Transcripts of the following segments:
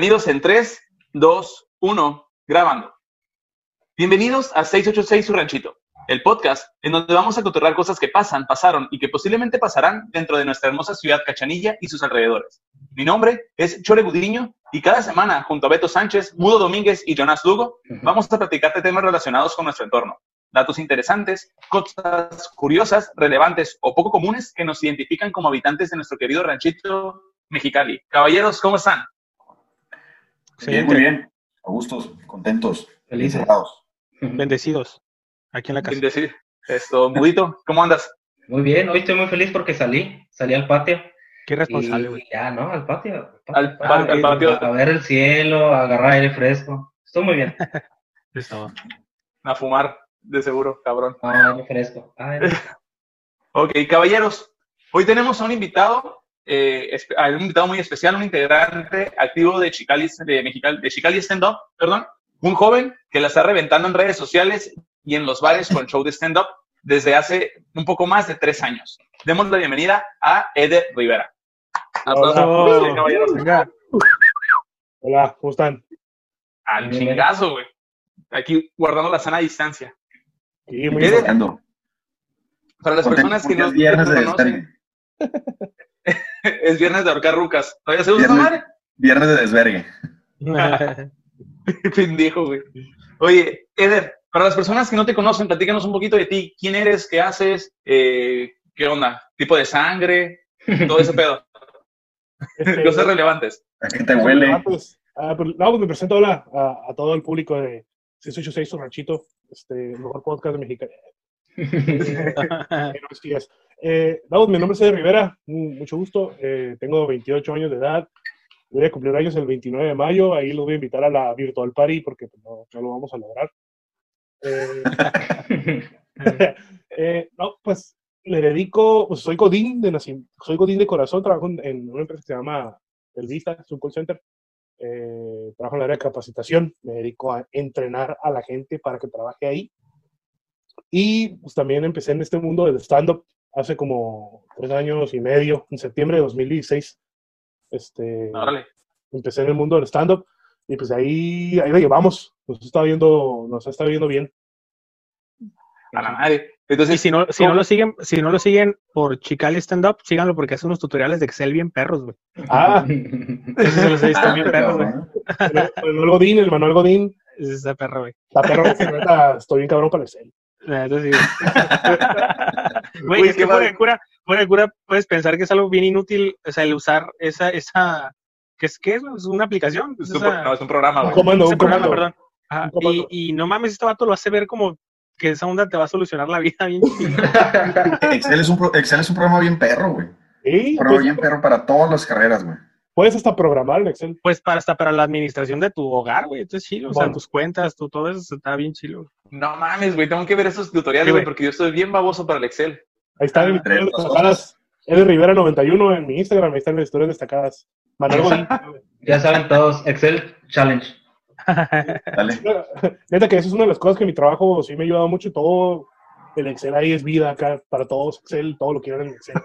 Bienvenidos en 3, 2, 1, grabando. Bienvenidos a 686 Su Ranchito, el podcast en donde vamos a cotorrar cosas que pasan, pasaron y que posiblemente pasarán dentro de nuestra hermosa ciudad Cachanilla y sus alrededores. Mi nombre es Chore Gudiño y cada semana, junto a Beto Sánchez, Mudo Domínguez y Jonas Lugo, vamos a platicar de temas relacionados con nuestro entorno. Datos interesantes, cosas curiosas, relevantes o poco comunes que nos identifican como habitantes de nuestro querido ranchito Mexicali. Caballeros, ¿cómo están? Bien, muy bien. A gustos, contentos, Felices. Bendecidos. Aquí en la casa. Sin decir esto, Mudito, ¿cómo andas? Muy bien, hoy estoy muy feliz porque salí, salí al patio. Qué responsable, güey. ya, ¿no? Al patio. Al, patio, pa- al patio A ver el cielo, a agarrar aire fresco. Estoy muy bien. Listo. a fumar, de seguro, cabrón. Ah, aire fresco. Ay, Ok, caballeros, hoy tenemos a un invitado, eh, a un invitado muy especial, un integrante activo de Chicali, de Mexicali, de Chicali Stand Up, perdón, un joven que la está reventando en redes sociales y en los bares con show de stand up desde hace un poco más de tres años. Demos la bienvenida a Eder Rivera. Aplausos, Hola. Hola, ¿cómo están? Al chingazo, güey. Aquí guardando la sana distancia. Sí, muy. Para las personas que no viernes conocen. es viernes de ahorcar rucas. ¿Todavía se usa Viernes. madre? Viernes de desvergue. Pendejo, güey. Oye, Eder, para las personas que no te conocen, platícanos un poquito de ti. ¿Quién eres? ¿Qué haces? Eh, ¿Qué onda? ¿Tipo de sangre? Todo ese pedo. Este, Cosas relevantes. ¿A qué te huele? ah, pues, ah, pues, no, pues me presento hola a, a todo el público de 686 Su Ranchito, este, el mejor podcast de México. Eh, no, sí es. Eh, no, mi nombre es Eder Rivera, mu- mucho gusto. Eh, tengo 28 años de edad. Voy a cumplir años el 29 de mayo. Ahí los voy a invitar a la Virtual Party porque pues, no, no lo vamos a lograr. Eh, Eh, no, pues le dedico, pues soy Godín de soy Godín de corazón, trabajo en, una empresa que se llama El Vista, es un call center. Eh, trabajo en el área de capacitación, me dedico a entrenar a la gente para que trabaje ahí. Y pues también empecé en este mundo del stand-up hace como tres años y medio, en septiembre de 2016. Este, empecé en el mundo del stand-up y pues ahí, ahí la llevamos, nos está viendo, nos está viendo bien. A la madre. Y Entonces, si no, si no lo siguen, si no lo siguen por Chicali Stand Up, síganlo porque hace unos tutoriales de Excel bien perros, güey. Ah, Esos se los he visto bien perros, güey. Manuel Godín, el Manuel Godín, Ese Está perro, güey. Está perro, la neta, estoy bien cabrón para el Excel. La neta sí, güey. Es que fuera de cura, fuera de cura puedes pensar que es algo bien inútil, o sea, el usar esa, esa, ¿qué es, qué es? una aplicación. es Es un, esa- no, es un programa, Un güey. comando, ese un programa, comando. perdón. Ajá, Un comando. y, y no mames, este vato lo hace ver como que esa onda te va a solucionar la vida bien. Excel es, un pro- Excel es un programa bien perro, güey. Sí, Un programa pues, bien perro para todas las carreras, güey. Puedes hasta programar en Excel. Pues para hasta para la administración de tu hogar, güey. Entonces chido, o sea, Bueno. tus cuentas, tu, todo eso está bien chido. No mames, güey. Tengo que ver esos tutoriales, güey, porque yo estoy bien baboso para el Excel. Ahí están en mis destacadas. Eddie Rivera 91 en mi Instagram, ahí están las historias destacadas. Manuel ya saben todos, Excel Challenge. Dale. Neta que eso es una de las cosas que mi trabajo sí me ha ayudado mucho. Todo el Excel ahí es vida acá para todos. Excel, todo lo quieren en Excel.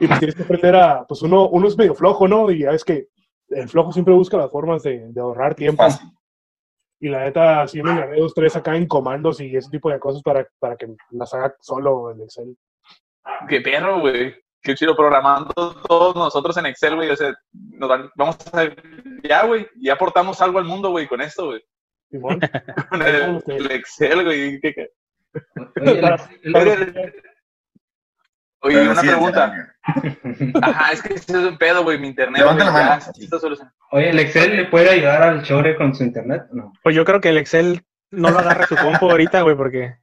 Y pues tienes que aprender a, pues uno, uno es medio flojo, ¿no? Y ya es que el flojo siempre busca las formas de, de ahorrar tiempo. Fácil. Y la neta, sí me gané dos, tres acá en comandos y ese tipo de cosas para, para que las haga solo en Excel. Qué perro, güey. Qué chido programando todos nosotros en Excel, güey. O sea, nos van- vamos a ya, güey. Ya aportamos algo al mundo, güey, con esto, güey. Simón. Con el, el Excel, güey. ¿Qué- qué? Oye, el- el- Oye, Pero una sí, pregunta. Excel, Ajá, es que ese es un pedo, güey, mi internet. Levanta la mano. oye, ¿el Excel le puede ayudar al Chore con su internet? No. Pues yo creo que el Excel no lo agarra su compo ahorita, güey, porque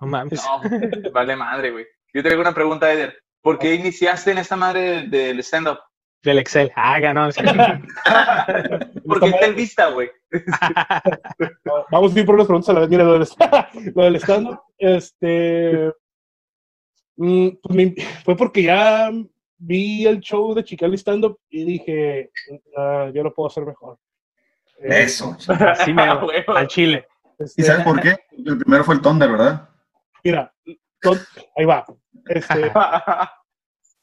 no mames. No, vale madre, güey. Yo te hago una pregunta, Eder. ¿Por qué iniciaste en esta madre del stand-up? Del Excel. Ah, ganó. sí. ¿Por qué está en vista, güey? Vamos a ir por unas preguntas a la vez. Mira, lo del, lo del stand-up, este. Mm, pues me- fue porque ya vi el show de Chicali Stand-up y dije, "Ah, yo lo puedo hacer mejor. Eso. Así me Ah, al chile. este, ¿Y sabes por qué? El primero fue el Thunder, ¿verdad? Mira, ahí va. Este,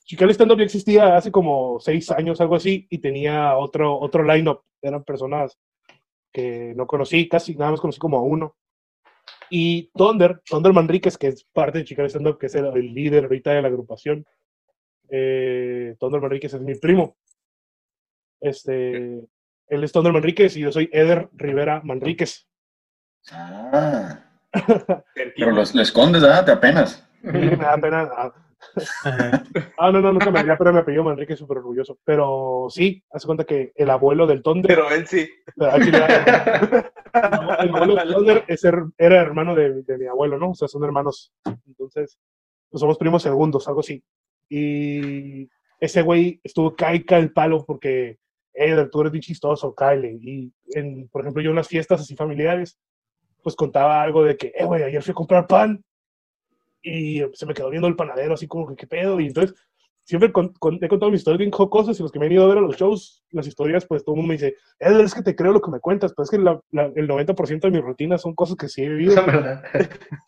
Chical Stand Up ya existía hace como seis años, algo así, y tenía otro, otro line-up. Eran personas que no conocí, casi nada más conocí como a uno. Y Thunder, Thunder Manríquez, que es parte de Chical Stand Up, que es el, el líder ahorita de la agrupación. Eh, Thunder Manríquez es mi primo. Este, él es Thunder Manríquez y yo soy Eder Rivera Manríquez. Ah, pero los, lo escondes, ¿ah? Te apenas. me da pena. Ah, no, no, nunca me daría pena mi apellido Manrique, súper orgulloso. Pero sí, hace cuenta que el abuelo del Thunder. Pero él sí. no, el abuelo del Thunder es era hermano de, de mi abuelo, ¿no? O sea, son hermanos. Entonces, pues somos primos segundos, algo así. Y ese güey estuvo caica el palo porque, eh, tú eres bien chistoso, Kyle. Y, en, por ejemplo, yo en las fiestas así familiares, pues contaba algo de que, eh, güey, ayer fui a comprar pan y se me quedó viendo el panadero así como que, ¿qué pedo? Y entonces, siempre con- con- he contado mis historias bien jocosas y los que me han ido a ver a los shows, las historias, pues todo el mundo me dice, es que te creo lo que me cuentas, pero es que la- la- el 90% de mi rutina son cosas que sí he vivido.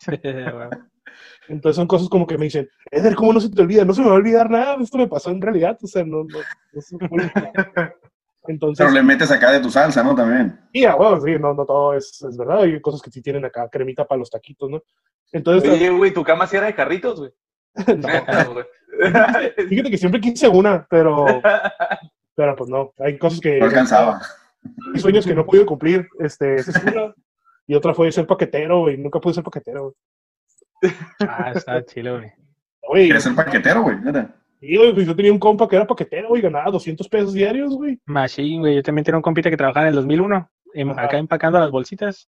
Entonces son cosas como que me dicen, Eder, ¿cómo no se te olvida? No se me va a olvidar nada, esto me pasó en realidad, o sea, no, no, no se me. Entonces, Pero le metes acá de tu salsa, ¿no? También. y a huevos, sí, no, no todo es, es verdad, hay cosas que sí tienen acá, cremita para los taquitos, ¿no? Entonces, Oye, güey, tu cama sí era de carritos, güey. no, No, güey. fíjate que siempre quise una, pero, pero pues no, hay cosas que, No alcanzaba. hay sueños que no pude cumplir, este, esa es una, y otra fue ser paquetero, güey, nunca pude ser paquetero, Ah, está chido, güey. güey. ¿Quieres ser paquetero, güey? Sí, güey, pues yo tenía un compa que era paquetero, y ganaba 200 pesos diarios, güey. Machine, güey. Yo también tenía un compita que trabajaba en el 2001, em- Ajá. acá empacando las bolsitas.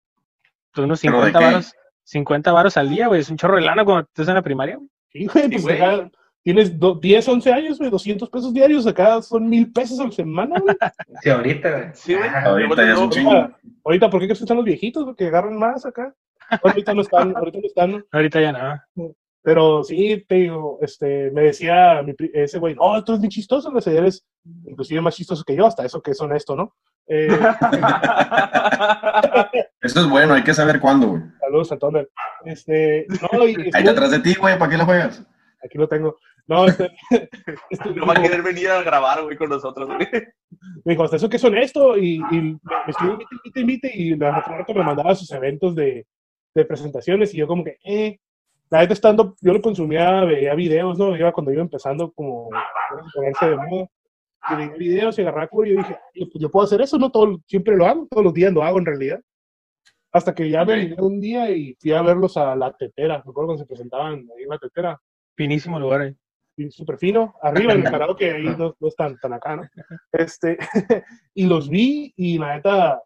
Pues unos ¿Pero de 50 qué? varos, 50 varos al día, güey. Es un chorro de lana cuando estás en la primaria, güey. Sí, güey, Sí, pues güey. acá tienes do- 10, 11 años, güey, 200 pesos diarios, acá son mil pesos a la semana, güey. Sí, ahorita, güey. Sí, güey. Ah, Ahorita ya es un chingo. Ahorita, ahorita, ¿por qué crees que están los viejitos, güey, que agarran más acá? Ahorita no están, ahorita no están. Ahorita ya no. Pero sí, te digo, este, me decía mi ese güey, no, tú eres bien chistoso, güey, eres inclusive más chistoso que yo, hasta eso que es honesto, ¿no? Eh, Esto es bueno, hay que saber cuándo, güey. saludos a Thunder. Este, no, y Ahí atrás de ti, güey, ¿para qué la juegas? aquí lo tengo. No, este, este, No va a querer venir a grabar, güey, con nosotros, güey. me dijo, hasta eso que es honesto, y, y me, estuvo invite, invite, invite, y la me mandaba sus eventos de, de presentaciones, y yo como que, eh, la neta estando, yo lo consumía, veía videos, ¿no? Iba cuando iba empezando como a ponerse de moda, y veía videos y agarraba y yo dije, yo, yo puedo hacer eso, ¿no? Todo, siempre lo hago, todos los días lo hago en realidad. Hasta que ya me animé un día y fui a verlos a La Tetera, me acuerdo cuando se presentaban ahí en La Tetera, Finísimo lugar, eh. súper fino, arriba en el karaoke, ahí no, no es tan, acá, ¿no? Este, y los vi y la neta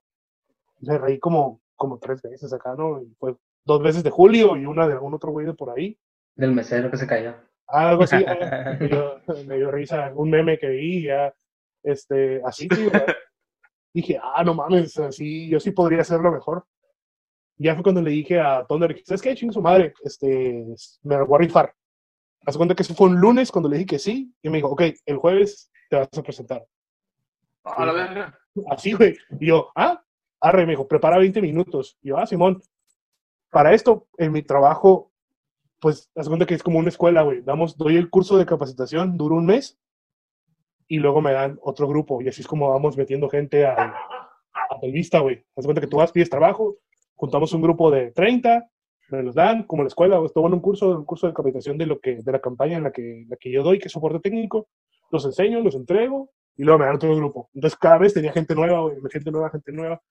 me reí como, como tres veces acá, ¿no? Y fue dos veces de Julio y una de algún otro güey de por ahí. Del mesero que se cayó. Algo así, eh, me, dio, me dio risa, un meme que vi, ya, este, así, tío. Dije, ah, no mames, así, yo sí podría hacerlo mejor. Ya fue cuando le dije a Thunder, ¿sabes qué? Chingue su madre, este, me lo voy a rifar. Haz cuenta que eso fue un lunes cuando le dije que sí, y me dijo, ok, el jueves te vas a presentar. A la verga. Así, güey. Y yo, ah, arre, me dijo, prepara 20 minutos. Y yo, ah, Simón, para esto, en mi trabajo, pues, haz cuenta que es como una escuela, güey. Damos, doy el curso de capacitación, dura un mes, y luego me dan otro grupo. Y así es como vamos metiendo gente al, a Telvista, güey. Haz cuenta que tú vas, pides trabajo, juntamos un grupo de 30, me los dan, como la escuela, o estoy en un curso, un curso de capacitación de lo que, de la campaña en la que, la que yo doy, que es soporte técnico, los enseño, los entrego, y luego me dan otro grupo. Entonces cada vez tenía gente nueva, güey, gente nueva, gente nueva.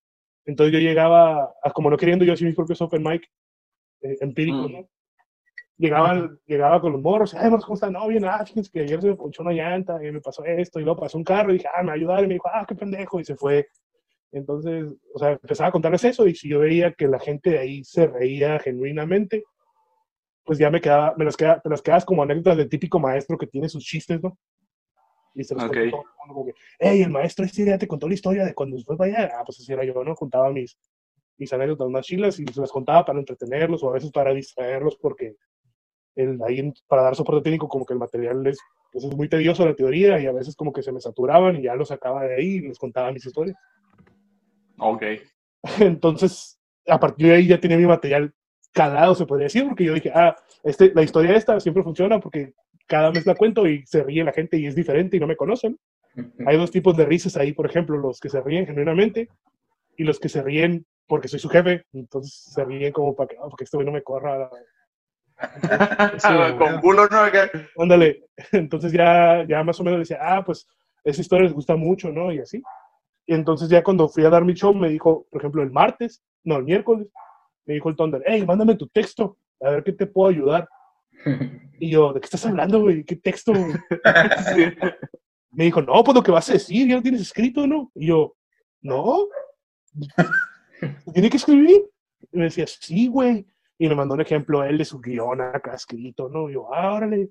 Entonces yo llegaba, a, como no queriendo yo así mis propios open mic eh, empíricos, Mm. ¿no? Llegaba, llegaba con los morros, ay, morros, ¿cómo están? No, bien, ah, fíjense que ayer se me ponchó una llanta y me pasó esto, y luego pasó un carro, y dije, ah, me va a ayudar, y me dijo, ah, qué pendejo, y se fue. Entonces, o sea, empezaba a contarles eso, y si yo veía que la gente de ahí se reía genuinamente, pues ya me quedaba, me las quedaba, te las quedas como anécdotas del típico maestro que tiene sus chistes, ¿no? Y se los Ok. contó todo el mundo como que, hey, el maestro este ya te contó la historia de cuando fue para allá. Ah, pues así era yo, ¿no? Juntaba mis, mis anécdotas más chilas y se las contaba para entretenerlos o a veces para distraerlos porque el, ahí para dar soporte técnico como que el material es, pues es muy tedioso la teoría y a veces como que se me saturaban y ya los sacaba de ahí y les contaba mis historias. Ok. Entonces, a partir de ahí ya tenía mi material calado, se podría decir, porque yo dije, ah, este, la historia esta siempre funciona porque cada mes la cuento y se ríe la gente y es diferente y no me conocen. Hay dos tipos de risas ahí, por ejemplo, los que se ríen genuinamente y los que se ríen porque soy su jefe, entonces se ríen como para que, ah, porque este güey no me corra. Con culo, ¿no? Ándale, entonces ya, ya más o menos decía, ah, pues esa historia les gusta mucho, ¿no? Y así. Y entonces ya cuando fui a dar mi show me dijo, por ejemplo, el martes, no, el miércoles, me dijo el Thunder, hey, mándame tu texto, a ver qué te puedo ayudar. Y yo, ¿de qué estás hablando, güey? ¿Qué texto? güey?" Sí. Me dijo, no, pues lo que vas a decir, ya lo tienes escrito, ¿no? Y yo, no. ¿Tiene que escribir? Y me decía, sí, güey. Y me mandó un ejemplo él de su guion acá escrito, ¿no? Y yo, ah, órale.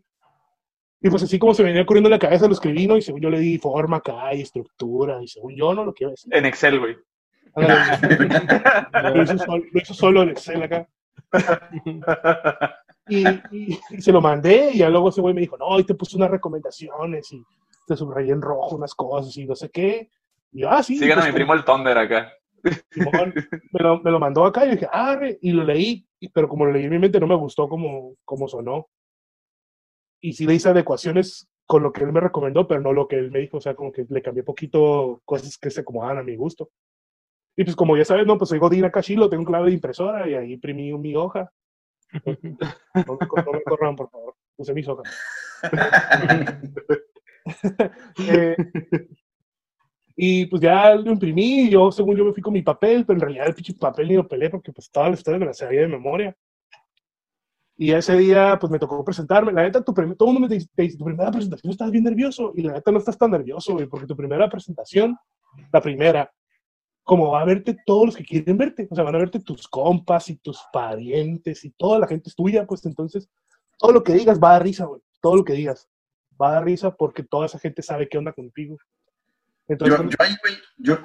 Y pues así como se me venía corriendo en la cabeza, lo escribí, ¿no? Y según yo le di forma acá y estructura, y según yo no lo quiero decir. En Excel, güey. Ándale. lo, hizo solo, lo hizo solo en Excel acá. Y, y- y se lo mandé y luego ese güey me dijo, no, y te puse unas recomendaciones y te subrayé en rojo unas cosas y no sé qué. Y yo, ah, sí. Sigan a pues, mi primo el Thunder acá. Simón, me, lo, me lo mandó acá y dije, ah, re", y lo leí, pero como lo leí en mi mente no me gustó como, como sonó. Y sí le hice adecuaciones con lo que él me recomendó, pero no lo que él me dijo, o sea, como que le cambié poquito cosas que se acomodaban a mi gusto. Y pues como ya sabes, no, pues soy Godín acá chilo, tengo un clave de impresora y ahí imprimí mi hoja. No no me corran, por favor, puse mis hojas. Eh, y pues ya lo imprimí, yo según yo me fui con mi papel, pero en realidad el pinche papel ni lo pelé porque pues toda la historia me la sabía de memoria. Y ese día pues me tocó presentarme. La neta, tu todo el mundo me dice, tu primera presentación estás bien nervioso. Y la neta no estás tan nervioso, güey, porque tu primera presentación, la primera, como va a verte todos los que quieren verte. O sea, van a verte tus compas y tus parientes y toda la gente es tuya, pues entonces todo lo que digas va a dar risa, güey. Todo lo que digas va a dar risa porque toda esa gente sabe qué onda contigo. Entonces, Yo, yo ahí, güey, yo,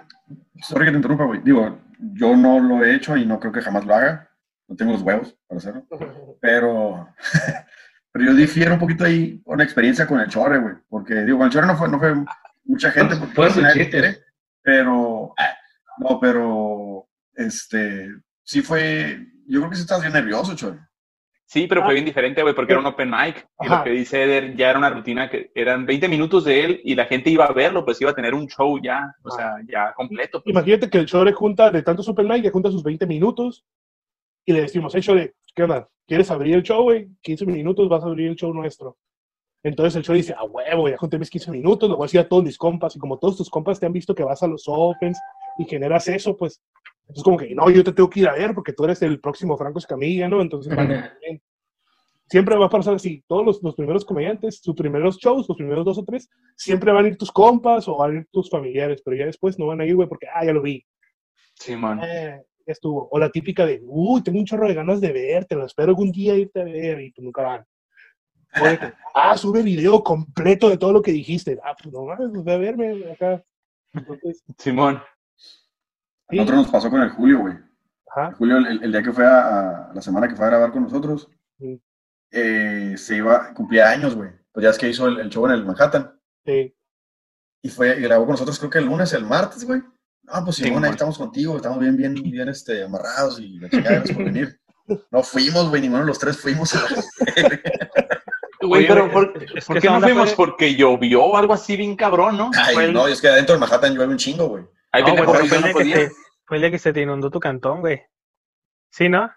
sorry que te interrumpa, güey. Digo, yo no lo he hecho y no creo que jamás lo haga. No tengo los huevos para hacerlo. Pero, pero yo difiero un poquito ahí con la experiencia con el Chorre, güey. Porque, digo, con el Chorre no fue, no fue mucha gente. porque Fue su nadie chiste. quiere, Pero, ah, no, pero, este, sí fue, yo creo que sí estás bien nervioso, Chorre. Sí, pero fue bien diferente, güey, porque era un open mic. Y Ajá. lo que dice Eder ya era una rutina que eran 20 minutos de él y la gente iba a verlo, pues iba a tener un show ya, o sea, ya completo. pues. Imagínate que el Chore junta de tantos Open Mic, que junta sus 20 minutos y le decimos, hey, Chore, ¿qué onda? ¿Quieres abrir el show, güey? 15 minutos vas a abrir el show nuestro. Entonces el Chore dice, a huevo, ya junté mis 15 minutos, lo voy a decir a todos mis compas. Y como todos tus compas te han visto que vas a los Opens y generas eso, pues, entonces como que, no, yo te tengo que ir a ver porque tú eres el próximo Franco Escamilla, ¿no? Entonces, vale. Siempre va a pasar así. Todos los, los primeros comediantes, sus primeros shows, los primeros dos o tres, siempre van a ir tus compas o van a ir tus familiares, pero ya después no van a ir, güey, porque, ah, ya lo vi. Simón. Eh, ya estuvo. O la típica de, uy, tengo un chorro de ganas de verte, lo espero algún día irte a ver y pues nunca van. O de que, ah, sube video completo de todo lo que dijiste. Ah, pues no mames, pues ve a verme acá. Entonces, Simón. A nosotros nos pasó con el Julio, güey. ajá, Julio, el, el día que fue a, a- la semana que fue a grabar con nosotros, Sí. eh, se iba, cumplía años, güey. Pues ya es que hizo el, el show en el Manhattan. sí. Y fue, y grabó con nosotros creo que el lunes, el martes, güey. Ah, pues Sí, Simón, ahí bueno. estamos contigo, estamos bien, bien, bien, este, amarrados y la gracias por venir. No fuimos, güey, ninguno de los tres fuimos. a la- Güey, pero ¿por, qué no fuimos? fue- Porque llovió o algo así bien cabrón, ¿no? Ay, el- no, y es que adentro del Manhattan llueve un chingo, güey. No, fue el, no día que se, fue el día que se te inundó tu cantón, güey. ¿Sí, no?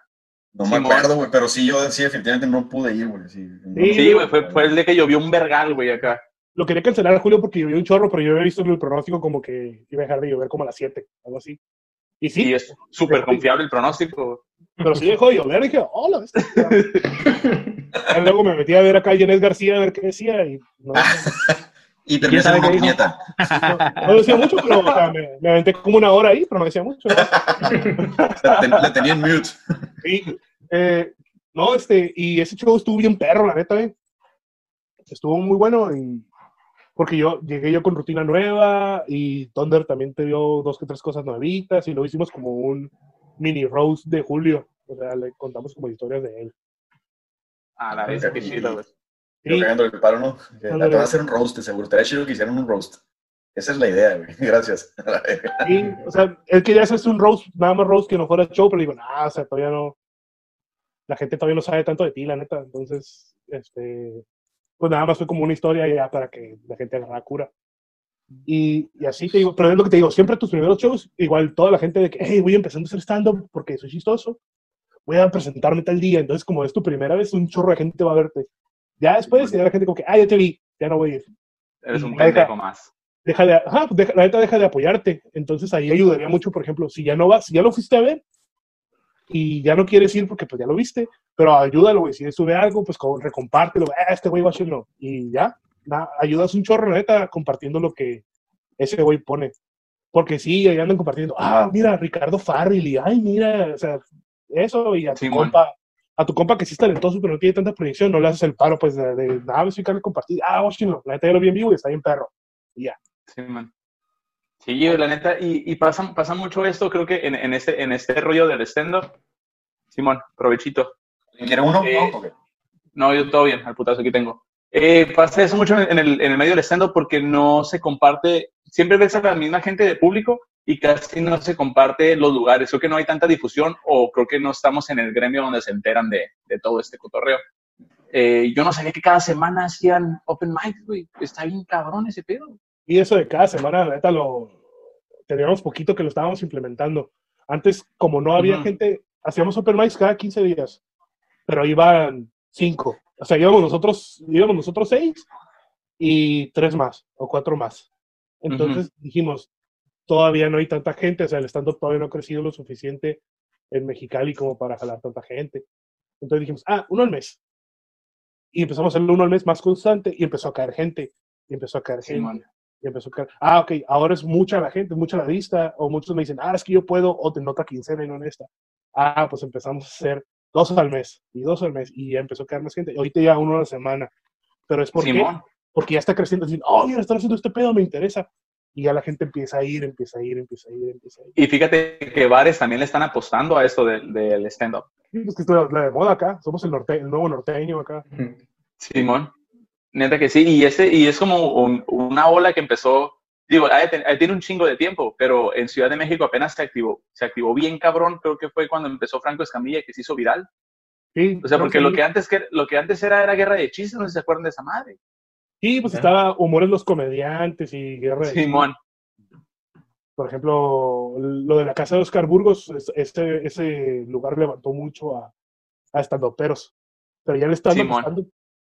No me acuerdo, güey, pero sí, yo sí, definitivamente no pude ir, güey. Sí, Sí, Sí, güey, fue, fue el de que llovió un vergal, güey, acá. Lo quería cancelar a Julio porque llovió un chorro, pero yo había visto en el pronóstico como que iba a dejar de llover como a las 7, algo así. Y sí, Y es súper confiable el pronóstico. pero sí dejó de llover. Y dije, hola. bestia". Y luego me metí a ver acá a Janet García a ver qué decía y no, Y terminé siendo una puñeta. no, no decía mucho, pero o sea, me, me aventé como una hora ahí, pero no decía mucho. La, ten- la tenía en mute. Sí, eh, no, este, y ese show estuvo bien perro, la neta, eh. Estuvo muy bueno y porque yo llegué yo con rutina nueva y Thunder también te dio dos que tres cosas nuevitas y lo hicimos como un mini roast de Julio. O sea, le contamos como historias de él. A la vez, qué chido, güey. Yo Sí, cagándole el paro, ¿no? Te a hacer un roast, seguro. Estaría chido que hicieran un roast. Esa es la idea, güey. Gracias. sí, o sea, él quería hacerse un roast, nada más roast que no fuera show, pero digo, nah, o sea, todavía no. La gente todavía no sabe tanto de ti, la neta. Entonces, este. pues nada más fue como una historia ya para que la gente agarrara cura. Y, y así te digo, pero es lo que te digo, siempre tus primeros shows, igual toda la gente de que, hey, voy empezando a hacer stand-up porque soy chistoso, voy a presentarme tal día, entonces como es tu primera vez, un chorro de gente va a verte. Ya después, ya la gente como que, ah, ya te vi, ya no voy a ir. Eres un Deja- pendejo más. Deja de, ajá, deja- la neta deja de apoyarte. Entonces ahí ayudaría mucho, por ejemplo, si ya no vas, si ya lo fuiste a ver y ya no quieres ir porque pues ya lo viste, pero ayúdalo, güey. Si sube algo, pues como, recompártelo, ah, este güey va a hacerlo. Y ya, na- ayudas un chorro, la neta, compartiendo lo que ese güey pone. Porque sí, ahí andan compartiendo, ah, mira, Ricardo Farrell, y ay, mira, o sea, eso, y a tu compa, a tu compa que sí es talentoso, pero no tiene tanta proyección, no le haces el paro, pues, de, de nada, me que compartir, ah, Washington, la neta, ya lo vi en vivo y está bien perro. Sí, man. Sí, yo, la neta, y, y pasa, pasa mucho esto, creo que en, en este, en este rollo del stand-up. Simón, provechito. ¿Quiere uno? Eh, No, ok. No, yo todo bien, al putazo aquí tengo. Eh, pasa eso mucho en el, en el medio del stand-up porque no se comparte, siempre ves a la misma gente de público y casi no se comparte los lugares. Creo que no hay tanta difusión o creo que no estamos en el gremio donde se enteran de, de todo este cotorreo. Eh, yo no sabía que cada semana hacían open mic, güey. Está bien cabrón ese pedo. Y eso de cada semana, la neta, lo teníamos poquito que lo estábamos implementando. Antes, como no había Ujú. gente, hacíamos open mics cada 15 días, pero iban cinco. O sea, íbamos nosotros, íbamos nosotros seis y tres más o cuatro más. Entonces dijimos, todavía no hay tanta gente, o sea, el stand-up todavía no ha crecido lo suficiente en Mexicali como para jalar tanta gente. Entonces dijimos, ah, uno al mes. Y empezamos a hacerlo uno al mes más constante y empezó a caer gente. Y empezó a caer gente. Y empezó a caer, ah, ok, ahora es mucha la gente, mucha la lista, o muchos me dicen, ah, es que yo puedo, o te nota quincena y no en esta. Ah, pues empezamos a hacer dos al mes, y dos al mes, y ya empezó a caer más gente. Ahorita ya uno a la semana. Pero es porque, porque ya está creciendo, diciendo, oh, mira, están haciendo este pedo, me interesa. Y ya la gente empieza a ir, empieza a ir, empieza a ir, empieza a ir. Y fíjate que bares también le están apostando a esto del, del stand-up. Y pues que esto es la de moda acá, somos el, norte, el nuevo norteño acá. Simón. Neta que sí, y, ese, y es como un- una ola que empezó, digo, ha- tiene un chingo de tiempo, pero en Ciudad de México apenas se activó, se activó bien cabrón, creo que fue cuando empezó Franco Escamilla que se hizo viral. Sí, O sea, porque que lo que antes, que, lo que antes era, era guerra de chistes, no sé si se acuerdan de esa madre. Sí, pues estaba Humores los Comediantes y Guerra de Simón. por ejemplo, lo de la casa de Oscar Burgos, es- ese, ese lugar levantó mucho a, a estandoperos. Pero ya el stand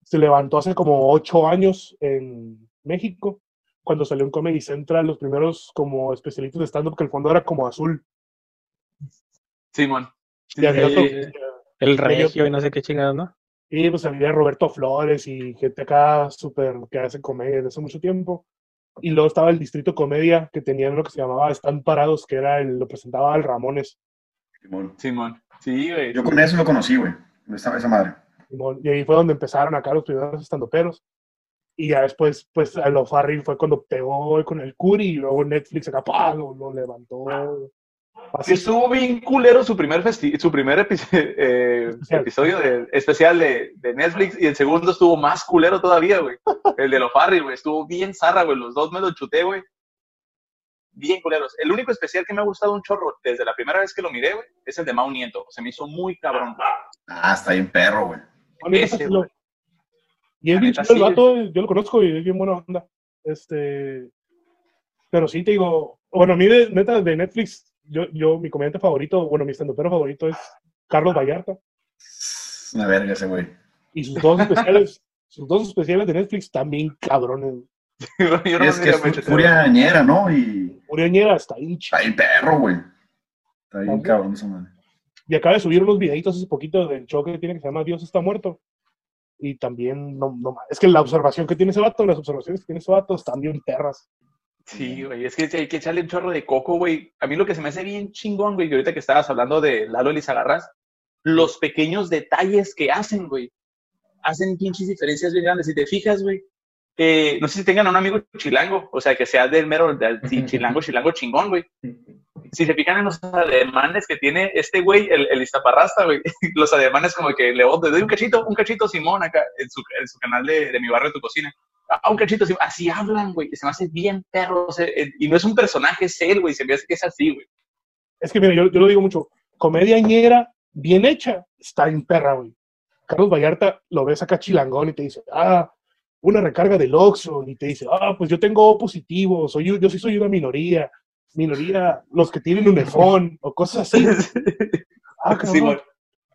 se levantó hace como ocho años en México, cuando salió en Comedy Central los primeros como especialistas de stand-up, que el fondo era como azul. Simón. Sí, Y sí. El regio y no sé qué chingados, ¿no? Y pues había Roberto Flores y gente acá súper que hace comedia desde hace mucho tiempo. Y luego estaba el Distrito Comedia, que tenían lo que se llamaba Están Parados, que era el, lo presentaba al Ramones. Simón. Simón. Sí, güey. Yo con eso lo conocí, güey. Esa, esa madre. Simón, Y ahí fue donde empezaron acá los primeros estandoperos. Y ya después, pues, a lo Farrell fue cuando pegó con el Curi y luego Netflix acá, ¡pah! Lo, lo levantó. Así, estuvo bien culero su primer, festi- su primer epi- eh, Especial. episodio de, especial de, de Netflix y el segundo estuvo más culero todavía, güey. El de los Farry, güey. Estuvo bien zarra, güey. Los dos me lo chuté, güey. Bien culeros. El único especial que me ha gustado un chorro desde la primera vez que lo miré, güey, es el de Mau Nieto. Se me hizo muy cabrón, güey. Ah, está bien perro, güey. ese. Y es bien chido el vato, yo lo conozco y es bien buena onda. Este, pero sí te digo, bueno, a mí de, neta de Netflix, yo, yo, mi comediante favorito, bueno, mi estandopero favorito es Carlos Vallarta. Es una verga ese, güey. Y sus dos especiales, sus dos especiales de Netflix también cabrones. Yo no es que es furia ñera, ¿no? Y Uriañera está bien chido. está bien perro, güey. Está bien cabrón esa madre. Y acaba de subir unos videitos hace poquito del show que tiene que se llama Dios está muerto. Y también, no, no, es que la observación que tiene ese vato, las observaciones que tiene ese vato están bien perras. Sí, güey, es que hay que echarle un chorro de coco, güey. A mí lo que se me hace bien chingón, güey, que ahorita que estabas hablando de Lalo Elizarras, los pequeños detalles que hacen, güey, hacen pinches diferencias bien grandes. Si te fijas, güey, eh, no sé si tengan a un amigo chilango, o sea, que sea del mero, del sí, chilango, chilango chingón, güey. Si se fijan en los ademanes que tiene este güey, el, el Iztaparrasta, güey, los ademanes como que le le doy un cachito, un cachito Simón acá en su, en su canal de, de mi barrio, tu cocina. Un cachito, Simón. así hablan, güey, se me hace bien perro, o sea, eh, y no es un personaje, es él, güey, se me hace que es así, güey. Es que, mira, yo, yo lo digo mucho, comedia ñera, bien hecha, está en perra, güey. Carlos Vallarta lo ves acá chilangón y te dice, ah, una recarga del Oxxo y te dice, ah, pues yo tengo positivo, soy, yo yo sí soy una minoría, minoría, los que tienen un iPhone o cosas así. Ah. Sí, güey.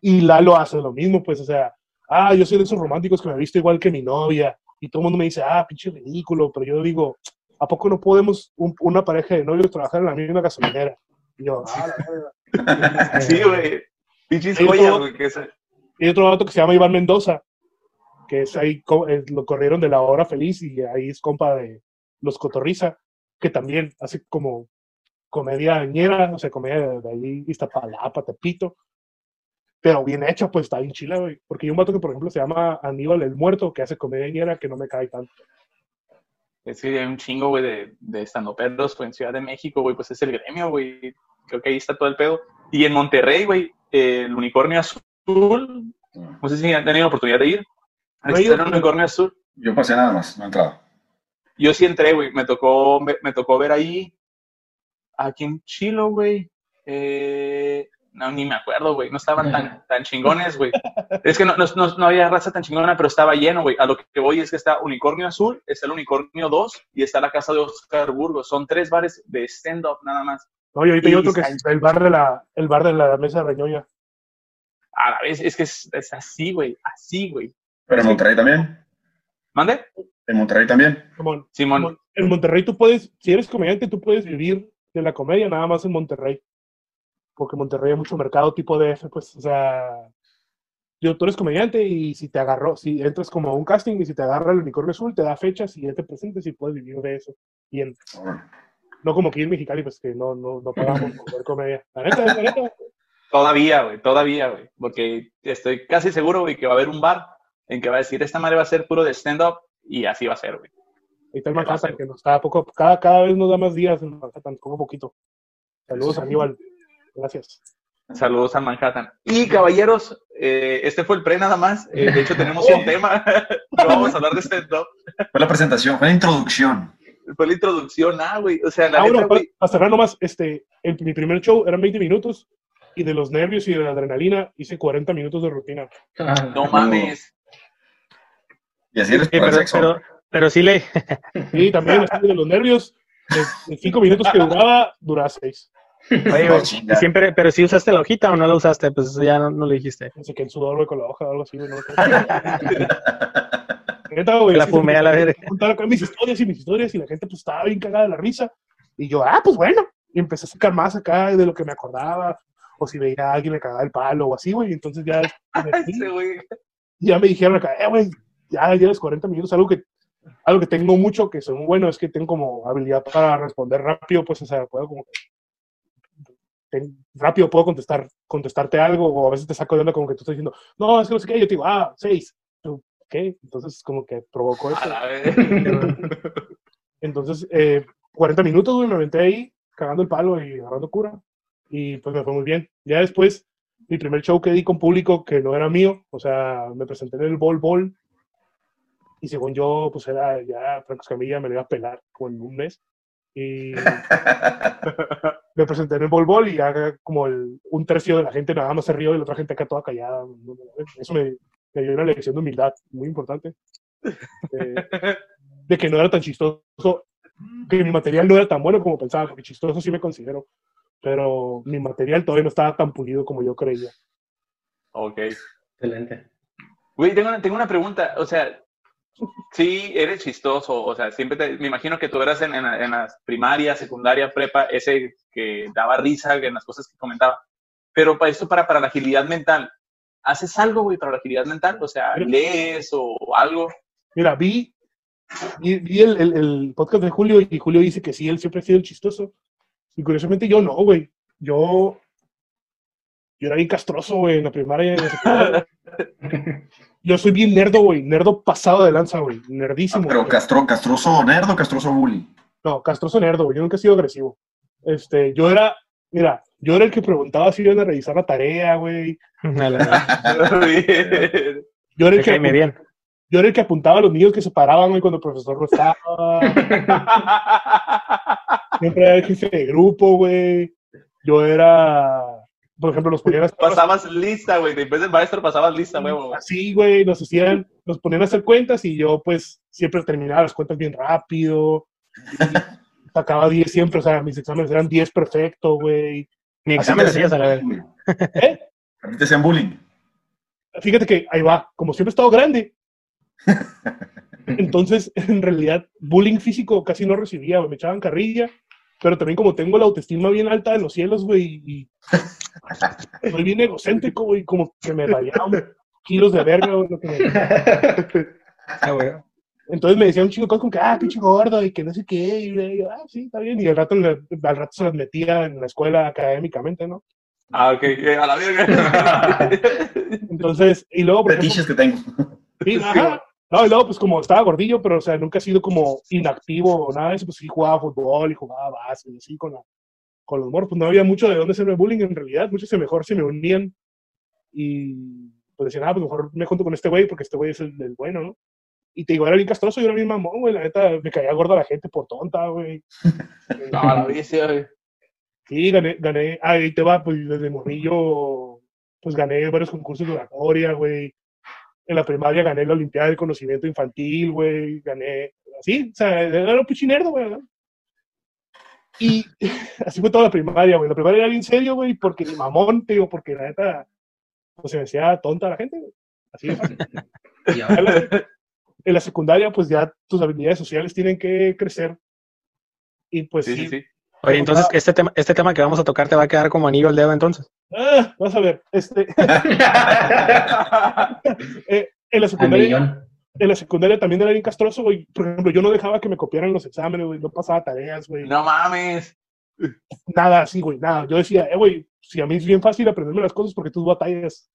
Y Lalo hace lo mismo, pues, o sea, ah, yo soy de esos románticos que me he visto igual que mi novia, y todo el mundo me dice, ah, pinche ridículo, pero yo digo, ¿a poco no podemos un- una pareja de novios trabajar en la misma gasolinera? Y yo, ah, la. Sí, güey. Pinches joyas, Y otro vato que se llama Iván Mendoza, que es ahí, eh, lo corrieron de la hora feliz y ahí es compa de los Cotorriza, que también hace como comedia ñera, o sea, comedia de ahí, Iztapalapa, Tepito, pero bien hecha, pues está bien chila, güey. Porque hay un vato que, por ejemplo, se llama Aníbal el Muerto, que hace comedia ñera que no me cae tanto. Es que hay un chingo, güey, de, de estandoperos güey, en Ciudad de México, güey, pues es el gremio, güey. Creo que ahí está todo el pedo. Y en Monterrey, güey, el unicornio azul, no sé si han tenido la oportunidad de ir. No he ido, Está el unicornio azul. Yo pasé nada más, no he entrado. Yo sí entré, güey. Me tocó, me, me tocó ver ahí, aquí en Chilo, güey. Eh, no, ni me acuerdo, güey. No estaban tan, tan chingones, güey. Es que no, no, no, no había raza tan chingona, pero estaba lleno, güey. A lo que voy es que está Unicornio Azul, está el Unicornio 2 y está la casa de Oscar Burgos. Son tres bares de stand-up nada más. No, y ahorita hay otro que es el bar de la, el bar de la mesa de Reñoña. A la vez, es que es, es así, güey. Así, güey. Pero en Monterrey también. ¿Mande? En Monterrey también. Simón. Simón. En Monterrey tú puedes, si eres comediante, tú puedes vivir de la comedia nada más en Monterrey. Porque en Monterrey hay mucho mercado tipo DF, pues, o sea, yo, tú eres comediante y si te agarró, si entras como a un casting y si te agarra el unicornio azul, te da fechas y ya te presentes y puedes vivir de eso. Bien. No como aquí en Mexicali, pues que no, no, no pagamos por ver comedia. La neta, la neta. Todavía, güey, todavía, güey. Porque estoy casi seguro, güey, que va a haber un bar en que va a decir, esta madre va a ser puro de stand-up y así va a ser, güey. Está el Manhattan, que nos está poco, cada, cada vez nos da más días en Manhattan, como poquito. Saludos, Aníbal. Gracias. Saludos a Manhattan. Y caballeros, eh, este fue el pre nada más. Eh, de hecho, tenemos un tema. no vamos a hablar de stand-up. Fue la presentación, fue la introducción. Fue la introducción, ah, güey. O sea, la Ah, neta, bueno, para, güey. para cerrar nomás, este, el- mi primer show eran 20 minutos y de los nervios y de la adrenalina hice 40 minutos de rutina. No mames. Y así eres Sí, pero, sexo. pero, pero sí le. Y también de los nervios, de, de cinco minutos que duraba, duraba seis. Oye, y siempre, pero si usaste la hojita o no la usaste, pues eso ya no, no lo dijiste. No sé qué, el sudor, güey, con la hoja o algo así, güey. No, Neta, güey, La fumé a la me- verga. contar acá mis historias y mis historias y la gente pues estaba bien cagada de la risa. Y yo, ah, pues bueno. Y empecé a sacar más acá de lo que me acordaba. O si veía a alguien me cagaba el palo o así, güey. Entonces ya, güey. ya me dijeron acá, eh, güey, ya llevas 40 minutos. Algo que, algo que tengo mucho, que son bueno, es que tengo como habilidad para responder rápido, pues, o sea, puedo como que rápido puedo contestar, contestarte algo, o a veces te saco de onda como que tú estás diciendo, no, es que no sé qué, yo te digo, ah, seis. Tú, ¿Qué? Entonces, como que provocó eso. Entonces, eh, 40 minutos, güey, me aventé ahí, cagando el palo y agarrando cura. Y pues me fue muy bien. Ya después, mi primer show que di con público que no era mío, o sea, me presenté en el Bol Bol. Y según yo, pues era ya Franco Escamilla, me lo iba a pelar como en un mes. Y me presenté en el Bol Bol y ya como el, un tercio de la gente nada más se rió y la otra gente acá toda callada. Eso me, me dio una lección de humildad muy importante. Eh, de que no era tan chistoso, que mi material no era tan bueno como pensaba, porque chistoso sí me considero, pero mi material todavía no estaba tan pulido como yo creía. Ok. Excelente. Güey, tengo una, tengo una pregunta. O sea, sí, eres chistoso. O sea, siempre te, me imagino que tú eras en, en, en las primarias, secundaria, prepa, ese que daba risa en las cosas que comentaba. Pero para esto, para, para la agilidad mental, ¿haces algo, güey, para la agilidad mental? O sea, lees o algo. Mira, vi, vi, vi el, el- el podcast de Julio y Julio dice que sí, él siempre ha sido el chistoso. Y curiosamente yo no, güey. Yo, yo era bien castroso, güey, en la primaria en la secundaria. Yo soy bien nerdo, güey. Nerdo pasado de lanza, güey. Nerdísimo. Pero güey. castro, castroso nerd o castroso bully. No, castroso nerdo, güey. Yo nunca he sido agresivo. Este, yo era, mira, yo era el que preguntaba si iban a revisar la tarea, güey. Yo era el que, bien. yo era el que apuntaba a los niños que se paraban, güey, cuando el profesor no estaba. Siempre era el jefe de grupo, güey. Yo era, por ejemplo, los ponían a hacer pasabas lista, güey. Después del maestro pasabas lista, güey. así, güey, nos hacían, nos ponían a hacer cuentas y yo, pues, siempre terminaba las cuentas bien rápido. y sacaba 10 siempre, o sea, mis exámenes eran 10 perfecto, güey. Ni te hacías a la vez. bullying. ¿Eh? Te hacían bullying. Fíjate que ahí va, como siempre he estado grande. Entonces, en realidad, bullying físico casi no recibía, me echaban carrilla, pero también como tengo la autoestima bien alta de los cielos, güey, y soy bien egocéntrico, güey, como que me rayaban kilos de verga, güey, lo que me- Ah, güey. Entonces me decían un chico como que, ah, pinche gordo, y que no sé qué, y yo, ah, sí, está bien, y al rato, le- al rato se las metía en la escuela académicamente, ¿no? Ah, ok, a la verga. Entonces, y luego, por ejemplo, que tengo. Sí, ajá. No, y luego, pues como estaba gordillo, pero, o sea, nunca he sido como inactivo o nada de eso, pues sí jugaba fútbol y jugaba básquet y así con, la, con los morros. Pues no había mucho de dónde hacerme bullying en realidad. Muchos se mejor se me unían y pues decían, ah, pues mejor me junto con este güey porque este güey es el, el bueno, ¿no? Y te digo, era bien castroso, yo era bien mamón, güey. La neta, me caía gorda la gente por tonta, güey. No, la vicia, güey. Sí, gané, gané. Ah, ahí te va, pues desde morrillo, pues gané varios concursos de oratoria, güey. En la primaria gané la Olimpiada del Conocimiento Infantil, güey. Gané, así, o sea, era un pichinerdo, güey. ¿no? Y así fue toda la primaria, güey. La primaria era bien serio, güey, porque ni mamón, te digo, porque la neta, pues se me hacía tonta la gente, güey. Así ahora- En la secundaria, pues ya tus habilidades sociales tienen que crecer. Y pues sí, sí, sí. Oye, entonces, este tema, este tema que vamos a tocar te va a quedar como anillo al dedo, entonces. Ah, vas a ver, este, eh, en la secundaria, en la secundaria también era bien castroso, güey. Por ejemplo, yo no dejaba que me copiaran los exámenes, güey. No pasaba tareas, güey. No mames. Nada así, güey. Nada. Yo decía, eh, güey, si a mí es bien fácil aprenderme las cosas porque tú batallas.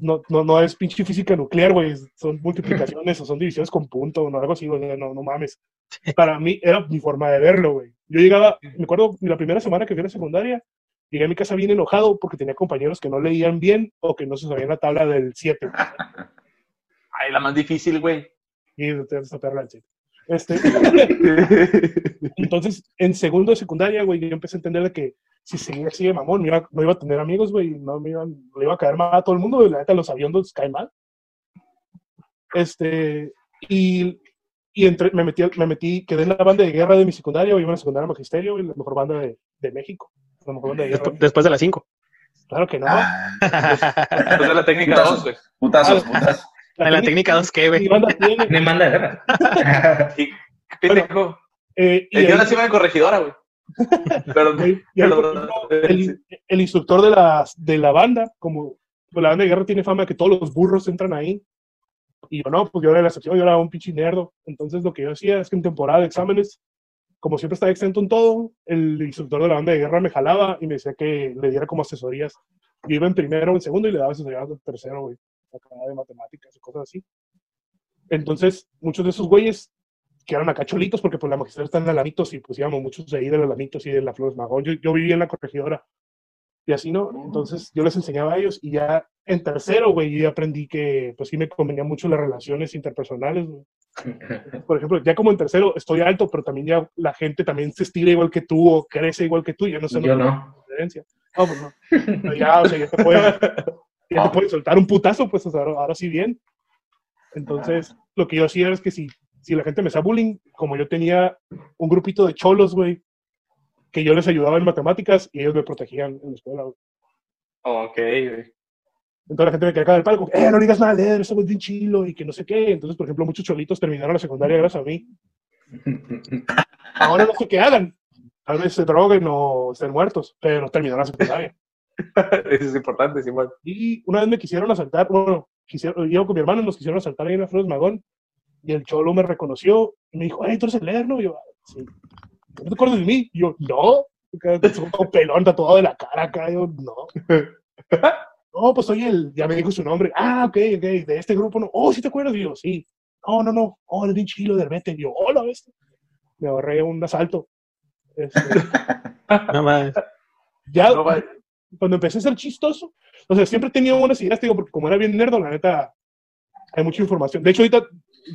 No, no, no es pinche física nuclear, güey. Son multiplicaciones o son divisiones con punto o no, algo así, güey. No, no mames. Para mí era mi forma de verlo, güey. Yo llegaba, me acuerdo, la primera semana que fui a la secundaria, llegué a mi casa bien enojado porque tenía compañeros que no leían bien o que no se sabían la tabla del 7. Ay, la más difícil, güey. Y 7. Este, entonces, en segundo de secundaria, güey, yo empecé a entender de que si seguía así de mamón, iba- no iba a tener amigos, güey, no me iban, le iba a caer mal a todo el mundo, la neta, los aviondos caen mal. Este, y, y entre, me, metí, me metí, quedé en la banda de guerra de mi secundaria, güey, iba a la secundaria magisterio, y la mejor banda de, de México. La mejor banda de guerra. Despu- después de las 5. Claro que no. Ah, Después de la técnica 2, güey. putazos, putazos. En la técnica 2, ¿qué, Mi güey? banda tiene. Me manda de guerra. Y, pendejo. eh, y Eh, yo nací en corregidora, güey. Pero, y el, el instructor de la, de la banda, como pues, la banda de guerra tiene fama de que todos los burros entran ahí. Y yo no, pues yo era la excepción, yo era un pinche nerdo. Entonces lo que yo hacía es que en temporada de exámenes, como siempre estaba exento en todo, el instructor de la banda de guerra me jalaba y me decía que le diera como asesorías. Yo en primero en segundo y le daba asesorías en tercero, güey. Acá de matemáticas y cosas así. Entonces, muchos de esos güeyes que eran acá cholitos, porque pues la magisteria está en Alamitos y pues íbamos muchos de ahí de Alamitos y de la Flores Magón. Yo, yo vivía en la corregidora y así, ¿no? Entonces yo les enseñaba a ellos y ya en tercero, güey, yo aprendí que pues sí me convenían mucho las relaciones interpersonales, güey. Por ejemplo, ya como en tercero estoy alto, pero también ya la gente también se estira igual que tú o crece igual que tú, ya no sé Yo no. diferencia. No, pues no. Pero ya, o sea, ya te pueden, ya te pueden soltar un putazo, pues o sea, ahora, ahora sí bien. Entonces, lo que yo hacía es que si, si la gente me hacía bullying, como yo tenía un grupito de cholos, güey, que yo les ayudaba en matemáticas y ellos me protegían en la escuela, güey. Ok, güey. Entonces la gente me quedaba en el palco, eh, no digas nada de él, eso es bien chilo y que no sé qué. Entonces, por ejemplo, muchos cholitos terminaron la secundaria gracias a mí. Ahora no sé qué hagan. Tal vez se droguen o estén muertos, pero terminaron la secundaria. Eso es importante, Simón. Y una vez me quisieron asaltar, bueno, quisieron, yo con mi hermano nos quisieron asaltar ahí en las Flores Magón, y el cholo me reconoció y me dijo, hey, tú eres el leer, ¿no? Y yo, "Ah, sí. ¿No te acuerdas de mí? Y yo, no. Todo pelón, tatuado de la cara acá, yo, no. No, pues soy el, ya me dijo su nombre. Ah, ok, ok, de este grupo no. Oh, ¿sí te acuerdas? Y yo, sí. No, no, no. Oh, eres bien chilo de repente. Y yo, hola, ¿ves? Me ahorré un asalto. Este, No mames. ya, No, cuando empecé a ser chistoso, o sea, siempre tenía buenas ideas, digo, porque como era bien nerdo, la neta, hay mucha información. De hecho, ahorita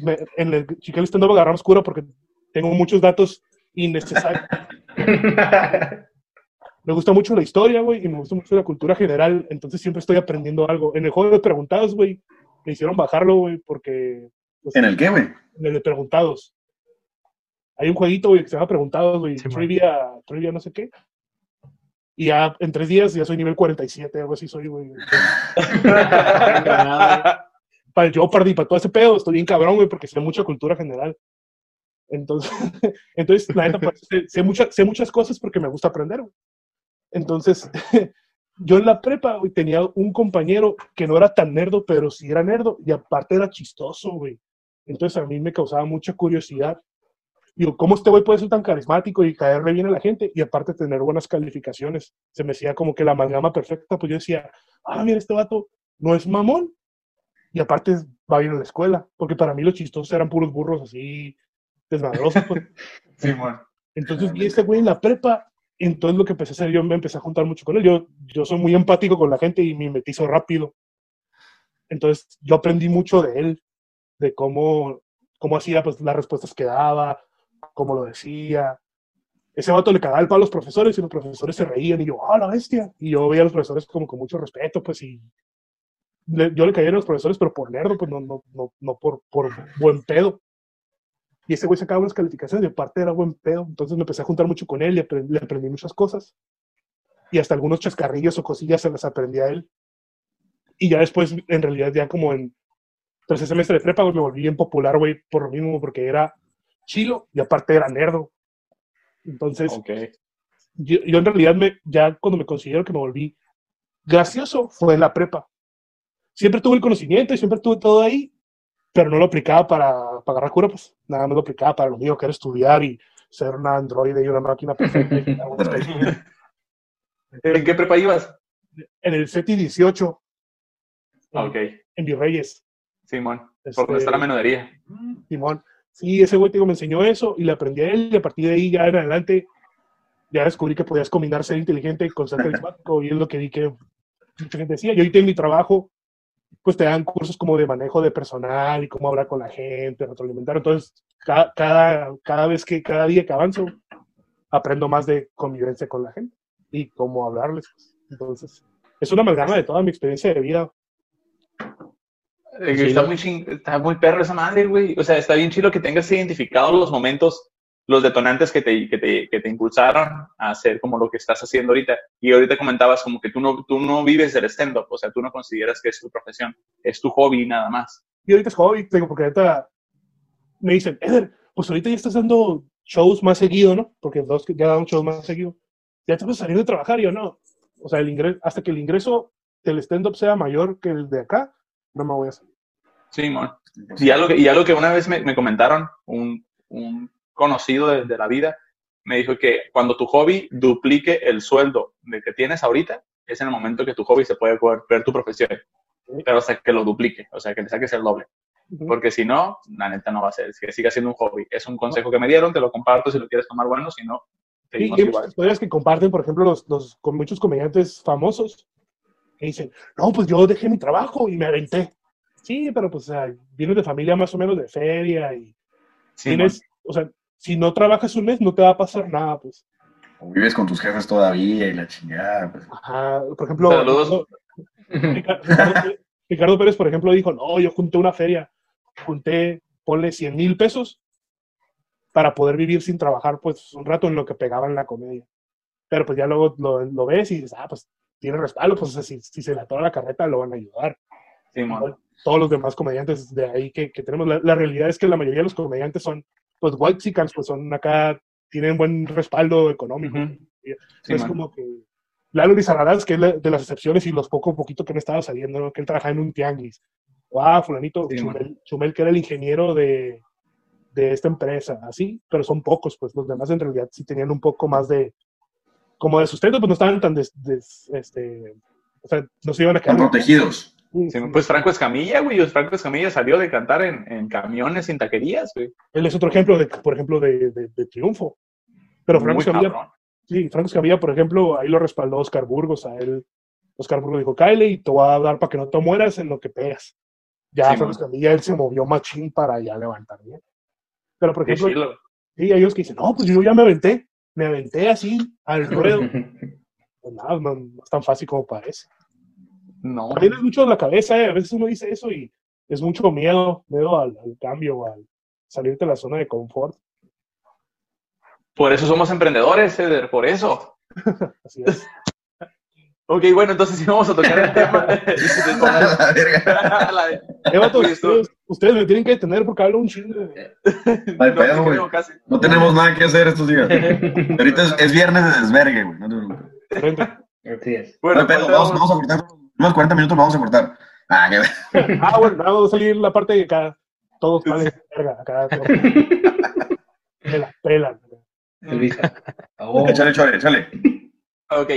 me- en el Chiquel Stand Up agarramos cura porque tengo muchos datos innecesarios. me gusta mucho la historia, güey, y me gusta mucho la cultura general, entonces siempre estoy aprendiendo algo. En el juego de preguntados, güey, me hicieron bajarlo, güey, porque Pues, ¿En el qué, güey? en el de preguntados. Hay un jueguito, güey, que se llama Preguntados, güey, Sí, man. trivia, trivia no sé qué. Y ya en tres días ya soy nivel 47, algo así soy, güey. Para el Jeopardy, para todo ese pedo, estoy bien cabrón, güey, porque sé mucha cultura general. Entonces, entonces la neta, pues, sé, mucha- sé muchas cosas porque me gusta aprender, güey. Entonces, yo en la prepa, güey, tenía un compañero que no era tan nerdo, pero sí era nerdo, y aparte era chistoso, güey. Entonces a mí me causaba mucha curiosidad. Digo, ¿cómo este güey puede ser tan carismático y caerle bien a la gente y aparte tener buenas calificaciones? Se me hacía como que la amalgama perfecta, pues yo decía, ah, mira, este vato no es mamón y aparte va bien a la escuela, porque para mí los chistosos eran puros burros así desmadrosos. Pues. Simón. Entonces vi este güey en la prepa, entonces lo que empecé a hacer, yo me empecé a juntar mucho con él. Yo, yo soy muy empático con la gente y me metizo rápido. Entonces yo aprendí mucho de él, de cómo, cómo hacía pues, las respuestas que daba, cómo lo decía. Ese vato le cagaba el palo a los profesores y los profesores se reían y yo, ¡ah, la bestia! Y yo veía a los profesores como con mucho respeto, pues, y le- yo le caía a los profesores, pero por nerdo, pues no, no, no, no por, por buen pedo. Y ese güey sacaba unas calificaciones y aparte era buen pedo. Entonces me empecé a juntar mucho con él y apre- le aprendí muchas cosas. Y hasta algunos chascarrillos o cosillas se las aprendí a él. Y ya después, en realidad, ya como en tercer semestre de prepa, güey, me volví bien popular, güey, por lo mismo, porque era chilo y aparte era nerdo. Entonces, Ok. yo, yo en realidad, me, ya cuando me considero que me volví gracioso, fue en la prepa. Siempre tuve el conocimiento y siempre tuve todo ahí, pero no lo aplicaba para, para agarrar cura, pues nada más lo aplicaba para lo mío, que era estudiar y ser una androide y una máquina perfecta. y. ¿En qué prepa ibas? en el CETI 18, Ah, Ok. en Virreyes. Simón. Este, Por donde está la menodería. Simón. Sí, ese güey digo, me enseñó eso y le aprendí a él y a partir de ahí ya en adelante ya descubrí que podías combinar ser inteligente con ser carismático y es lo que vi que mucha gente decía. Yo ahorita en mi trabajo pues te dan cursos como de manejo de personal y cómo hablar con la gente, retroalimentar. Entonces, cada, cada, cada vez que, cada día que avanzo, aprendo más de convivencia con la gente y cómo hablarles. Entonces, es una amalgama de toda mi experiencia de vida. Eh, Sí, está, muy ching- está muy perro esa madre, güey. O sea, está bien chido que tengas identificados los momentos, los detonantes que te, que te, que te impulsaron a hacer como lo que estás haciendo ahorita. Y ahorita comentabas como que tú no, tú no vives del stand-up, o sea, tú no consideras que es tu profesión, es tu hobby nada más. Y ahorita es hobby, digo, porque ahorita me dicen, Eder, pues ahorita ya estás dando shows más seguido, ¿no? Porque dos ya dan shows más seguido. Ya te vas a salir de trabajar, y yo no. O sea, el ingreso, hasta que el ingreso del stand-up sea mayor que el de acá, no me voy a salir. Sí, mon. Y algo que, y algo que una vez me, me comentaron, un, un conocido de, de la vida, me dijo que cuando tu hobby duplique el sueldo de que tienes ahorita, es en el momento que tu hobby se puede ver tu profesión. Pero hasta que lo duplique, o sea, que le saques el doble. Porque si no, la neta no va a ser, que siga siendo un hobby. Es un consejo que me dieron, te lo comparto si lo quieres tomar bueno, si no, seguimos igual. historias que comparten, por ejemplo, los, los, con muchos comediantes famosos que dicen, no, pues yo dejé mi trabajo y me aventé. Sí, pero pues o sea, vienes de familia más o menos de feria y Sí, tienes, o sea, si no trabajas un mes no te va a pasar nada, pues. O vives con tus jefes todavía y la chingada. Pues. Ajá, por ejemplo, Saludos. Ricardo, Ricardo Pérez- Ricardo Pérez, por ejemplo, dijo, no, yo junté una feria, junté, ponle 100 mil pesos para poder vivir sin trabajar, pues, un rato en lo que pegaba en la comedia. Pero pues ya luego lo, lo ves y dices, ah, pues, tiene respaldo, pues, o sea, si, si se le atora la carreta, lo van a ayudar. Sí, todos los demás comediantes de ahí que, que tenemos, la, la realidad es que la mayoría de los comediantes son, pues, white pues, son acá, tienen buen respaldo económico. Sí, es como que Lalo Lizarraraz, que es la- de las excepciones y los poco poquito que han estado saliendo, ¿no? que él trabajaba en un tianguis. O, ah, fulanito, Sí, Chumel, Chumel, que era el ingeniero de, de esta empresa, así, pero son pocos, pues los demás en realidad sí tenían un poco más de, como de sustento, pues no estaban tan, des, des- este, o sea, no se iban a quedar. protegidos. Sí, pues Franco Escamilla, güey, Franco Escamilla salió de cantar en, en camiones, en taquerías, güey. Él es otro ejemplo, de, por ejemplo, de, de- de triunfo. Pero Franco Muy Escamilla, cabrón. Sí, Franco Escamilla, por ejemplo, ahí lo respaldó Oscar Burgos. A él, Oscar Burgos dijo, Kyle, y te voy a dar para que no te mueras en lo que pegas. Ya Sí, Franco. Escamilla, él se movió machín para ya levantar bien. Pero, por ejemplo, sí, hay ellos que dicen, no, pues yo ya me aventé. Me aventé así, al ruedo. Pues nada, no, no es tan fácil como parece. No. También es mucho de la cabeza, ¿eh? A veces uno dice eso y es mucho miedo, miedo al, al cambio, al salirte de la zona de confort. Por eso somos emprendedores, Eder, por eso. Así es. Ok, bueno, entonces sí vamos a tocar el tema. La verga. La- vato, Oye, esto- ustedes, ustedes me tienen que detener porque hablo un chingo. güey. No pedo, no güey. creo casi. No tenemos nada que hacer estos días. Ahorita es, es viernes de desvergue, güey. No te preocupes. Así es. No Bueno, pedo, pues, vamos, vamos a cortar. Unos 40 minutos vamos a cortar. Ah, que Ah, bueno, nada, va a salir la parte de acá. Todos valen verga. Acá. Me la pelan. Oh, Échale, échale, échale. Ok,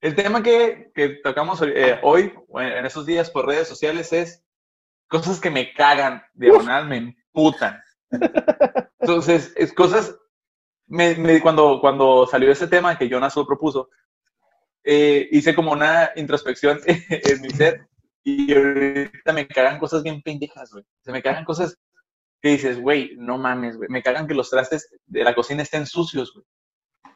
el tema que, que tocamos eh, hoy, en esos días por redes sociales, es cosas que me cagan, diagonal, me emputan. Entonces, es cosas, me, me- cuando, cuando salió ese tema que Jonas lo propuso, eh, hice como una introspección en mi ser y ahorita me cagan cosas bien pendejas, güey. Se me cagan cosas que dices, güey, no mames, güey. Me cagan que los trastes de la cocina estén sucios, güey.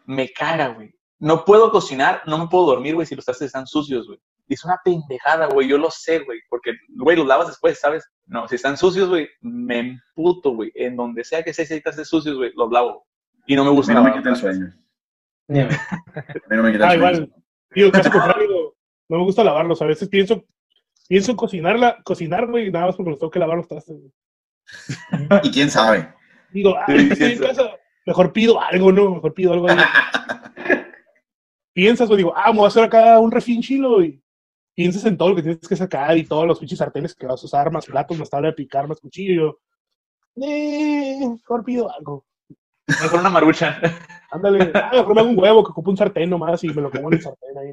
Me caga, güey. No puedo cocinar, no me puedo dormir, güey, si los trastes están sucios, güey. Y es una pendejada, güey. Yo lo sé, güey. Porque, güey, los lavas después, ¿sabes? No, si están sucios, güey, me emputo, güey. En donde sea que sea, si hay trastes sucios, güey, los lavo. Y no me A gusta mí no me quita el trastes. sueño. ni- A mí no me quita el sueño. Digo, casi contrario. No me gusta lavarlos. A veces pienso, pienso cocinar, cocinar, güey, nada más porque los tengo que lavar los trastes. güey. Y quién sabe. Digo, ah, Sí, estoy en casa. Mejor pido algo, ¿no? Mejor pido algo. ahí. Piensas, güey, digo, ah, me voy a hacer acá un refín chilo y piensas en todo lo que tienes que sacar y todos los pinches sartenes que vas a usar, más platos, más tabla de picar, más cuchillo. Eh, mejor pido algo. Mejor una marucha. Ándale, ah, mejor me hago un huevo que ocupo un sartén nomás y me lo pongo en el sartén ahí.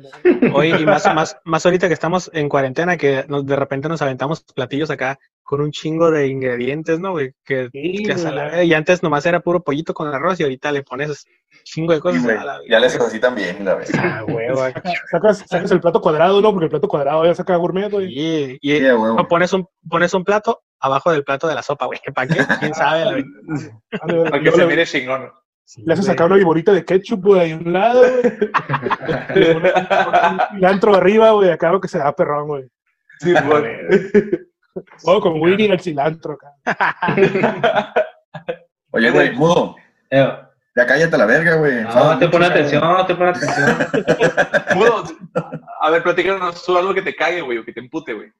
¿no? Oye, y más, más, más ahorita que estamos en cuarentena, que nos, de repente nos aventamos platillos acá con un chingo de ingredientes, ¿no, güey? Que, Sí, que hasta la- güey. y antes nomás era puro pollito con arroz y ahorita le pones chingo de Sí, cosas. güey. a la- Ya les así también, la verdad. Ah, huevo. Sacas, sacas el plato cuadrado, ¿no? Porque el plato cuadrado ya saca gourmet, güey. Y, Sí, pones un, pones un plato abajo del plato de la sopa, güey. ¿Para qué? ¿Quién sabe? La- Ándale, Para que se mire chingón. Sí, Le haces güey. sacar una viborita de ketchup, güey, ahí a un lado, güey. Le cilantro arriba, güey, acá lo que se da perrón, güey. Sí, güey. O con Winnie el cilantro. Oye, güey, mudo. Eh, Ya cállate a la verga, güey. No, te pone atención, no te pone atención. Mudo, a ver, platícanos tú algo que te cague, güey, o que te empute, güey.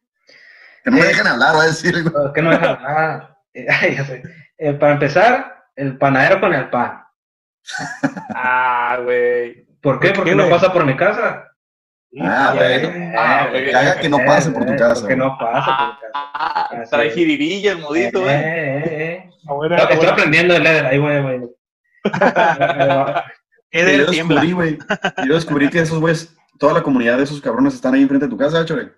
Que no me dejan hablar, va a decir, güey. que no deja nada. Eh, ay, ya sé. Eh, para empezar, el panadero con el pan. Ah, güey. ¿Por qué? ¿Por Porque qué, no güey? pasa por mi casa. Ah, Ya, bueno. Eh, Ah, eh. Que haga que no pase por tu eh, casa. Porque güey. no pasa por mi casa. Ah, trae jiribilla el modito, Eh, güey. eh, eh. Ah, No, que estoy aprendiendo el leather. Ahí Que del yo descubrí, güey. Yo descubrí que esos güeyes, toda la comunidad de esos cabrones están ahí enfrente de tu casa, chore.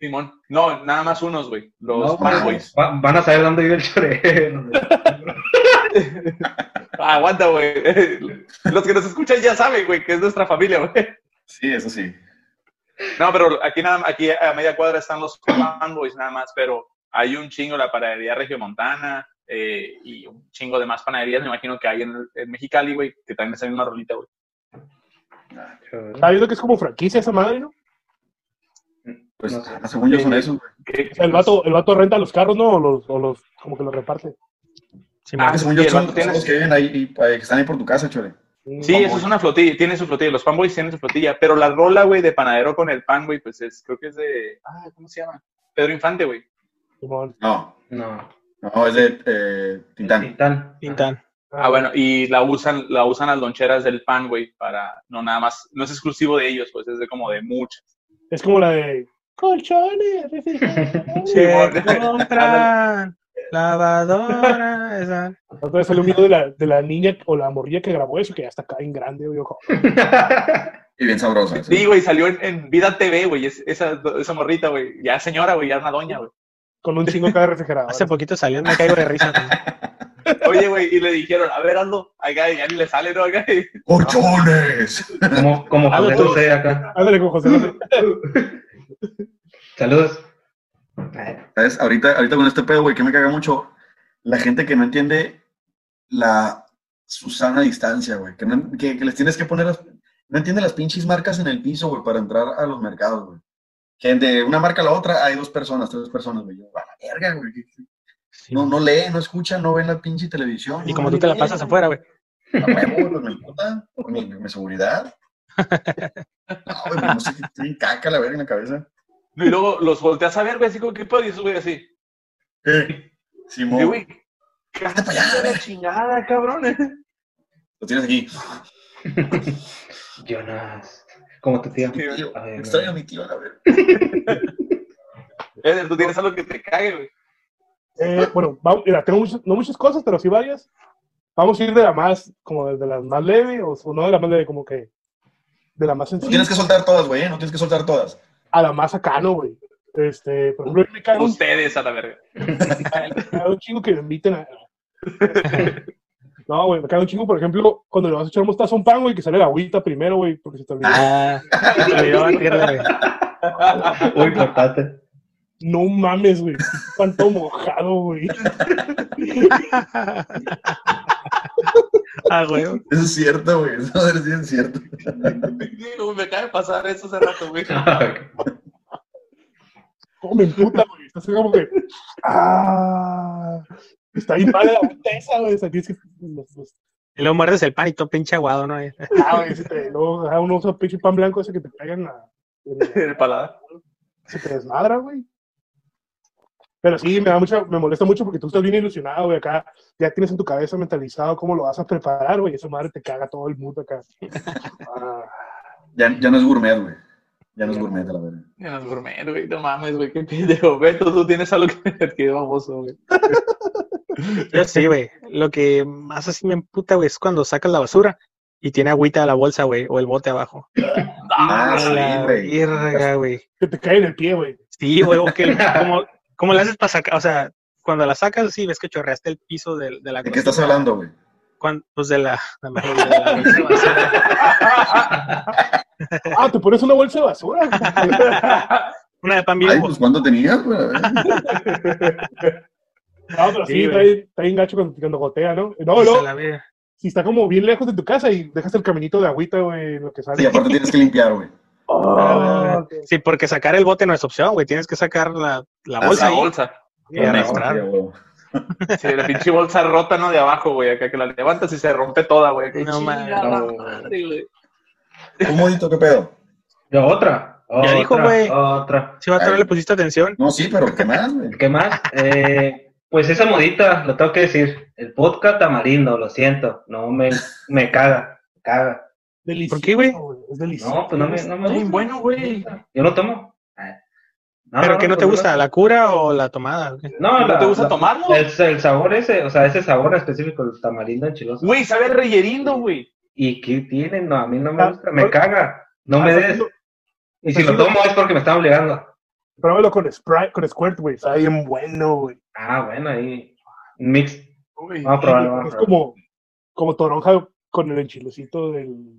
Simón. No, nada más unos, güey. Los No, va- van a saber dónde vive el chore. Ah, aguanta, güey. Los que nos escuchan ya saben, güey, que es nuestra familia, güey. Sí, eso sí. No, pero aquí nada, aquí a media cuadra están los fanboys nada más, pero hay un chingo la panadería Regiomontana eh, y un chingo de más panaderías, me imagino que hay en, en Mexicali, güey, que también es la misma rolita, güey. Está viendo que es como franquicia esa madre, ¿no? Pues, No sé. ah, según yo son esos, güey. Que- O sea, el vato, el vato renta los carros, ¿no? O los, o los como que los reparte. Sí, Ah, según yo son, los que viven ahí, y, eh, que están ahí por tu casa, chore. Sí, Fanboy. eso es una flotilla, tiene su flotilla, los fanboys tienen su flotilla, pero la rola, güey, de panadero con el pan, güey, pues es, creo que es de, ah, ¿cómo se llama? Pedro Infante, güey. No, No. no, es de eh, Tintán. Tintán. Pintan. Ah, bueno, y la usan, la usan las loncheras del pan, güey, para, no nada más, no es exclusivo de ellos, pues es de como de muchas. Es como la de colchones, refrigeradores. Se compran lavadora. Esa. Otra vez salió un video de la, de la niña o la morrilla que grabó eso, que ya está acá en grande, güey. ojo. Y bien sabrosa. Sí, güey, salió en, en Vida TV, güey, es- esa, esa morrita, güey, ya es señora, güey, ya es una doña, güey. Con un chingo cada refrigerador. Hace poquito salió, me caigo de risa. Oye, güey, y le dijeron, a ver, hazlo, acá, ya ni le sale, ¿no? Acá, ¡Colchones! Como, José. José acá. Ándale con José José. Saludos. ¿Sabes? Ahorita, ahorita con este pedo, güey, que me caga mucho, la gente que no entiende la Susana distancia, güey, que, no- que, que les tienes que poner las, no entiende las pinches marcas en el piso, güey, para entrar a los mercados, güey. Que de una marca a la otra hay dos personas, tres personas, güey. Yo, "Ah, verga, güey. Sí. No, no lee, no escucha, no ve la pinche televisión. Y no como tú te la pasas afuera, güey. A huevo, pues me con mi, mi seguridad. No, güey, no sé qué tiene caca la verga en la cabeza. Y luego los volteas a ver, güey, así como, ¿qué pedo? Y esos güey así. ¿Qué? Simón, Sí, güey. Hazte para allá, la chingada, cabrón. lo tienes aquí. Jonas. Como tu tía. Tío, A ver, extraño a mi tío, a ver. Eder, tú tienes algo que te cague, güey. Eh, bueno, vamos, mira, tengo muchas, no muchas cosas, pero sí varias. Vamos a ir de la más, como de la más leve, o, o no de la más leve, como que de la más No sencilla tienes que soltar todas, güey, ¿eh? no tienes que soltar todas. A la más acá, ¿no, güey? Este, por ejemplo, me cae un, Ustedes a la verga. me cae un chingo que me inviten a... No, güey, me cae un chingo, por ejemplo, cuando le vas a echar mostaza a un pan, güey, que sale la agüita primero, güey, porque se te olvidó. Ah, se me olvidó güey. Muy importante. No mames, güey. Pan todo mojado, güey. Ah, güey. Eso es cierto, güey. Eso sí es cierto. Me acaba de pasar eso hace rato, güey. ¿Cómo me emputa, güey? Estás como que. ¡Ah! Está bien padre la esa, güey. O sea, tienes que. los- los- Y luego muerdes el pan y todo pinche aguado, ¿no? Ah, güey, te- luego ah, uno usa pinche pan blanco ese que te pega en la. en la- El paladar. se te desmadra, güey. Pero sí, me da mucha, me molesta mucho porque tú estás bien ilusionado, güey, acá ya tienes en tu cabeza mentalizado cómo lo vas a preparar, güey, esa madre te caga todo el mundo acá. Ah, Ya, ya no es gourmet, güey. Ya no es gourmet, a la verga. Ya no es gourmet, güey. No mames, güey. Qué pendejo. Beto, tú tienes algo que me quedó baboso, güey. Yo sí, güey. Lo que más así me emputa, güey, es cuando sacas la basura y tiene agüita la bolsa, güey, o el bote abajo. Ah, A sí, güey. güey. que te cae en el pie, güey. Sí, güey, o que como, como le haces para sacar, o sea, cuando la sacas, sí, ves que chorreaste el piso de, de la ¿De qué estás hablando, güey? Pues de la, de la, de la bolsa de basura. Ah, te pones una bolsa de basura. Una de pan Ay, bimbo. pues ¿cuánto tenías, güey? No, pero sí, Sí, está bien gacho cuando, cuando gotea, ¿no? No, no, si está como bien lejos de tu casa y dejas el caminito de agüita, güey, lo que sale. Y aparte tienes que limpiar, güey. Ah. Sí, porque sacar el bote no es opción, güey. Tienes que sacar la, la bolsa La ahí bolsa. y arrastrar. Sí, la pinche bolsa rota, ¿no? De abajo, güey. Acá que la levantas y se rompe toda, güey. Qué No mames. madre, güey. ¿Un modito qué pedo? Yo, otra. Ya dijo, otra, güey. Otra. Si vato, no le pusiste atención. No, sí, pero ¿qué más, güey? ¿Qué más? Eh, pues esa modita, lo tengo que decir. El podcast tamarindo, lo siento. No me, me caga. me Caga. Delicioso, ¿Por qué, güey? Es delicioso. No, pues no me, no me gusta. bueno, güey. Yo no tomo. Ah. No, ¿Pero qué no te pues gusta? ¿La cura o la tomada? No, ¿No la- te gusta la- tomarlo? Es el sabor ese, o sea, ese sabor específico, el tamarindo enchiloso. Güey, sabe reyerindo, güey. ¿Y qué tiene? No, a mí no me Ah, gusta, me caga. No Ah, me está des. Y si lo tomo es porque me están obligando. Pruébalo con Sprite, con Squirt, güey. Está bien bueno, güey. Ah, bueno, ahí. un Mix. Uy. Vamos a probarlo, vamos a Es como, como toronja con el enchilocito del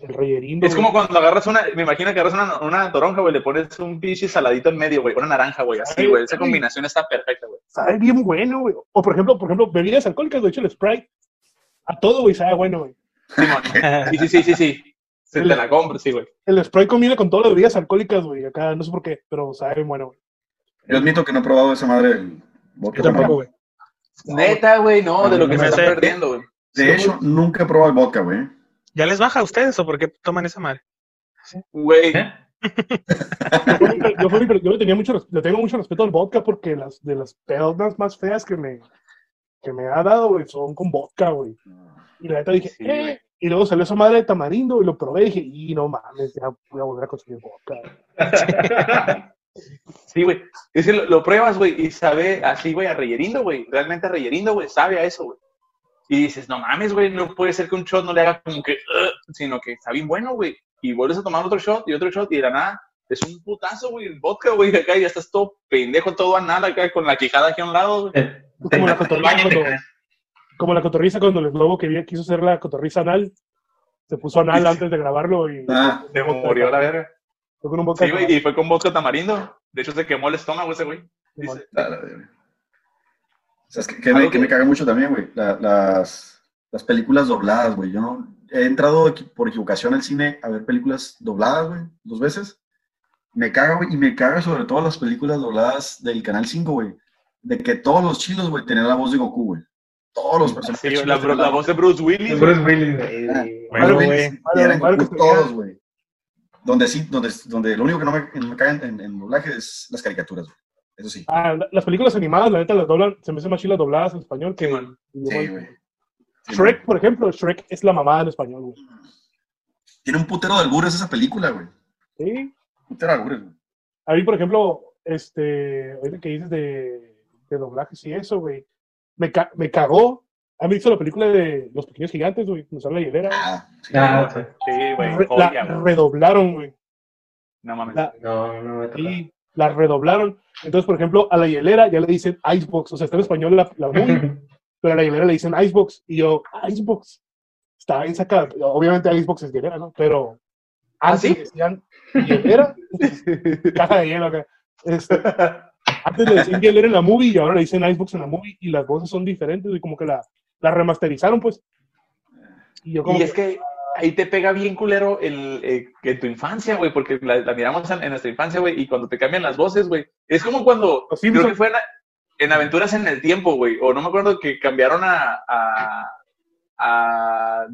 el reyerindo. Es como cuando agarras una, me imagino que agarras una, una toronja, güey, le pones un pinche saladito en medio, güey, una naranja, güey, así, güey. Esa combinación está perfecta, güey. Sabe bien bueno, güey. O por ejemplo, por ejemplo, bebidas alcohólicas, de hecho, el Sprite. A todo, güey, sabe bueno, güey. Sí, sí, sí, sí, sí. Se te la compro, sí, güey. El Sprite combina con todas las bebidas alcohólicas, güey. Acá no sé por qué, pero sabe bien bueno, güey. Yo admito que no he probado esa madre del vodka. Yo tampoco, güey. Neta, güey, no, de lo que me está perdiendo, güey. De hecho, nunca he probado el vodka, güey. ¿Ya les baja a ustedes o por qué toman esa madre? Güey, ¿Eh? Yo, fui- yo, fui- yo le, tenía mucho, le tengo mucho respeto al vodka porque las de las pedas más feas que me, que me ha dado, güey, son con vodka, güey. Y la neta dije, Sí, eh. Y luego salió esa madre de tamarindo y lo probé y dije, y no mames, ya voy a volver a consumir vodka. sí, güey. Es que lo, lo pruebas, güey, y sabe así, güey, a reyerindo, güey. Realmente a reyerindo, güey, sabe a eso, güey. Y dices, no mames, güey, no puede ser que un shot no le haga como que, "Ugh", sino que está bien bueno, güey. Y vuelves a tomar otro shot y otro shot y de la nada es un putazo, güey, el vodka, güey, acá y ya estás todo pendejo, todo a nada acá con la quijada aquí a un lado, güey. Eh, Como la cuando-. Como la cotorriza cuando el globo quería, quiso hacer la cotorriza anal. Se puso anal antes de grabarlo y Ah, Se murió la verga. fue con un vodka. Sí, güey, y fue con vodka tamarindo. De hecho, se quemó el estómago ese, güey. Dice. ¿Sabes qué, qué me, Algo que me que- caga mucho también, güey? La- las, las películas dobladas, güey. Yo no, he entrado por equivocación al cine a ver películas dobladas, güey, dos veces. Me caga, güey, y me caga sobre todo las películas dobladas del Canal 5, güey. De que todos los chinos, güey, tenían la voz de Goku, güey. Todos los personajes. Sí, la, tenían la voz de Bruce Willis. güey. Bruce Willis, güey. Ah, Bueno, güey, güey. eran Claro, Goku claro que todos, güey. Donde sí, donde, donde lo único que no me, no me cae en, en, en doblaje es las caricaturas, güey. Eso sí. Ah, la- las películas animadas, la neta, las doblan, se me hacen más chilas dobladas en español que Sí, man. Sí, güey. Sí, Shrek, por ejemplo, Shrek es la mamada en español, güey. Tiene un putero de albures esa película, güey. Sí. Putero de albures, güey. A mí, por ejemplo, este, ahorita que dices de, de doblajes y eso, güey, me, ca- me cagó. ¿Han visto la película de Los Pequeños Gigantes, güey? Nos habla la hielera. Ah, sí, Ah, güey. sí. Sí, güey. Re- la redoblaron, güey. No mames. La- No, no toca. Sí, la redoblaron. Entonces, por ejemplo, a la hielera ya le dicen Icebox. O sea, está en español la, la movie, pero a la hielera le dicen Icebox. Y yo, Icebox. Está bien sacada. Obviamente Icebox es hielera, ¿no? Pero ¿Ah, antes sí? decían hielera, caja de hielo acá. Este, antes le decían hielera en la movie y ahora le dicen Icebox en la movie y las voces son diferentes y como que la, la remasterizaron, pues. Y yo como Y es que ahí te pega bien culero el, eh, que tu infancia, güey, porque la, la miramos en, en nuestra infancia, güey, y cuando te cambian las voces, güey. Es como cuando, Los creo que fue en, en Aventuras en el Tiempo, güey, o no me acuerdo que cambiaron a, a, a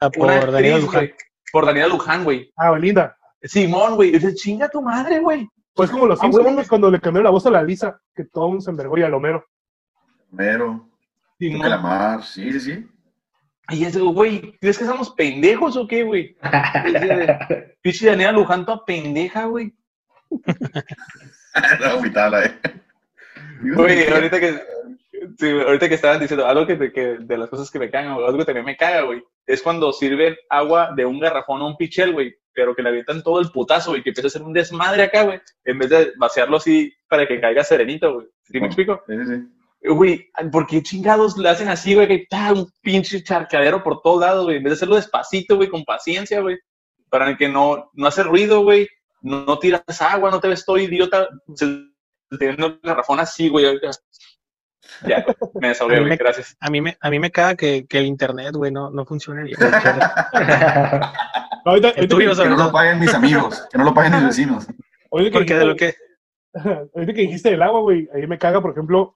Ah, por actriz, Luján. güey, por Daniela Luján, güey. Ah, Belinda. Simón, güey, dices, chinga tu madre, güey. Pues como los Ah, Simpsons cuando le cambiaron la voz a la Lisa, que todo el mundo se envergó y al Homero. Homero. Calamar, sí, sí, sí. Y es, güey, ¿crees que somos pendejos o qué, güey? Pichi Daniela Luján, toda pendeja, güey. no, agüitada, eh. Güey, ahorita que, sí, ahorita que estaban diciendo algo que, de- que de las cosas que me cagan, algo que también me caga, güey, es cuando sirven agua de un garrafón a un pichel, güey, pero que le avientan todo el putazo, güey, que empieza a hacer un desmadre acá, güey, en vez de vaciarlo así para que caiga serenito, güey. ¿Sí me explico? Sí, sí, sí. Güey, ¿por qué chingados le hacen así, güey? Que está un pinche charcadero por todos lados, güey. En vez de hacerlo despacito, güey, con paciencia, güey. Para que no, no hace ruido, güey. No, no tiras agua, no te ves todo idiota. se- Teniendo el garrafón así, güey. Ya, me desahogué, güey. Gracias. A mí me, a mí me caga que, que el internet, güey, no, no funcione bien. güey. No, ahorita, El ahorita tuyo, que- no lo paguen mis amigos, que no lo paguen mis vecinos. Porque de lo que... dijiste- ahorita que dijiste del agua, güey, ahí me caga, por ejemplo,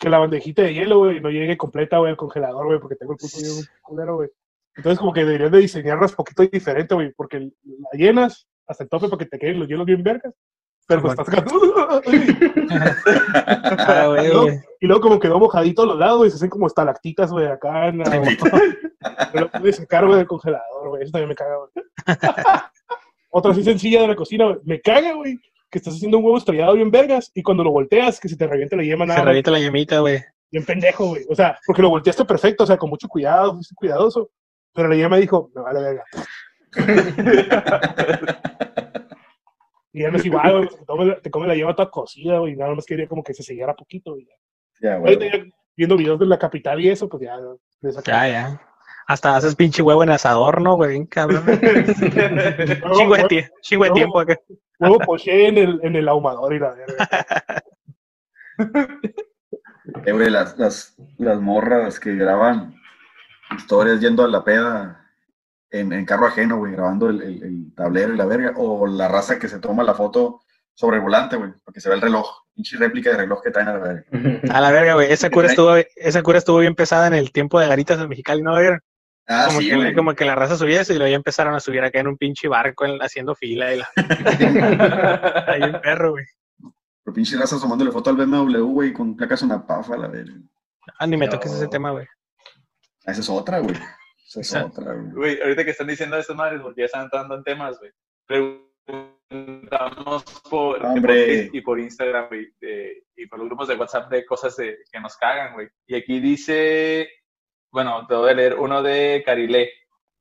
que la bandejita de hielo, güey, no llegue completa, güey, al congelador, güey, porque tengo el puto hielo culero, güey. Entonces, como que deberían de diseñarlas un poquito diferente, güey, porque la llenas hasta el tope para que te queden los hielos bien vergas, pero pues estás sacando... Ah, güey, y, luego, y como quedó mojadito a los lados, güey, se hacen como estalactitas, güey, acá. Pero lo puedes sacar, güey, del congelador, güey, eso también me caga, güey. Otra así sencilla de la cocina, güey, me caga, güey, que estás haciendo un huevo estrellado bien vergas y cuando lo volteas, que se te revienta la yema Se nada, más, revienta la llamita, güey. bien pendejo, güey. O sea, porque lo volteaste perfecto, o sea, con mucho cuidado, fuiste cuidadoso. Pero la yema dijo, me vale verga. y ya no es igual, güey, te come, la- te come la yema toda cocida, güey, nada más quería como que se sellara poquito, güey. Ya, güey. Viendo videos de la capital y eso, pues ya, le saca- Ya, ya. Hasta haces pinche huevo en asador, ¿no, güey? Cabrón. Chingo de, huevo- tie- chingo de huevo- tiempo acá. Huevo poché en el, en el ahumador y la verga. Eh, güey, las, las, las morras que graban historias yendo a la peda en, en carro ajeno, güey, grabando el, el- el tablero y la verga, o la raza que se toma la foto sobre el volante, güey, porque se ve el reloj, pinche réplica de reloj que traen a la verga. A la verga, güey. Esa cura estuvo, esa cura estuvo bien pesada en el tiempo de Garitas en Mexicali, ¿no, güey? Ah, como, sí, que, güey. como que la raza subía eso y luego ya empezaron a subir acá en un pinche barco en- haciendo fila y la... Ahí un perro, güey. Pero pinche raza tomándole foto al BMW, güey, con placas una pafa, la verga. Ah, ni me No. toques ese tema, güey. Esa es otra, güey. Esa es Ah. otra, güey. Güey, ahorita que están diciendo estas madres, porque ya están entrando en temas, güey. Preguntamos por, por Facebook y por Instagram, güey, de- y por los grupos de WhatsApp de cosas de- que nos cagan, güey. Y aquí dice, bueno, te voy a leer uno de Carilé.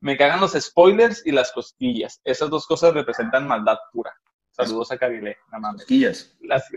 Me cagan los spoilers y las cosquillas. Esas dos cosas representan maldad pura. Saludos a Carilé, nada más Cosquillas. las-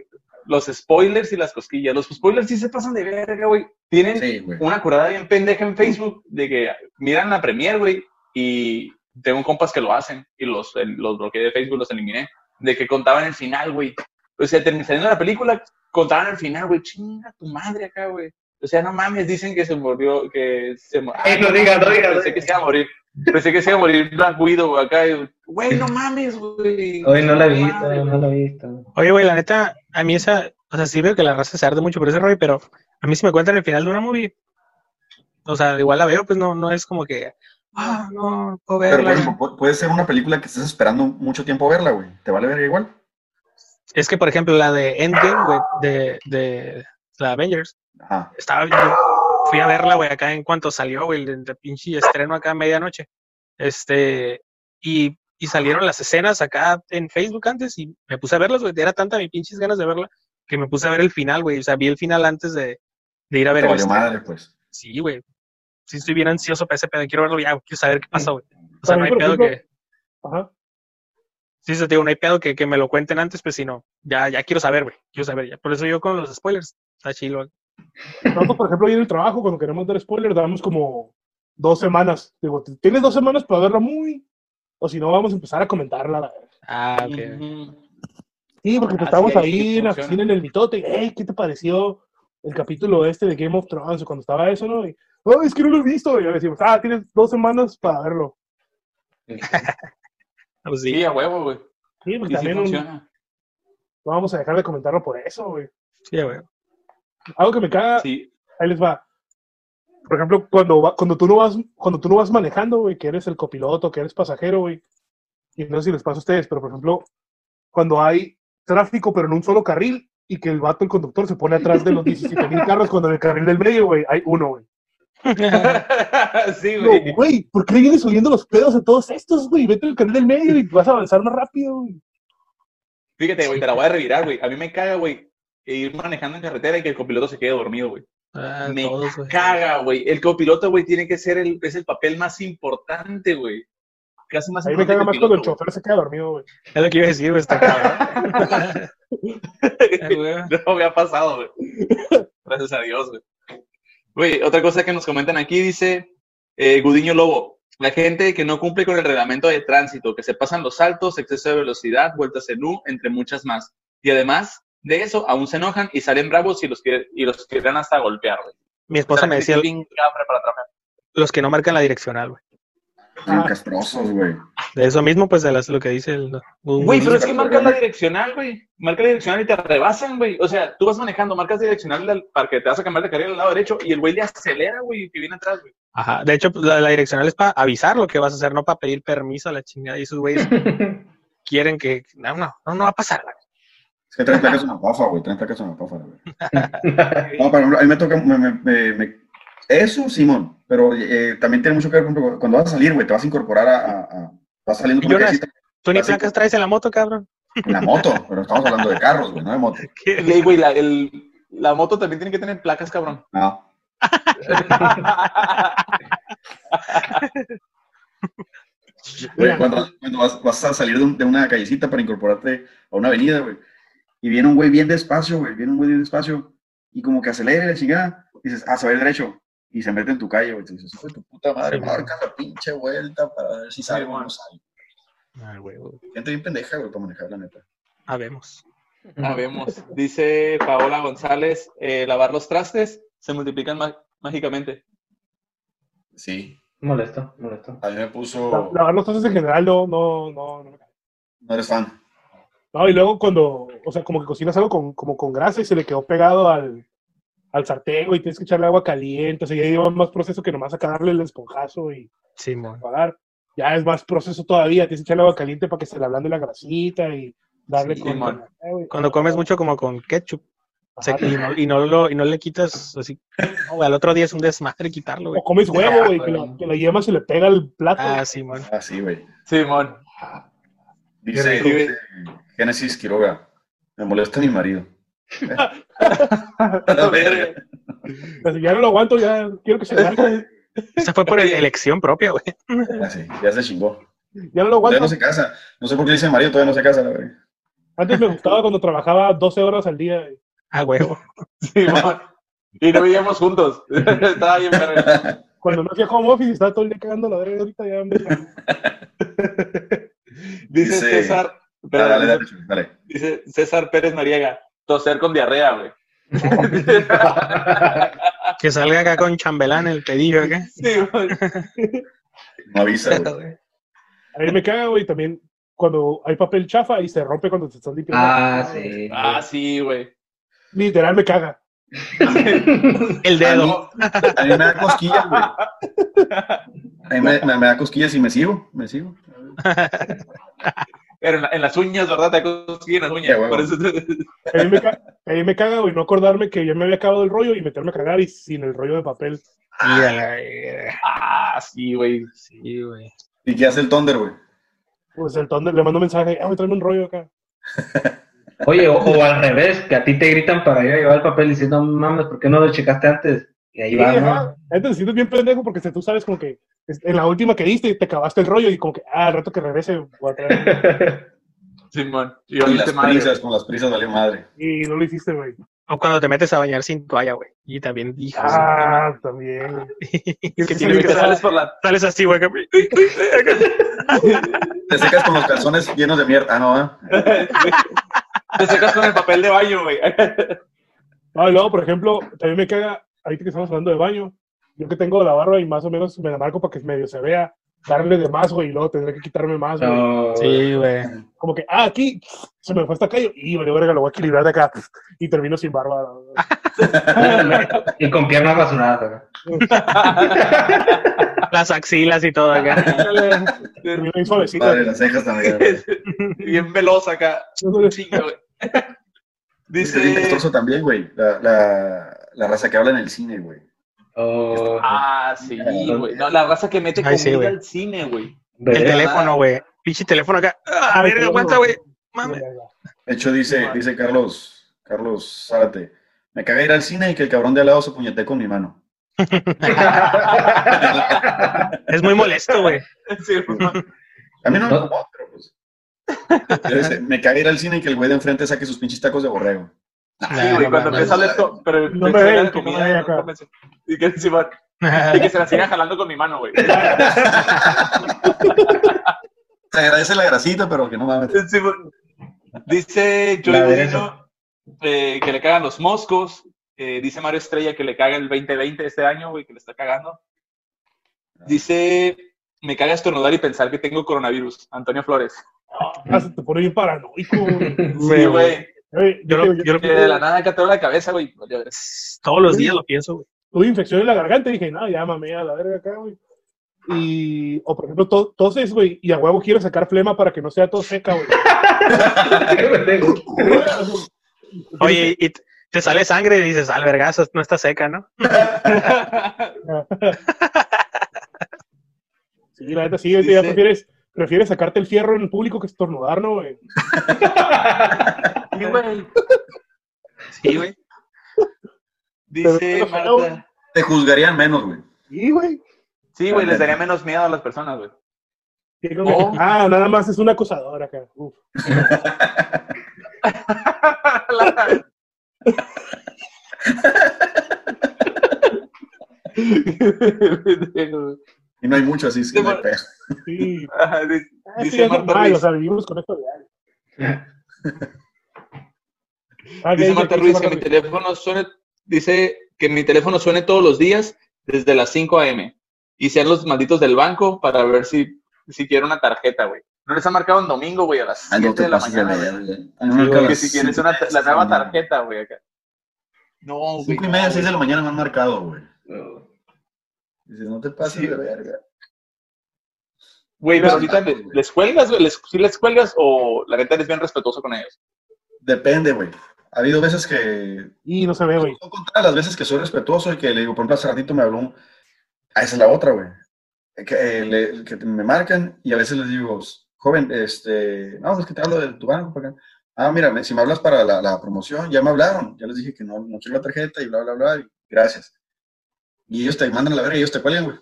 los spoilers y las cosquillas. Los spoilers sí se pasan de verga, güey. Tienen Sí, una curada bien pendeja en Facebook de que miran la premier, güey, y tengo compas que lo hacen y los, bloqueé de Facebook, los eliminé, de que contaban el final, güey. O sea, terminando la película, contaban el final, güey. Chinga tu madre acá, güey. O sea, no mames, dicen que se murió, que se murió. Ey, no digas, no digas, no Pensé que se iba a morir. Pensé que se iba a morir Black Widow acá. y, Güey, no mames, güey. Hoy no la he visto, no la he visto. Oye, güey, la neta, a mí esa, o sea, sí veo que la raza se arde mucho por ese rollo, pero a mí si me cuentan el final de una movie, o sea, igual la veo, pues no, no es como que, ah, no, no puedo Pero, verla. ejemplo, pu- puede ser una película que estés esperando mucho tiempo verla, güey. ¿Te vale ver igual? Es que, por ejemplo, la de Endgame, güey, de, de la Avengers, Ajá. estaba, yo fui a verla, güey, acá en cuanto salió, güey, el, el pinche estreno acá a medianoche. Este, y, y salieron las escenas acá en Facebook antes y me puse a verlas, güey. Era tanta mi pinches ganas de verla que me puse a ver el final, güey. O sea, vi el final antes de, de ir a ver Te el valió estreno. madre, pues. Sí, güey. Sí, estoy bien ansioso para ese pedo. Quiero verlo ya, quiero saber qué pasa, güey. O sea, no hay pedo ejemplo- que. Ajá. Sí, se te digo, no hay pedo que, que me lo cuenten antes, pues si no. Ya, ya quiero saber, güey. Quiero saber ya. Por eso yo con los spoilers. Está chido. Nosotros, por ejemplo, ahí en el trabajo, cuando queremos dar spoilers, damos como dos semanas. Digo, tienes dos semanas para verla muy. O si no, vamos a empezar a comentarla. Ah, ok. Sí, porque pues, Así estábamos es, ahí sí en la oficina en el mitote. y, Hey, ¿qué te pareció el capítulo este de Game of Thrones? Cuando estaba eso, ¿no? Y, oh, es que no lo he visto. Y ya decimos, ah, tienes dos semanas para verlo. Ah, pues sí. Sí, a huevo, güey. Sí, porque Y sí también un- funciona. no vamos a dejar de comentarlo por eso, güey. Sí, güey. Algo que me caga, Sí. ahí les va. Por ejemplo, cuando, va- cuando, tú no vas, cuando tú no vas manejando, güey, que eres el copiloto, que eres pasajero, güey. Y no sé si les pasa a ustedes, pero por ejemplo, cuando hay tráfico, pero en un solo carril, y que el vato, el conductor, se pone atrás de los 17 mil carros, cuando en el carril del medio, güey, hay uno, güey. sí, No, güey. güey, ¿por qué le vienes oliendo los pedos a todos estos, güey? Vete al carril del medio y vas a avanzar más rápido, güey. Fíjate, güey, te la voy a revirar, güey. A mí me caga, güey, ir manejando en carretera y que el copiloto se quede dormido, güey. Ah, Me todos, güey. caga, güey. El copiloto, güey, tiene que ser el, es el papel más importante, güey. Casi más A mí me caga más cuando el chofer se queda dormido, güey. Es lo que iba a decir, güey. Está cabrón. güey. Ah, güey. No me ha pasado, güey. Gracias a Dios, güey. Güey, otra cosa que nos comentan aquí dice eh, Gudiño Lobo. La gente que no cumple con el reglamento de tránsito, que se pasan los saltos, exceso de velocidad, vueltas en U, entre muchas más. Y además de eso, aún se enojan y salen bravos y los, quiere- y los quieren hasta golpear, güey. Mi esposa me decía para los que no marcan la direccional, güey. Bien castrosos, güey. De eso mismo, pues, de las, lo que dice el. Güey, pero es que marcas la direccional, güey. Marca la direccional y te rebasan, güey. O sea, tú vas manejando, marcas direccional al- para que te vas a cambiar de carril al lado derecho y el güey le acelera, güey, que viene atrás, güey. Ajá. De hecho, pues, la, la direccional es para avisar lo que vas a hacer, no para pedir permiso a la chingada. Y esos güeyes quieren que. No, no, no, no va a pasar. güey. Es que traen placas una pafa, güey. Traen placas una pafa, güey. No, ejemplo, a mí me toca. me- me- me- me- eso, Simón. Pero eh, también tiene mucho que ver con cuando- vas a salir, güey. Te vas a incorporar a. a- a- vas saliendo con una Jonas, ¿Tú ni placas traes en la moto, cabrón? en la moto. Pero estamos hablando de carros, güey, no de moto. ¿Qué? Y, güey, la, el- la moto también tiene que tener placas, cabrón. No. Güey, cuando, cuando vas, vas a salir de, un- de una callecita para incorporarte a una avenida, güey, y viene un güey bien despacio, güey, viene un güey bien despacio, y como que acelera y la chingada, dices, ah, se va a ir derecho, y se mete en tu calle, güey, y dices, hijo de tu puta madre, Sí, marca la pinche vuelta para ver si salgo o bueno. no. Ah, güey, güey. Gente bien pendeja, güey, para manejar, la neta. Habemos. Sabemos. Dice Paola González, eh, lavar los trastes se multiplican má- mágicamente. Sí, Molesto, molesto. a mí me La- puso, Lavar los trastes en general no, no, no, no no eres fan. No, y luego cuando, o sea, como que cocinas algo con, como con grasa y se le quedó pegado al, al sartén, güey, tienes que echarle agua caliente, o sea, ya lleva más proceso que nomás acá darle el esponjazo y Simón. apagar. Ya es más proceso todavía, tienes que echarle agua caliente para que se le ablande la grasita y darle Sí, con... eh. Cuando comes mucho como con ketchup Ajá, se- y, no, y, no lo, y no le quitas así. No, güey, al otro día es un desmadre quitarlo, güey. O comes huevo, güey, que, la, que la yema se le pega al plato. Ah, Simón. Ah, sí, güey. Simón. Dice Génesis Quiroga, me molesta mi marido. A la verga. Ya no lo aguanto, ya quiero que se largue. Esa fue por elección propia, güey. Ya, sí, ya se chingó. Ya no lo Todavía aguanto. no se casa. No sé por qué dice marido, todavía no se casa, la verga. Antes me gustaba cuando trabajaba 12 horas al día. Ah, huevo. Y no vivíamos juntos. Estaba bien verga. Cuando no hacía home office y estaba todo el día cagando la verga, ahorita ya me... Dice Dice- César. Dale, dale, dice- dale, dale. Dice César Pérez Mariega. Toser con diarrea, güey. Que salga acá con chambelán el pedillo, ¿qué? Sí, güey. No avisa, güey. A mí me caga, güey, también cuando hay papel chafa y se rompe cuando te estás limpiando. Ah, sí. Ah, sí, güey. Literal me caga. El dedo. A mí me da cosquillas, güey. A mí me, me- me da cosquillas y me sigo, me sigo. Pero en, la- en las uñas, ¿verdad? Te conseguí en las uñas. Huevo. Por eso A mí me, ca- a mí me caga, güey, no acordarme que ya me había acabado el rollo y meterme a cagar y sin el rollo de papel. Ah, sí, güey. Sí, güey. ¿Y qué hace el Thunder, güey? Pues entonces le mando un mensaje, ah, me tráeme un rollo acá. Oye, o, o al revés, que a ti te gritan para ir a llevar el papel diciendo, no mames, ¿por qué no lo checaste antes? Y ahí Sí, va. ¿no? Te sientes bien pendejo porque tú sabes como que en la última que diste te acabaste el rollo y como que, ah, al rato que regrese voy a traer. Simón. Y Con las madre. prisas, con las prisas valió madre. Y no lo hiciste, güey. O cuando te metes a bañar sin toalla, güey. Y también, hija. Ah, también. güey. que sí, que sales, sales por la. sales así, güey. Te secas con los calzones llenos de mierda. Ah, no, ¿eh? Te secas con el papel de baño, güey. Ah, luego, por ejemplo, también me caga, ahorita que estamos hablando de baño, yo que tengo la barba y más o menos me la marco para que medio se vea, darle de más, güey, y luego tendré que quitarme más, güey. No, Sí, güey. Como que, ah, aquí se me fue hasta acá y, vale, verga, lo voy a equilibrar de acá y termino sin barba. Y con piernas rasuradas. Las axilas y todo acá. termino bien suavecito. Las cejas también. Bien veloz acá. Dice Dice. también, güey. La, la, la raza que habla en el cine, güey. Oh, Ah, sí, güey. No, la raza que mete sí, comida güey. al cine, güey. El teléfono, güey. Pinche teléfono acá. Ah, Ay, verga, qué aguanta, güey. De hecho, dice, dice Carlos, Carlos Zárate, me caga ir al cine y que el cabrón de al lado se puñete con mi mano. Es muy molesto, güey. Sí. A mí no me incomoda, pero pues. Me caga ir al cine y que el güey de enfrente saque sus pinches tacos de borrego. Sí, güey, cuando no, empieza a hablar to- pero No el me ven, que no comida, me no acá. Y que, sí, va. y que se la siga jalando con mi mano, güey. Se agradece la grasita, pero que no mames. Sí. Dice Joey eh, que le cagan los moscos. Eh, dice Mario Estrella que le caga el 2020 este año, güey, que le está cagando. Dice, me caga estornudar y pensar que tengo coronavirus. Antonio Flores. Ah, se te pone bien paranoico. güey. Sí, güey. Yo yo, lo- yo- yo lo- Que de la nada acá te la cabeza, güey. Todos los días lo pienso, güey. tuve infección en la garganta y dije, no, ya mamé a la verga acá, güey. Y, o por ejemplo, to- toses, güey, y a huevo quiero sacar flema para que no sea todo seca, güey. Oye, y te sale sangre y dices, al vergazo, no está seca, ¿no? Sí, la neta, sí, güey, ya prefieres, prefieres sacarte el fierro en el público que estornudar, ¿no, güey? Sí, güey. Sí, güey. Dice Pero- Marta. Te juzgarían menos, güey. Sí, güey. Sí, güey, les daría menos miedo a las personas, güey. Sí, Oh. Ah, nada más es un acosador acá. Uf. Y no hay mucho así, es que Sí, no hay bueno. Sí. pedo. Ajá, dice- Ah, sí, Dice Marta normal, Ruiz. o sea, vivimos con esto diario. Ah, Dice ¿qué Marta ¿Qué Ruiz que mi teléfono suene, dice que mi teléfono suene todos los días desde las 5 a.m. Y sean los malditos del banco para ver si, si quiero una tarjeta, güey. No les han marcado en domingo, güey, a las Ay, 7 no de la pases de mañana. güey. marcan Que las si quieres una, la nueva de mañana. tarjeta, güey, acá. No, güey. Cinco y no, media, güey. seis de la mañana me han marcado, güey. Dices, no te pases Sí. de verga. Güey, pero ahorita le- les cuelgas, güey. Les, ¿Sí les cuelgas o la neta eres bien respetuoso con ellos? Depende, güey. Ha habido veces que. Y no se ve, güey. Son contadas las veces que soy respetuoso y que le digo, por ejemplo, hace ratito me habló un. Ah, esa es la otra, güey. Que, eh, le- que me marcan y a veces les digo, joven, este. No, es que te hablo de tu banco. por acá. Ah, mira, me- si me hablas para la, la promoción, ya me hablaron. Ya les dije que no, no quiero la tarjeta y bla, bla, bla. y gracias. Y ellos te mandan a la verga y ellos te cuelgan, güey.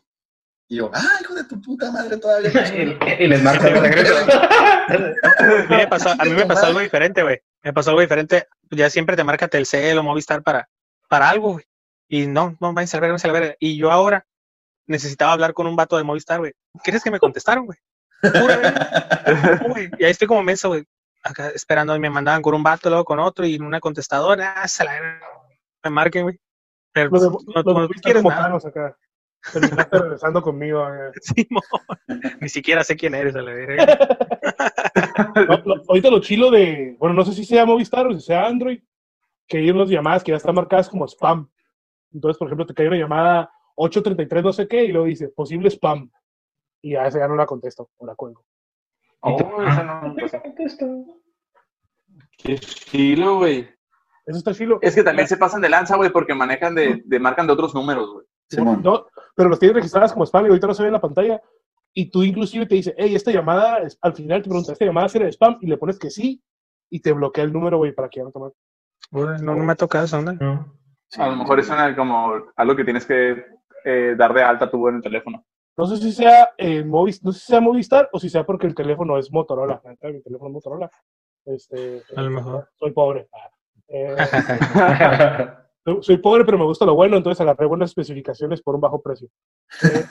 Y yo, ah, hijo de tu puta madre todavía. y, y les marca de regreso. A mí me pasó, a mí me pasó algo diferente, güey. Me pasó algo diferente. Ya siempre te marca Telcel o Movistar para, para algo, güey. Y no, no, váyanse a ver, váyanse a ver. Y yo ahora necesitaba hablar con un vato de Movistar, güey. ¿Crees que me contestaron, güey? Pura verga. No, güey. Y ahí estoy como menso, güey. Acá esperando y me mandaban con un vato, luego con otro y en una contestadora. Ah, se la verga. me marquen, güey. Pero Los de, pues, no, los no de Movistar quieres como nada. acá. terminaste regresando conmigo. eh. Ni siquiera sé quién eres, a la verga. No, lo- ahorita lo chilo de, bueno, no sé si sea Movistar o si sea Android, que hay unas llamadas que ya están marcadas como spam. Entonces, por ejemplo, te cae una llamada 833 no sé qué y luego dice posible spam. Y a esa ya no la contesto o la cuelgo. Oh, esa no- Qué chilo, güey. Eso está chilo. Es que también se pasan de lanza, güey, porque manejan de, de marcan de otros números, güey. No, pero los tienes registradas como spam y ahorita no se ve en la pantalla. Y tú inclusive te dice, hey, esta llamada, es, al final te pregunta, ¿esta llamada será de spam? Y le pones que sí y te bloquea el número, güey, para que ya no. Uy, No, no me ha tocado esa onda. No. Sí, A lo mejor es una, como algo que tienes que eh, dar de alta tú en el teléfono. No sé si sea eh, Movis, no sé si sea Movistar o si sea porque el teléfono es Motorola. Mi teléfono es Motorola. Este, A lo mejor. Soy pobre. Ah, eh, soy- pobre, pero me gusta lo bueno, entonces agarré buenas especificaciones por un bajo precio. Eh,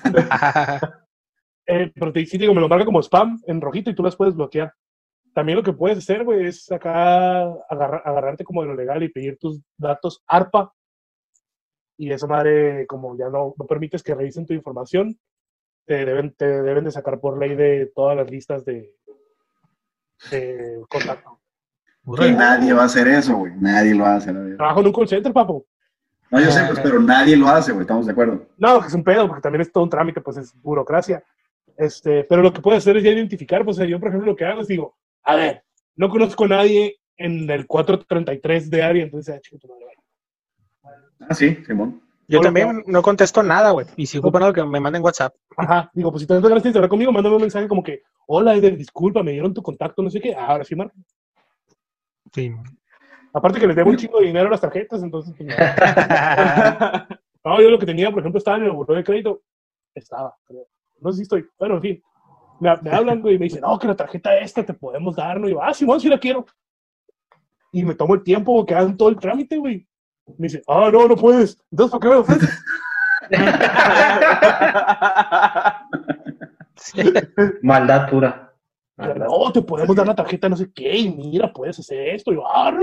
eh, pero te, sí, digo, me lo marca como spam en rojito y tú las puedes bloquear. También lo que puedes hacer, güey, es acá agarrar- agarrarte como de lo legal y pedir tus datos ARPA. Y esa madre, como ya no, no permites que revisen tu información, te deben, te deben de sacar por ley de todas las listas de contacto. Nadie va a hacer eso, güey. Nadie lo hace, la. Trabajo en un call center, papo. No, yo sé, pues, pero nadie lo hace, güey. Estamos de acuerdo. No, es un pedo, porque también es todo un trámite, pues es burocracia. Este, pero lo que puedes hacer es ya identificar, pues yo, por ejemplo, lo que hago es digo, a ver, no conozco a nadie en el 433 de área, entonces, ah, chico, tu madre, vaya. Ah, sí, Simón. Yo Hola, también no contesto nada, güey. Y si ocupan algo que me manden WhatsApp. Ajá, digo, pues si te ganas de hablar conmigo, mándame un mensaje como que, hola, Eder, disculpa, me dieron tu contacto, no sé qué, ahora sí, marca. Sí. Aparte que les debo un chingo de dinero a las tarjetas, entonces, pues, no. No, yo lo que tenía, por ejemplo, estaba en el buró de crédito. Estaba, creo. No sé si estoy. Bueno, en fin. Me, me hablan güey, y me dicen, no, que la tarjeta esta te podemos dar. ¿no? Y yo, ah, Simón, sí la quiero. Y me tomo el tiempo que hagan todo el trámite, güey. Me dice, ah, no, no puedes. Entonces, ¿por qué me ofreces? Maldad pura. No, te podemos dar la tarjeta, no sé qué. Y mira, puedes hacer esto. Y yo, ah,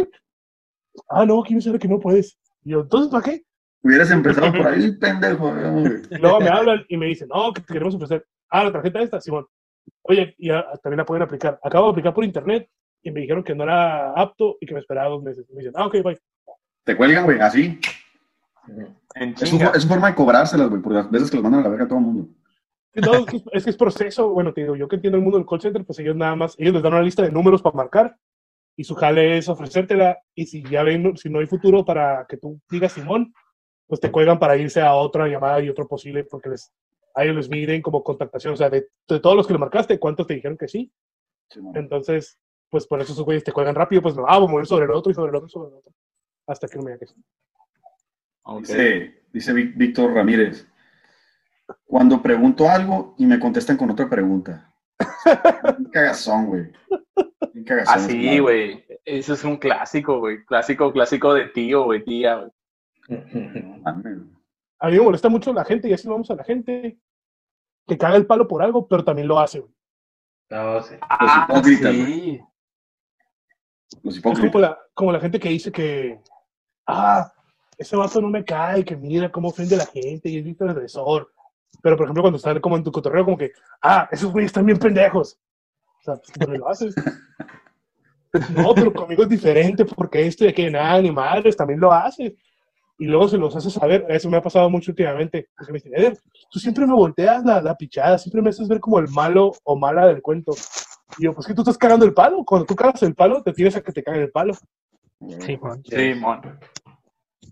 ah, no, quién sabe que no puedes. Y yo, entonces, ¿para qué? Hubieras empezado por ahí, pendejo. luego me hablan y me dicen, no, que te queremos ofrecer. Ah, la tarjeta esta, Simón. Oye, y ah, también la pueden aplicar. Acabo de aplicar por internet y me dijeron que no era apto y que me esperaba dos meses. Me dicen, ah, ok, bye. Te cuelgan, güey, así. Su, es su forma de cobrárselas, güey, por las veces que los mandan a la verga a todo el mundo. No, es, que, es que es proceso. Bueno, te digo, yo que entiendo el mundo del call center, pues ellos nada más, ellos les dan una lista de números para marcar y su jale es ofrecértela. Y si ya ven, si no hay futuro para que tú digas Simón, pues te cuelgan para irse a otra llamada y otro posible, porque les, a ellos les miden como contactación. O sea, de, de todos los que le marcaste, ¿cuántos te dijeron que sí? Simón. Entonces, pues por eso esos güeyes te cuelgan rápido, pues no, ah, vamos a mover sobre el otro y sobre el otro y sobre el otro. Hasta que no me diga que sí. Ok. Dice, dice Víctor Ramírez. Cuando pregunto algo y me contestan con otra pregunta. Un cagazón, güey. Un cagazón. Así, claro. Ah, güey. Eso es un clásico, güey. Clásico, clásico de tío, güey, tía, güey. A mí me molesta mucho la gente, y así vamos a la gente que caga el palo por algo, pero también lo hace, güey. No, sí. Ah, hipócritas, sí. Los Es como hipócritas. la, como la gente que dice que, ah, ese vato no me cae, que mira cómo ofende a la gente y es bien transgresor. Pero, por ejemplo, cuando están como en tu cotorreo, como que, ah, esos güeyes están bien pendejos. O sea, pues, también lo haces. No, pero conmigo es diferente porque esto y aquello, nada, ni madres, también lo haces. Y luego se los haces saber. Eso me ha pasado mucho últimamente. Porque me dicen, Eder, tú siempre me volteas la, la pichada, siempre me haces ver como el malo o mala del cuento. Y yo, pues que tú estás cagando el palo. Cuando tú cagas el palo, te tienes a que te caguen el palo. Sí, Juan. Sí, mon.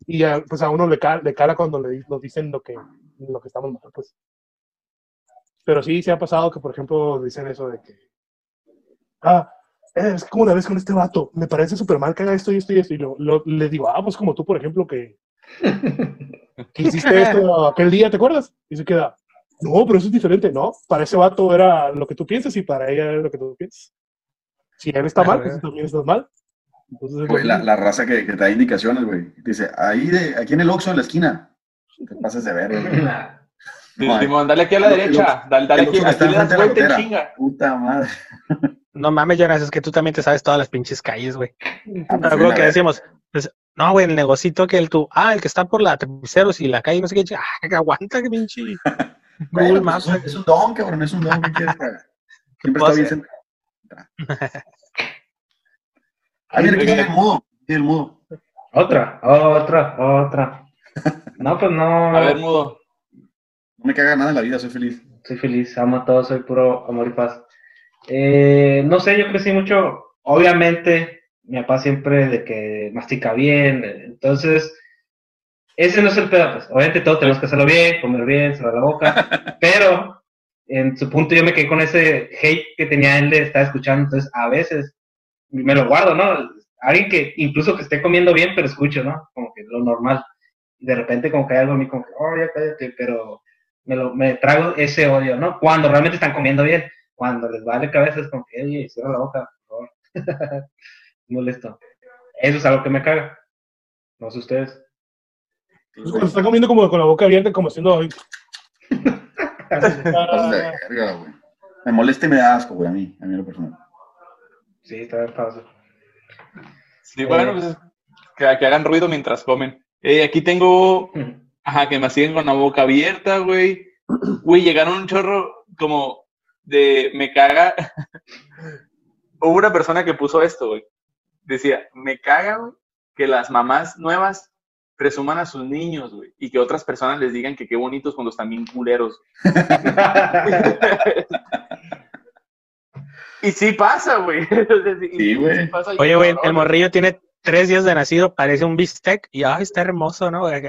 Y ya, pues a uno le, ca- le cala cuando le, nos dicen lo que, lo que estamos mal, pues. Pero sí, se ha pasado que, por ejemplo, dicen eso de que, ah, es como una vez con este vato, me parece súper mal que haga esto y esto y esto. Y lo, lo- le digo, ah, pues como tú, por ejemplo, que, que hiciste esto aquel día, ¿te acuerdas? Y se queda, no, pero eso es diferente, ¿no? Para ese vato era lo que tú piensas y para ella era lo que tú piensas. Si él está mal, pues también estás mal. Entonces, Güey, la, la raza que, que te da indicaciones, güey. Dice, ahí de, aquí en el Oxxo, en la esquina. Te pases de ver, güey. Sí, No, Simón, dale aquí a la el- derecha. Dale, dale el aquí, aquí le das vuelta en chinga. Puta madre. No mames, Jonas, es que tú también te sabes todas las pinches calles, güey. Ah, pues, Algo que verga. decíamos, pues, no, güey, el negocito que el tú, ah, el que está por la Tapiceros y la calle, no sé qué, ah, que aguanta, que pinche Google Maps. es, un, es un don, cabrón, es un don. ¿qué quieres que haga? Siempre está bien centrado. Ah, mira, aquí tiene el mudo. Tiene el mudo. Otra, otra, otra. No, pues no. A ver, mudo. No me caga nada en la vida, soy feliz. Soy feliz, amo a todos, soy puro amor y paz. Eh, no sé, yo crecí mucho, obviamente, mi papá siempre de que mastica bien, entonces, ese no es el pedo, pues, obviamente todos tenemos que hacerlo bien, comer bien, cerrar la boca, pero en su punto yo me quedé con ese hate que tenía él de estar escuchando, entonces a veces me lo guardo, ¿no? Alguien que incluso que esté comiendo bien, pero escucho, ¿no? Como que lo normal. Y de repente como que hay algo en mí como que, oh, ya cállate, pero me, lo, me trago ese odio, ¿no? Cuando realmente están comiendo bien, cuando les vale cabeza es como que, oye, cierra la boca, por favor. Molesto. Eso es algo que me caga. No sé ustedes. Cuando está comiendo como con la boca abierta, como haciendo. verga, güey. Me molesta y me da asco, güey, a mí, a mí lo personal. Sí, está bien fácil. Sí, bueno, pues que, que hagan ruido mientras comen. Eh, aquí tengo, ajá, que me siguen con la boca abierta, güey. Güey, llegaron un chorro como de, me caga. Hubo una persona que puso esto, güey. Decía, me caga, güey, que las mamás nuevas presuman a sus niños, güey, y que otras personas les digan que qué bonitos cuando están bien culeros. y sí pasa, güey. Sí, güey. pasa, y Oye, güey, el morrillo tiene tres días de nacido, parece un bistec y ay, está hermoso, ¿no? Ay,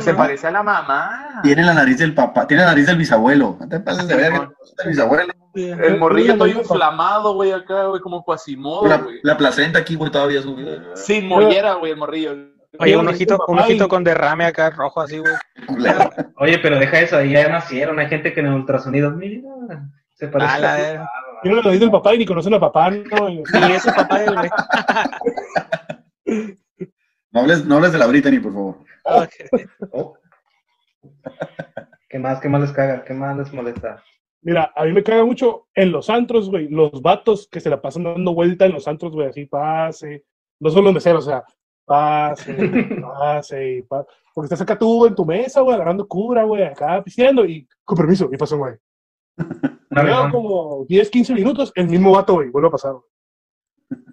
se parece a la mamá. Tiene la nariz del papá, tiene la nariz del bisabuelo. No te pases de verga, el bisabuelo. El morrillo todo inflamado, güey, acá, güey, como cuasimodo, La, güey. la placenta aquí, güey, todavía sube. Sin mollera, güey, el morrillo. Oye, un ojito, un ojito con derrame acá rojo así, güey. Oye, pero deja eso, ahí ya nacieron, hay gente que en el ultrasonido, mira, se parece A la. Tiene la nariz del papá y ni conocen al papá, ¿no? Y- es su papá, güey. No hables, no hables de la Brittany, por favor. Oh. ¿Qué más, qué más les caga? ¿Qué más les molesta? Mira, a mí me caga mucho en los antros, güey, los vatos que se la pasan dando vuelta en los antros, güey, así, pase. No son los meseros, o sea, pase, pase, y pase. Porque estás acá tú en tu mesa, güey, agarrando cura, güey, acá pisteando y con permiso, y pasó, güey. Vez, como 10, 15 minutos, el mismo vato, güey, vuelve a pasar, güey.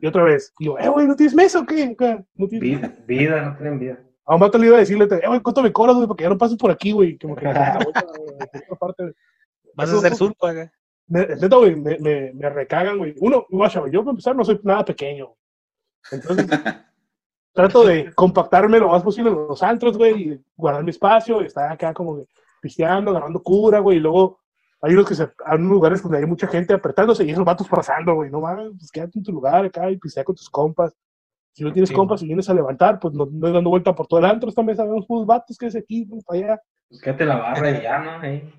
Y otra vez, y yo, eh, güey, ¿no tienes mesa o qué? ¿No tienes vida, vida, no tienen vida. A un vato le iba a decirle, eh, güey, ¿cuánto me cobras, güey? Porque ya no pases por aquí, güey. Como que me la vuelta, otra parte. Vas a hacer surco acá. Neta, güey, me, me, me recagan, güey. Uno, guacha, güey, yo para empezar no soy nada pequeño. Entonces, trato de compactarme lo más posible en los antros, güey, y guardar mi espacio, y estar acá como que pisteando, agarrando cura, güey, y luego hay unos que se, hay unos lugares donde hay mucha gente apretándose y esos vatos pasando, güey, no mames, pues quédate en tu lugar acá y pistea con tus compas. Si no tienes Sí. compas y vienes a levantar, pues no, no dando vuelta por todo el antro, esta mesa, vemos unos vatos que es aquí, pues, para allá. Pues quédate la barra y ya, ¿no? Ahí.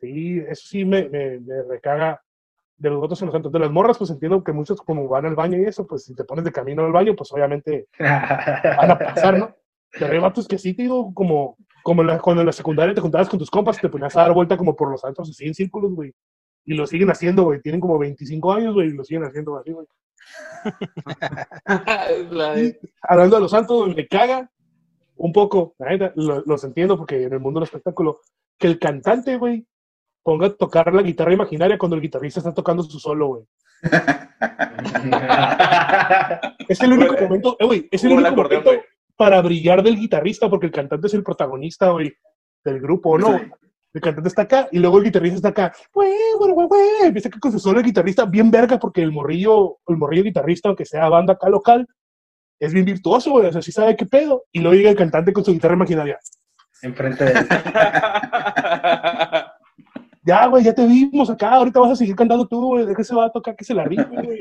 Sí, eso sí me, me, me recaga de los votos en los antros. De las morras, pues entiendo que muchos como van al baño y eso, pues si te pones de camino al baño, pues obviamente van a pasar, ¿no? Pero hay vatos que sí te digo, como, como en la- cuando en la secundaria te juntabas con tus compas, te ponías a dar vuelta como por los antros así en círculos, güey. Y lo siguen haciendo, güey. Tienen como 25 años, güey, y lo siguen haciendo así, güey. De- Hablando de los santos, me caga un poco, la neta, lo- los entiendo porque en el mundo del espectáculo, que el cantante, güey, ponga a tocar la guitarra imaginaria cuando el guitarrista está tocando su solo, güey. Es el único Güey, momento, eh, güey, es el único acordeón, momento güey. Para brillar del guitarrista porque el cantante es el protagonista, güey, del grupo, ¿no? Sí. El cantante está acá y luego el guitarrista está acá. Güey, güey, güey, güey. Empieza acá con su solo el guitarrista bien verga porque el morrillo, el morrillo guitarrista, aunque sea banda acá local, es bien virtuoso, güey. O sea, sí sabe qué pedo. Y luego llega el cantante con su guitarra imaginaria. Enfrente de él. Ya, güey, ya te vimos acá. Ahorita vas a seguir cantando tú, güey. Deja ese vato acá que se la rife, güey.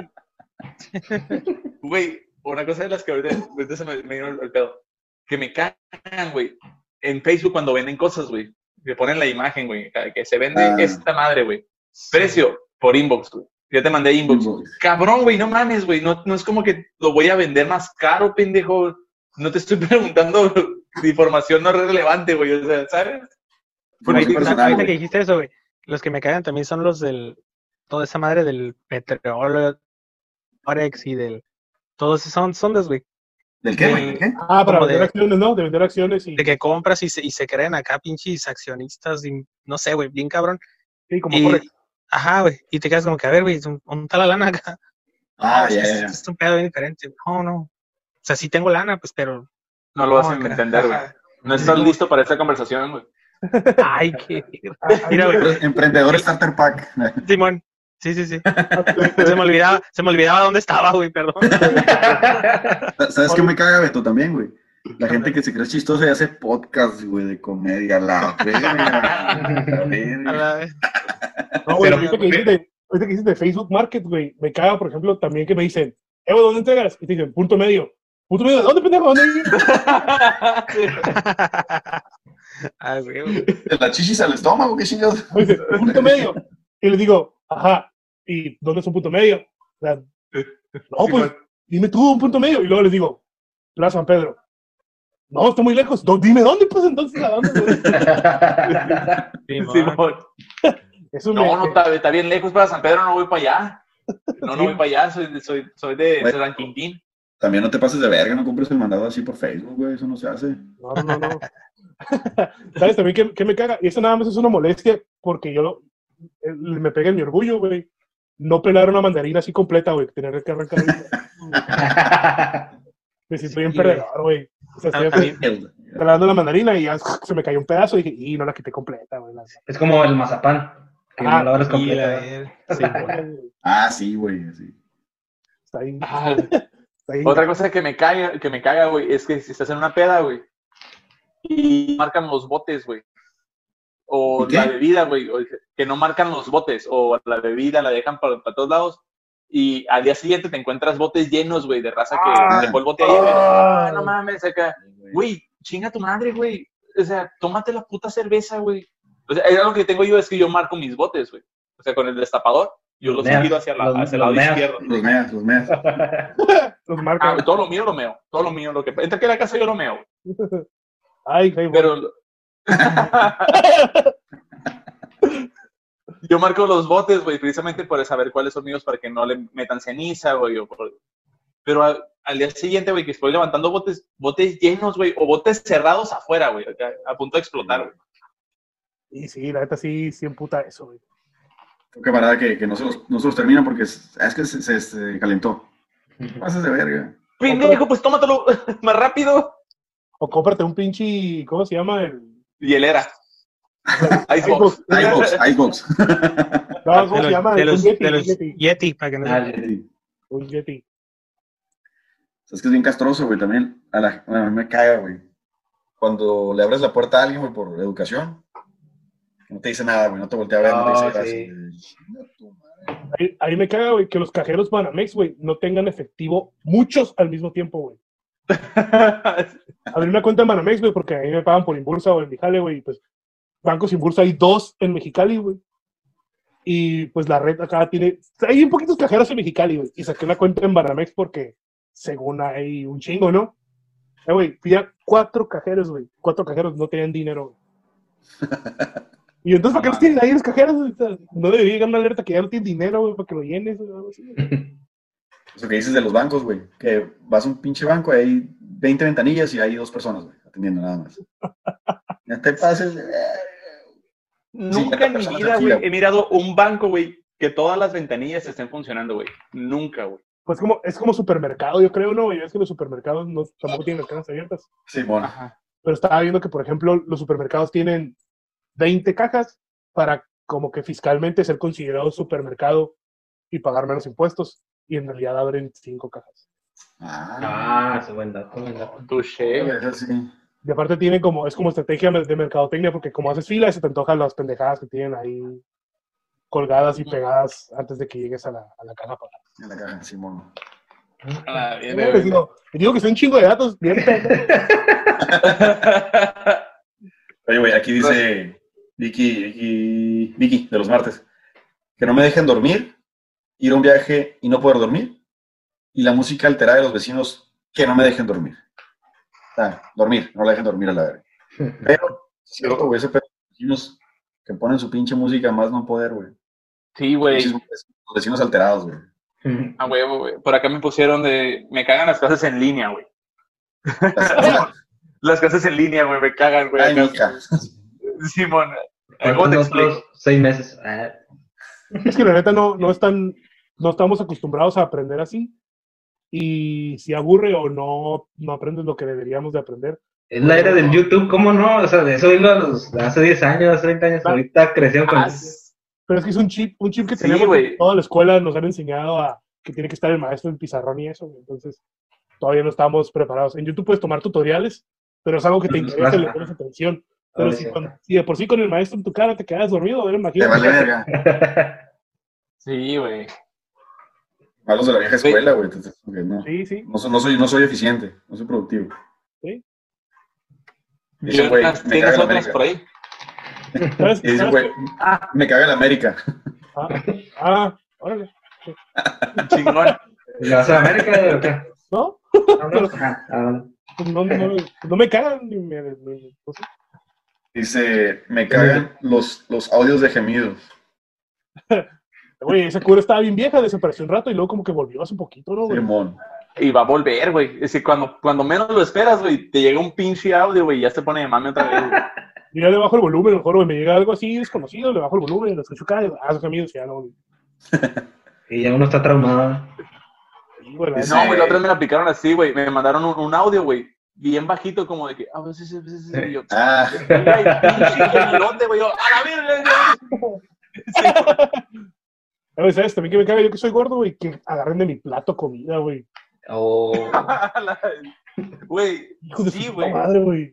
Güey, una cosa de las que ahorita, ahorita se me, me dio el, el pedo. Que me cagan, güey. En Facebook cuando venden cosas, güey. Que ponen la imagen, güey. Que se vende Ah. esta madre, güey. Precio por inbox, güey. Ya te mandé inbox. Inbox. Cabrón, güey, no mames, güey. No, no es como que lo voy a vender más caro, pendejo. No te estoy preguntando información no relevante, güey. O sea, ¿sabes? Ahorita güey. que dijiste eso, güey. Los que me cagan también son los del. Toda esa madre del petróleo, Forex y del. Todos son sondas, güey. ¿Del qué, güey? del- ¿Del qué? Ah, para vender de- acciones, ¿no? De vender acciones y, De que compras y se, y se creen acá pinches accionistas, y, no sé, güey, bien cabrón. sí, como ajá, güey, y te quedas como que, a ver, güey, ¿dónde está la lana acá? Ah, ya, ya, es- ya. Es un pedo bien diferente. No, no. O sea, sí tengo lana, pues, pero. No lo vas a entender, güey. No estás listo para esta conversación, güey. Ay, qué. Ah, Mira, güey. Emprendedor Starter Pack. Simón. Sí, sí, sí. Se me olvidaba, se me olvidaba dónde estaba, güey, perdón. ¿Sabes qué me caga, Beto, también, güey? La gente que se cree chistosa y hace podcast, güey, de comedia. La verga. La A verga. la vez. No, güey, Pero- ahorita que dices de, ahorita que dices de Facebook Market, güey, me caga, por ejemplo, también que me dicen, eh, güey, ¿dónde entregas? Y te dicen, punto medio. ¿Punto medio? ¿De dónde, pendejo? ¿Dónde? Ah, güey, güey. ¿De la chichis al estómago? ¿Qué chingados? Me dicen, punto medio. Y les digo, ajá, ¿y dónde es un punto medio? O sea, no, pues, dime tú un punto medio. Y luego les digo, Plaza San Pedro. No, está muy lejos. No, dime dónde, pues entonces, ¿a dónde? Eso No, me- no, está, está bien lejos para San Pedro, no voy para allá. No, no Sí. voy para allá, soy, de- soy, soy de Bueno. San Quintín. También no te pases de verga, no compres el mandado así por Facebook, güey. Eso no se hace. No, no, no. ¿Sabes también qué, qué me caga? Y eso nada más es una molestia porque yo lo- eh, me pega en mi orgullo, güey. No pelar una mandarina así completa, güey. Tener que arrancar. Me siento bien Sí, perdedor, güey. O sea, estoy pelando la mandarina y ya se me cayó un pedazo y dije, y no la quité completa, güey. Es como el mazapán, que Ah, no completa. la ver- Simón. Ah, sí, güey. Sí. Está ahí. Ah, Está ahí. Otra cosa que me caga, que me caga, güey, es que si estás en una peda, güey, y marcan los botes, güey. O la bebida, güey, que no marcan los botes, o la bebida la dejan para, para todos lados, y al día siguiente te encuentras botes llenos, güey, de raza que Ah. dejó el bote ahí, güey. Ah. No mames, acá. Güey, chinga tu madre, güey. O sea, tómate la puta cerveza, güey. O sea, algo que tengo yo, es que yo marco mis botes, güey. O sea, con el destapador, yo los Meas. giro hacia, la, Los- hacia el lado meas. izquierdo. Los meas, los meas. Los marca. Ah, todo lo mío lo meo. Todo lo mío, lo que entra a la casa yo lo meo. Ay. Pero. Yo marco los botes, güey, precisamente por saber cuáles son míos para que no le metan ceniza, güey. o por- Pero a- al día siguiente, güey, que estoy levantando botes, botes llenos, güey, o botes cerrados afuera, güey, a punto de explotar, güey. Y sí, la neta sí, sí emputa eso, güey. Un camarada que, que no, se los, no se los termina porque es, es que se, se- se calentó. Pases de verga. Pendejo, pues tómatelo más rápido. O cómprate un pinche, ¿cómo se llama? El... Hielera. Icebox. Icebox, Icebox. No, ¿cómo se los- llama? de los, Yeti, de un los Yeti, Yeti, para que no Ah, se- ya. un Yeti. Es que es bien castroso, güey, también. A la, bueno, a mí me caga, güey. Cuando le abres la puerta a alguien, güey, por educación, no te dice nada, güey, no te voltea a ver, no, te dice gracias. sí. ahí me caga, güey, que los cajeros Banamex, güey, no tengan efectivo muchos al mismo tiempo, güey. Abrí una cuenta en Banamex, güey, porque ahí me pagan por Impulsa o en Mijale, güey, y pues bancos Impulsa hay dos en Mexicali, güey. Y pues la red acá tiene, hay un poquitos cajeros en Mexicali, güey, y saqué la cuenta en Banamex porque según hay un chingo, ¿no? Eh, güey, fui a cuatro cajeros, güey, cuatro cajeros no tenían dinero, güey. Y entonces, ¿para qué los tienen ahí los cajeros? No debería llegar una alerta que ya no tienen dinero, güey, para que lo llenes o algo así, güey. Eso que dices de los bancos, güey, que vas a un pinche banco y hay 20 ventanillas y hay dos personas, güey, atendiendo nada más. Ya te pases. Nunca en mi vida, güey, he mirado un banco, güey, que todas las ventanillas estén funcionando, güey. Nunca, güey. Pues como, es como supermercado, yo creo, ¿no? güey? Es que los supermercados no, tampoco tienen ventanas abiertas. Sí, bueno. Ajá. Pero estaba viendo que, por ejemplo, los supermercados tienen 20 cajas para como que fiscalmente ser considerado supermercado y pagar menos impuestos. Y en realidad abren 5 cajas. Ah, Ah, ese buen dato, buen dato. Touché. Y aparte tienen como, es como estrategia de mercadotecnia, porque como haces fila, se te antojan las pendejadas que tienen ahí colgadas y pegadas antes de que llegues a la, a la caja a pagar. En la caja, Simón. A les digo, que son un chingo de datos. Bien, Oye, güey, aquí dice Vicky, Vicky, Vicky, de los martes, que no me dejen dormir, ir a un viaje y no poder dormir, y la música alterada de los vecinos que no me dejen dormir. Ah, dormir, no la dejen dormir a la verga. Pero, es cierto, güey, ese pedo de los vecinos que ponen su pinche música más no poder, güey. Sí, güey. Los vecinos alterados, güey. A huevo, güey. Por acá me pusieron de. Me cagan las clases en línea, güey. las clases en línea, güey, me cagan, güey. Ay, mija. Simón. ¿Cómo te explico? Seis meses. Ah, Es que la neta no, no están, no estamos acostumbrados a aprender así. Y si aburre o no, no aprendes lo que deberíamos de aprender. Es la era del YouTube, ¿cómo no? O sea, de eso vino a los, hace 10 años, hace 30 años, ahorita creció con Ah. Pero es que es un chip, un chip que Sí, tenemos. güey. que Toda la escuela nos han enseñado a que tiene que estar el maestro en pizarrón y eso. Entonces, todavía no estamos preparados. En YouTube puedes tomar tutoriales, pero es algo que te Ujú, interesa y le pones atención. Pero si, con- si de por sí con el maestro en tu cara te quedas dormido, Te ¿verdad? imagínate. vale verga. Sí, güey. Malos de la vieja escuela, güey. no. Sí, sí. No, soy- no soy, no soy eficiente, no soy productivo. Sí. Dice, güey, ¿Tienes me caga la otras América. por ahí? Y dice, ¿Sabes güey? Ah, me caga la América. ah, ah, órale. Chingón. ¿Le vas a América o qué? ¿No? Ah, no. Ah, Pues no, no, no me cagan ni me. ni- no sé. Dice, me cagan los, los audios de gemidos. Güey, esa cura estaba bien vieja, desapareció un rato y luego como que volvió hace un poquito, ¿no? güey? Simón. Y va a volver, güey. Es que cuando, cuando menos lo esperas, güey, te llega un pinche audio, güey, y ya se pone de mame otra vez, güey. Yo ya le bajo el volumen, mejor, güey, me llega algo así desconocido, le bajo el volumen, lo escucho y, ah, esos amigos ya no. güey. Y ya uno está traumado. Sí, güey. No, güey, la otra vez me la aplicaron así, güey. Me mandaron un, un audio, güey, bien bajito, como de que, ah, pues, sí, sí, sí, sí, y yo, Ah, Ay, pinche güey, yo, a la verga, A ver, ¿sabes? También que me caga yo que soy gordo, güey, que agarren de mi plato comida, güey. O Güey, Hijo de Sí, su güey. madre, güey.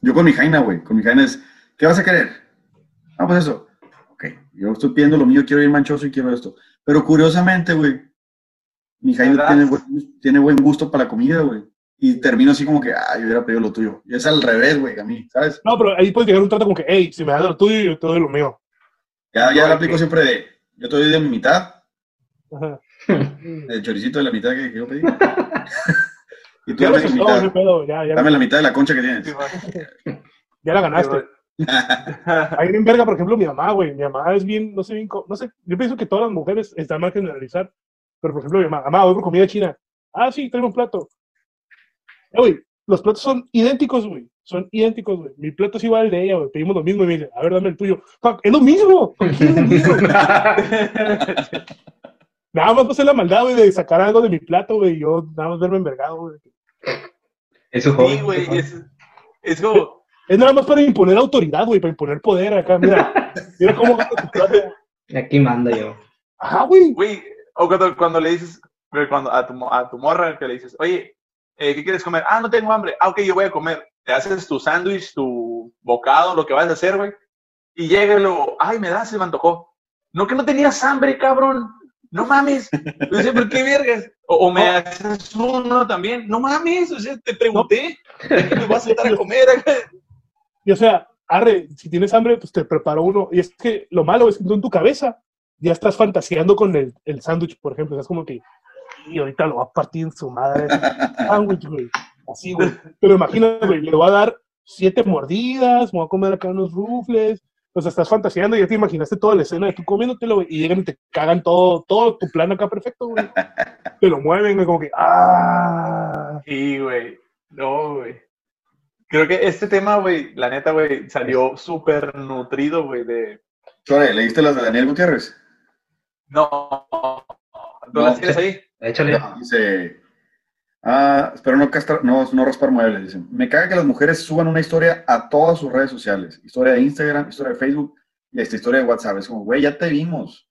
yo con mi Jaina, güey. Con mi Jaina es, ¿qué vas a querer? Ah, pues eso. Ok, yo estoy pidiendo lo mío, quiero ir manchoso y quiero esto. Pero curiosamente, güey, mi Jaina tiene buen, tiene buen gusto para la comida, güey. Y termino así como que, ah, yo hubiera pedido lo tuyo. Y es al revés, güey, a mí, ¿sabes? No, pero ahí puedes llegar a un trato como que, hey, si me das lo tuyo, yo te doy lo mío. Ya, ya es aplico siempre de, yo te doy de mi mitad, Ajá. el choricito de la mitad que, que yo pedí. y tú dame la no mitad, pedo, ya, ya, dame la mitad de la concha que tienes. Ya la ganaste. Ahí en verga, por ejemplo, mi mamá, güey. Mi mamá es bien, no sé bien, no sé. Yo pienso que todas las mujeres están mal generalizar. Pero, por ejemplo, mi mamá, mamá, voy por comida china. Ah, sí, traigo un plato. Eh, güey, los platos son idénticos, güey. Son idénticos, güey. Mi plato es igual al de ella, güey. Pedimos lo mismo y me dice, a ver, dame el tuyo. Fuck, es lo mismo. ¿Por qué es lo mismo? nada más no hacer la maldad, güey, de sacar algo de mi plato, güey. y Yo nada más verme envergado, güey. es su hobby. Sí, güey, es, es como, Es nada más para imponer autoridad, güey, para imponer poder acá. Mira, mira cómo agarro tu plato. Aquí manda yo. Ajá, güey. güey, o cuando, cuando le dices, güey, cuando a tu, a tu morra que le dices, oye, eh, ¿qué quieres comer? Ah, no tengo hambre. Ah, ok, yo voy a comer. Te haces tu sándwich, tu bocado, lo que vas a hacer, güey. Y llega y luego, ay, me das, se me antojó. No, que no tenías hambre, cabrón. No mames. O sea, ¿por qué vergas? O, o me haces uno también. No mames, o sea, te pregunté. ¿Qué me vas a sentar a comer? Y o sea, arre, si tienes hambre, pues te preparo uno. Y es que lo malo es que tú en tu cabeza ya estás fantaseando con el, el sándwich, por ejemplo. Es como que, y ahorita lo va a partir en su madre. ese Sándwich, güey. Así, güey. Pero imagínate, güey, le voy a dar siete mordidas, me voy a comer acá unos rufles. O sea, estás fantaseando y ya te imaginaste toda la escena de tú comiéndotelo, güey. Y llegan y te cagan todo, todo tu plan acá perfecto, güey. Te lo mueven, güey, como que, ¡ah! Sí, güey. No, güey. Creo que este tema, güey, la neta, güey, salió súper nutrido, güey, de... ¿leíste las de Daniel Gutiérrez? No, ¿tú No, las tienes ahí? Échale. Dice, ah, espero no, castrar, no, no raspar muebles. Dice, me caga que las mujeres suban una historia a todas sus redes sociales. Historia de Instagram, historia de Facebook y esta historia de WhatsApp. Es como, güey, ya te vimos.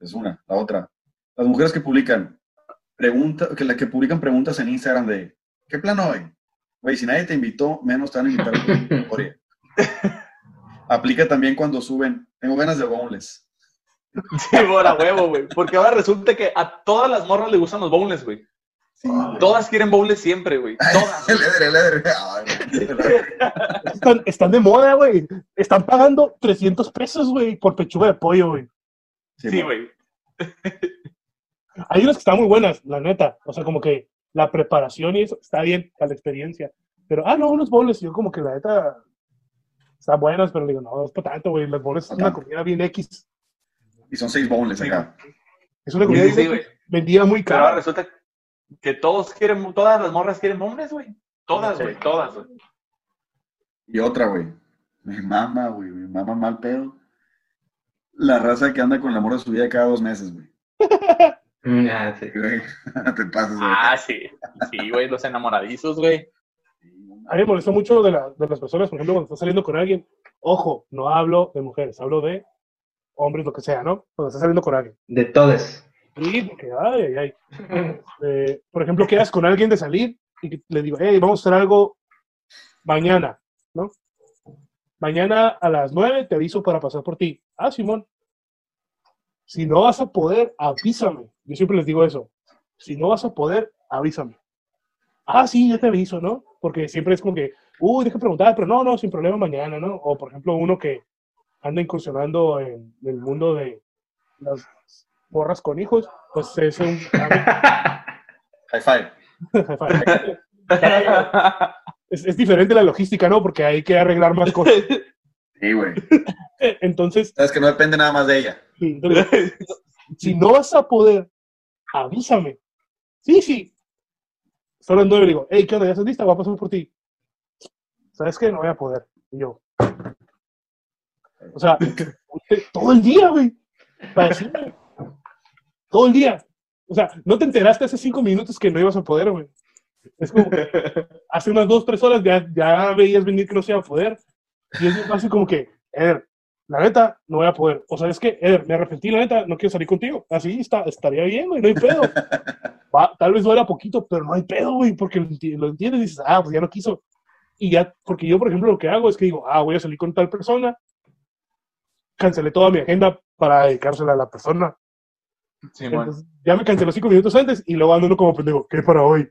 Es una. La otra. Las mujeres que publican, pregunta, que, la que publican preguntas en Instagram de, ¿qué plan hoy? Güey, si nadie te invitó, menos te van a invitar a tu historia. Aplica también cuando suben, tengo ganas de boneless. Sí, por a huevo, güey. Porque ahora resulta que a todas las morras les gustan los bowls, güey. Sí. Todas quieren bowls siempre, güey. Todas. Están, están de moda, güey. Están pagando 300 pesos, güey, por pechuga de pollo, güey. Sí, güey. Hay unas que están muy buenas, la neta. O sea, como que la preparación y eso está bien para la experiencia. Pero, ah, no, unos bowls. Yo como que la neta están buenas, pero digo, no, es para tanto, güey. Los bowls es una comida bien X. Y son seis boneless Sí, acá. Es una comunidad Sí, sí, vendía muy Pero ahora resulta que todos quieren, todas las morras quieren hombres, güey. Todas, güey, todas, güey. Y otra, güey. Mi mamá, güey. Mi mamá mal pedo. La raza que anda con el amor de su vida cada dos meses, güey. Ah, sí. Güey, te pases, güey. Ah, sí. Sí, güey, los enamoradizos, güey. A mí me molesta mucho de, la- de las personas, por ejemplo, cuando estás saliendo con alguien. Ojo, no hablo de mujeres, hablo de hombres, lo que sea, ¿no? Cuando estás saliendo con alguien. De todes. Sí, porque, ay, ay, ay. Eh, por ejemplo, quedas con alguien de salir y le digo, hey, vamos a hacer algo mañana, ¿no? Mañana a las 9 te aviso para pasar por ti. Ah, Simón. Si no vas a poder, avísame. Yo siempre les digo eso. Si no vas a poder, avísame. Ah, sí, ya te aviso, ¿no? Porque siempre es como que, uy, deja preguntar, pero no, no, sin problema mañana, ¿no? O por ejemplo, uno que anda incursionando en el mundo de las borras con hijos, pues es un... High five. es, es diferente la logística, ¿no? Porque hay que arreglar más cosas. Sí, güey. Entonces, Sabes que no depende nada más de ella. sí, entonces, si no vas a poder, avísame. Sí, sí. Solo en nueve le digo, hey, ¿qué onda? ¿Ya estás lista? Voy a pasar por ti. ¿Sabes qué? No voy a poder. Y yo. O sea, todo el día, güey. Para decirme. Todo el día. O sea, no te enteraste hace cinco minutos que no ibas a poder, güey. Es como hace unas dos, tres horas ya, ya veías venir que no se iba a poder. Y es así como que, Eder, la neta, no voy a poder. O sea, es que, Eder, me arrepentí, la neta, no quiero salir contigo. Así está, estaría bien, güey, no hay pedo. Va, tal vez duela poquito, pero no hay pedo, güey, porque lo, lo entiendes y dices, ah, pues ya no quiso. Y ya, porque yo, por ejemplo, lo que hago es que digo, ah, voy a salir con tal persona, cancelé toda mi agenda para dedicársela a la persona. Sí, bueno. Entonces, ya me canceló cinco minutos antes y luego ando uno como pendejo, ¿qué para hoy?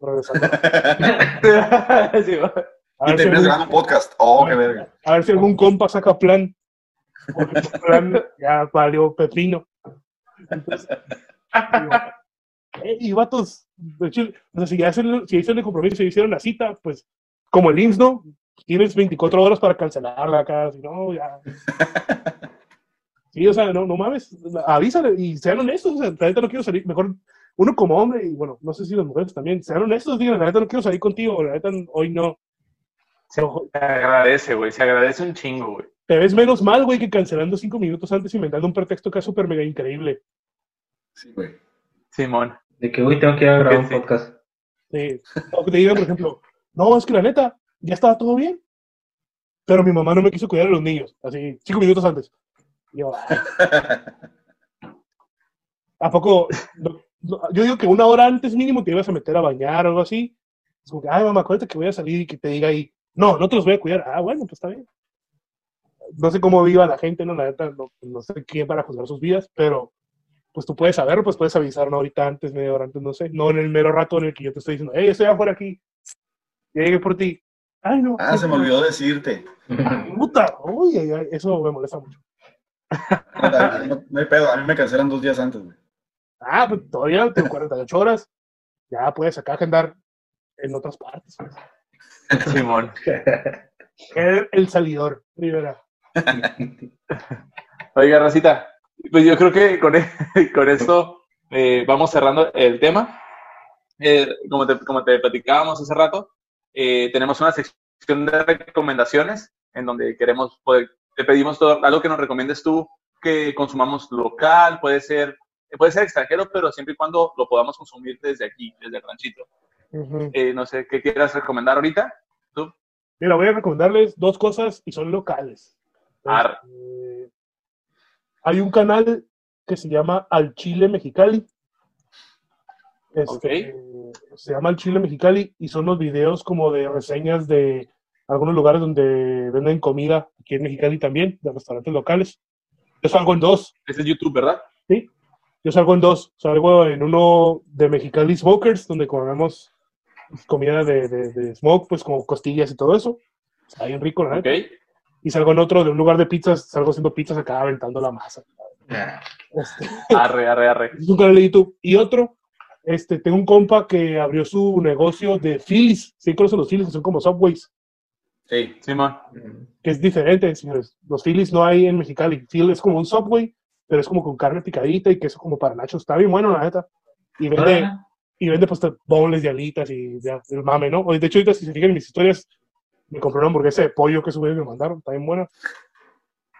Regresando. Sí, bueno. A Y ver, te si empiezas algún, grabando un podcast. Oh, qué verga. a ver si algún compa saca plan. Porque plan ya valió pepino. Entonces, digo, "Ey, vatos, de hecho, o sea, si ya hacen, si hicieron el compromiso, si hicieron la cita, pues, como el IMSS, ¿no? Tienes 24 horas para cancelarla acá, si no, ya. Sí, o sea, no, no mames, avísale y sean honestos, o sea, la neta no quiero salir, mejor uno como hombre, y bueno, no sé si las mujeres también, sean honestos, digan, la neta no quiero salir contigo, la neta hoy no. Se agradece, güey. Se agradece un chingo, güey. Te ves menos mal, güey, que cancelando cinco minutos antes inventando un pretexto que es súper mega increíble. Sí, güey. Simón. De que, uy, tengo que ir a grabar un Sí. podcast. Sí. O que te digan, por ejemplo, no, es que la neta, ya estaba todo bien, pero mi mamá no me quiso cuidar a los niños, así, cinco minutos antes. Y yo, "Ay". ¿a poco? no- no, yo digo que una hora antes mínimo te ibas a meter a bañar o algo así. Es como que, ay, mamá, acuérdate que voy a salir y que te diga ahí, no, no te los voy a cuidar. Ah, bueno, pues está bien. No sé cómo viva la gente, no, la neta, no, no sé quién para juzgar sus vidas, pero pues tú puedes saberlo, pues puedes avisar, ¿no? Ahorita antes, media hora antes, no sé, no en el mero rato en el que yo te estoy diciendo, hey, estoy afuera aquí, ya llegué por ti. Ay, no. Ah, se me olvidó decirte. Puta, uy, ay, ay, eso me molesta mucho. No, no- no hay pedo. A mí me cancelan dos días antes, güey. Ah, pues todavía tengo 48 horas, ya puedes acá agendar en otras partes. pues. Simón. El, el salidor, Rivera. Oiga, Racita, pues yo creo que con, e- con esto eh, vamos cerrando el tema. Eh, como, te, como te platicábamos hace rato, eh, tenemos una sección de recomendaciones en donde queremos poder, te pedimos todo, algo que nos recomiendes tú que consumamos local, puede ser, puede ser extranjero, pero siempre y cuando lo podamos consumir desde aquí, desde el ranchito. Eh, no sé, ¿qué quieras recomendar ahorita? ¿Tú? Mira, voy a recomendarles dos cosas y son locales. Este, hay un canal que se llama Al Chile Mexicali. Este, Se llama Al Chile Mexicali y son los videos como de reseñas de algunos lugares donde venden comida aquí en Mexicali también, de restaurantes locales. Yo salgo en dos, Ese es YouTube, ¿verdad? yo salgo en dos. Salgo en uno de Mexicali Smokers, donde comemos comida de, de- de smoke, pues como costillas y todo eso. Está bien rico, neta. Ok. Y salgo en otro de un lugar de pizzas, salgo haciendo pizzas acá aventando la masa. Ah, Este, Arre, arre, arre. es un canal de YouTube. Y otro, este, tengo un compa que abrió su negocio de Phillies. Sí, conocen los Phillies, que son como Subways, Sí. Simón. que es diferente, señores. Los Phillies no hay en Mexicali. Philly es como un Subway, pero es como con carne picadita y queso como para nachos. Está bien bueno, la neta. Y vende, y vende pues bowls de alitas y ya, el mame, ¿no? De hecho, ahorita si se fijan en mis historias, me compré una hamburguesa de pollo que subí y me mandaron, está bien buena.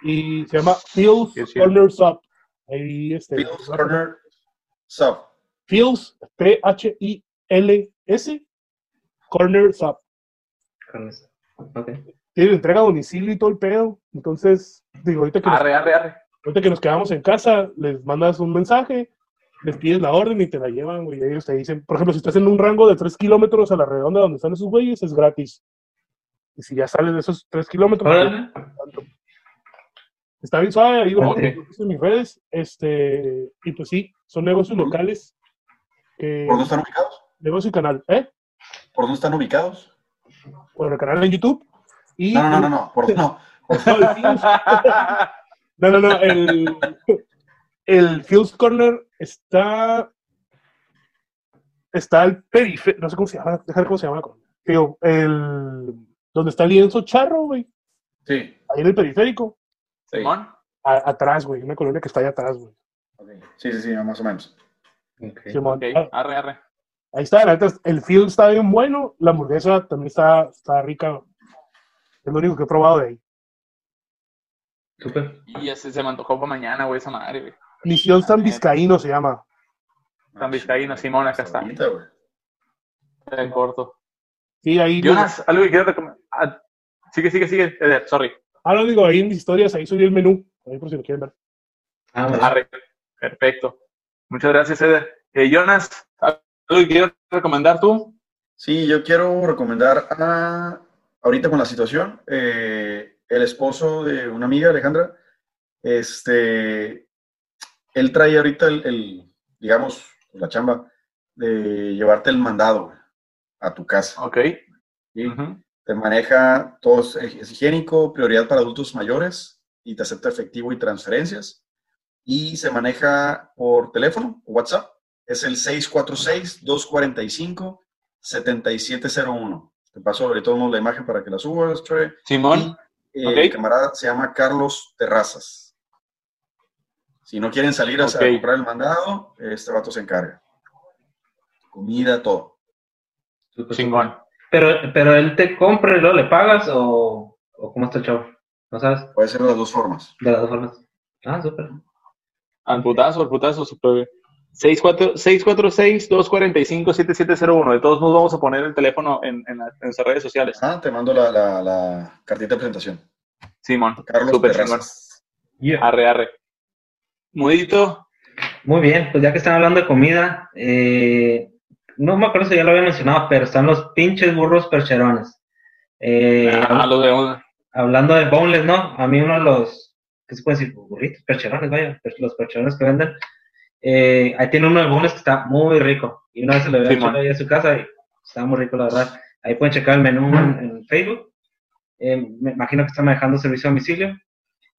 Y se llama Phil's. Corner Sub. Ahí, este, Phil's Corner Sub. Phil's, P-H-I-L-S, Corner Sub. Con eso. Ok. Tiene entrega a domicilio y todo el pedo. Entonces, digo, ahorita que, nos, Arre, arre, arre. ahorita que nos quedamos en casa, les mandas un mensaje, les pides la orden y te la llevan, güey. Y ellos te dicen, por ejemplo, si estás en un rango de 3 kilómetros a la redonda donde están esos güeyes, es gratis. Y si ya sales de esos 3 kilómetros. Está bien suave, ahí lo Ok. lo puse en mis redes. Este, y pues sí, son negocios locales. Que, ¿Por dónde están ubicados? negocio y canal, ¿eh? ¿Por dónde están ubicados? Bueno, el canal en YouTube. Y No, no, no, no, no. ¿Por dónde no? No, no, no, el, el Fuse Corner está. Está el periférico, no sé cómo se llama, déjame ver cómo se llama. Digo, el. Donde está el lienzo charro, güey. Sí. Ahí en el periférico. Simón. a- atrás, güey. Una colonia que está ahí atrás, güey. Sí, sí, sí, más o menos. Simón. Ok, Ah, arre, arre. Ahí está, la neta, el Fuse está bien bueno. La hamburguesa también está, está rica. Es lo único que he probado de ahí. Súper. Y ese se me antojó para mañana, güey, esa madre, güey. Misión San Vizcaíno se llama. San Vizcaíno, Simón, acá está. En corto. Sí, ahí. Jonas, algo que quiero recomendar. Ah, sigue, sigue, sigue. Eder, sorry. Ah, lo digo, ahí en mis historias, ahí subí el menú. Ahí por si lo quieren ver. Ah. Arre. Perfecto. Muchas gracias, Eder. Eh, Jonas, algo que quieras recomendar tú. Sí, yo quiero recomendar a, ahorita con la situación, eh, el esposo de una amiga, Alejandra, este, él trae ahorita el, el, digamos, la chamba de llevarte el mandado a tu casa. Ok. ¿sí? Te maneja, todo es, es higiénico, prioridad para adultos mayores y te acepta efectivo y transferencias. Y se maneja por teléfono o WhatsApp. Es el 646-245-7701. Te paso ahorita uno la imagen para que la subas, Choe. Simón. Y, eh. El camarada se llama Carlos Terrazas. Si no quieren salir a, comprar el mandado, este vato se encarga. Comida, todo. Súper. Pero, pero él te compra y luego le pagas o, o cómo está el chavo. ¿No sabes? Puede ser de las dos formas. De las dos formas. Ah, súper. Al putazo, al putazo, super bien. 64 646-245-7701. De todos modos, vamos a poner el teléfono en, en, la- en nuestras redes sociales. Ah, te mando la, la, la cartita de presentación. Simón. Carlos Súper Terrazas. Arre, arre. Mudito. Muy bien, pues ya que están hablando de comida, eh, no me acuerdo si ya lo había mencionado, pero están los pinches burros percherones. Eh, Ah, lo de hablando de boneless, ¿no? A mí uno de los, ¿qué se puede decir? Burritos, percherones, vaya, los percherones que venden. Eh, ahí tiene uno de boneless que está muy rico. Y una vez se lo había Sí, hecho ahí a su casa y está muy rico, la verdad. Ahí pueden checar el menú en, en Facebook. Eh, me imagino que están manejando servicio a domicilio.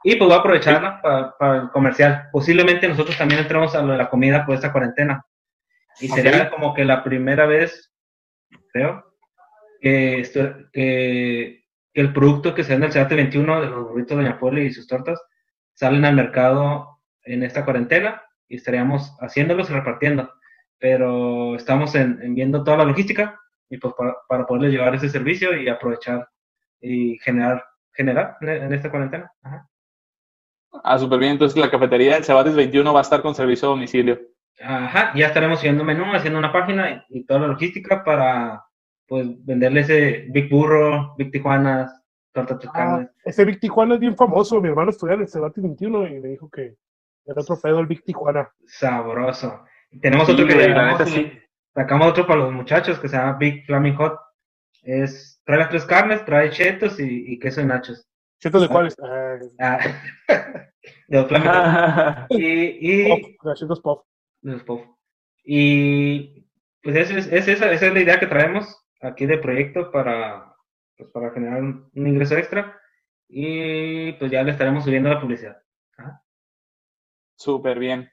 Y pues voy a aprovecharla para, para el comercial. Posiblemente nosotros también entremos a lo de la comida por esta cuarentena. Y sería como que la primera vez, creo, que, esto- que, que el producto que se vende en el Cebate 21 de los burritos de Doña Poli y sus tortas salen al mercado en esta cuarentena y estaríamos haciéndolos y repartiendo. Pero estamos en, en viendo toda la logística y pues para, para poderles llevar ese servicio y aprovechar y generar, generar en, esta cuarentena. Ajá. Ah, súper bien. Entonces, la cafetería del Cebates 21 va a estar con servicio a domicilio. Ajá, ya estaremos subiendo menú, haciendo una página y, y toda la logística para pues venderle ese Big Burro, Big Tijuanas, Ah, ese Big Tijuana es bien famoso. Mi hermano estudia en el Cebate 21 y me dijo que era otro pedo el Big Tijuana. sabroso. Tenemos Sí, otro que güey, le la llamamos neta, y sí. sacamos otro para los muchachos que se llama Big Flaming Hot. Es, trae las tres carnes, trae chetos y, y queso y nachos. ¿Chetos de cuáles? Ah, Ah, de los Flaming Hot. Y, y, Pop, ah, chetos pop. de los Puff. Y pues esa es, es esa, esa es la idea que traemos aquí de proyecto para, pues, para generar un, un ingreso extra. Y pues ya le estaremos subiendo la publicidad. Súper bien.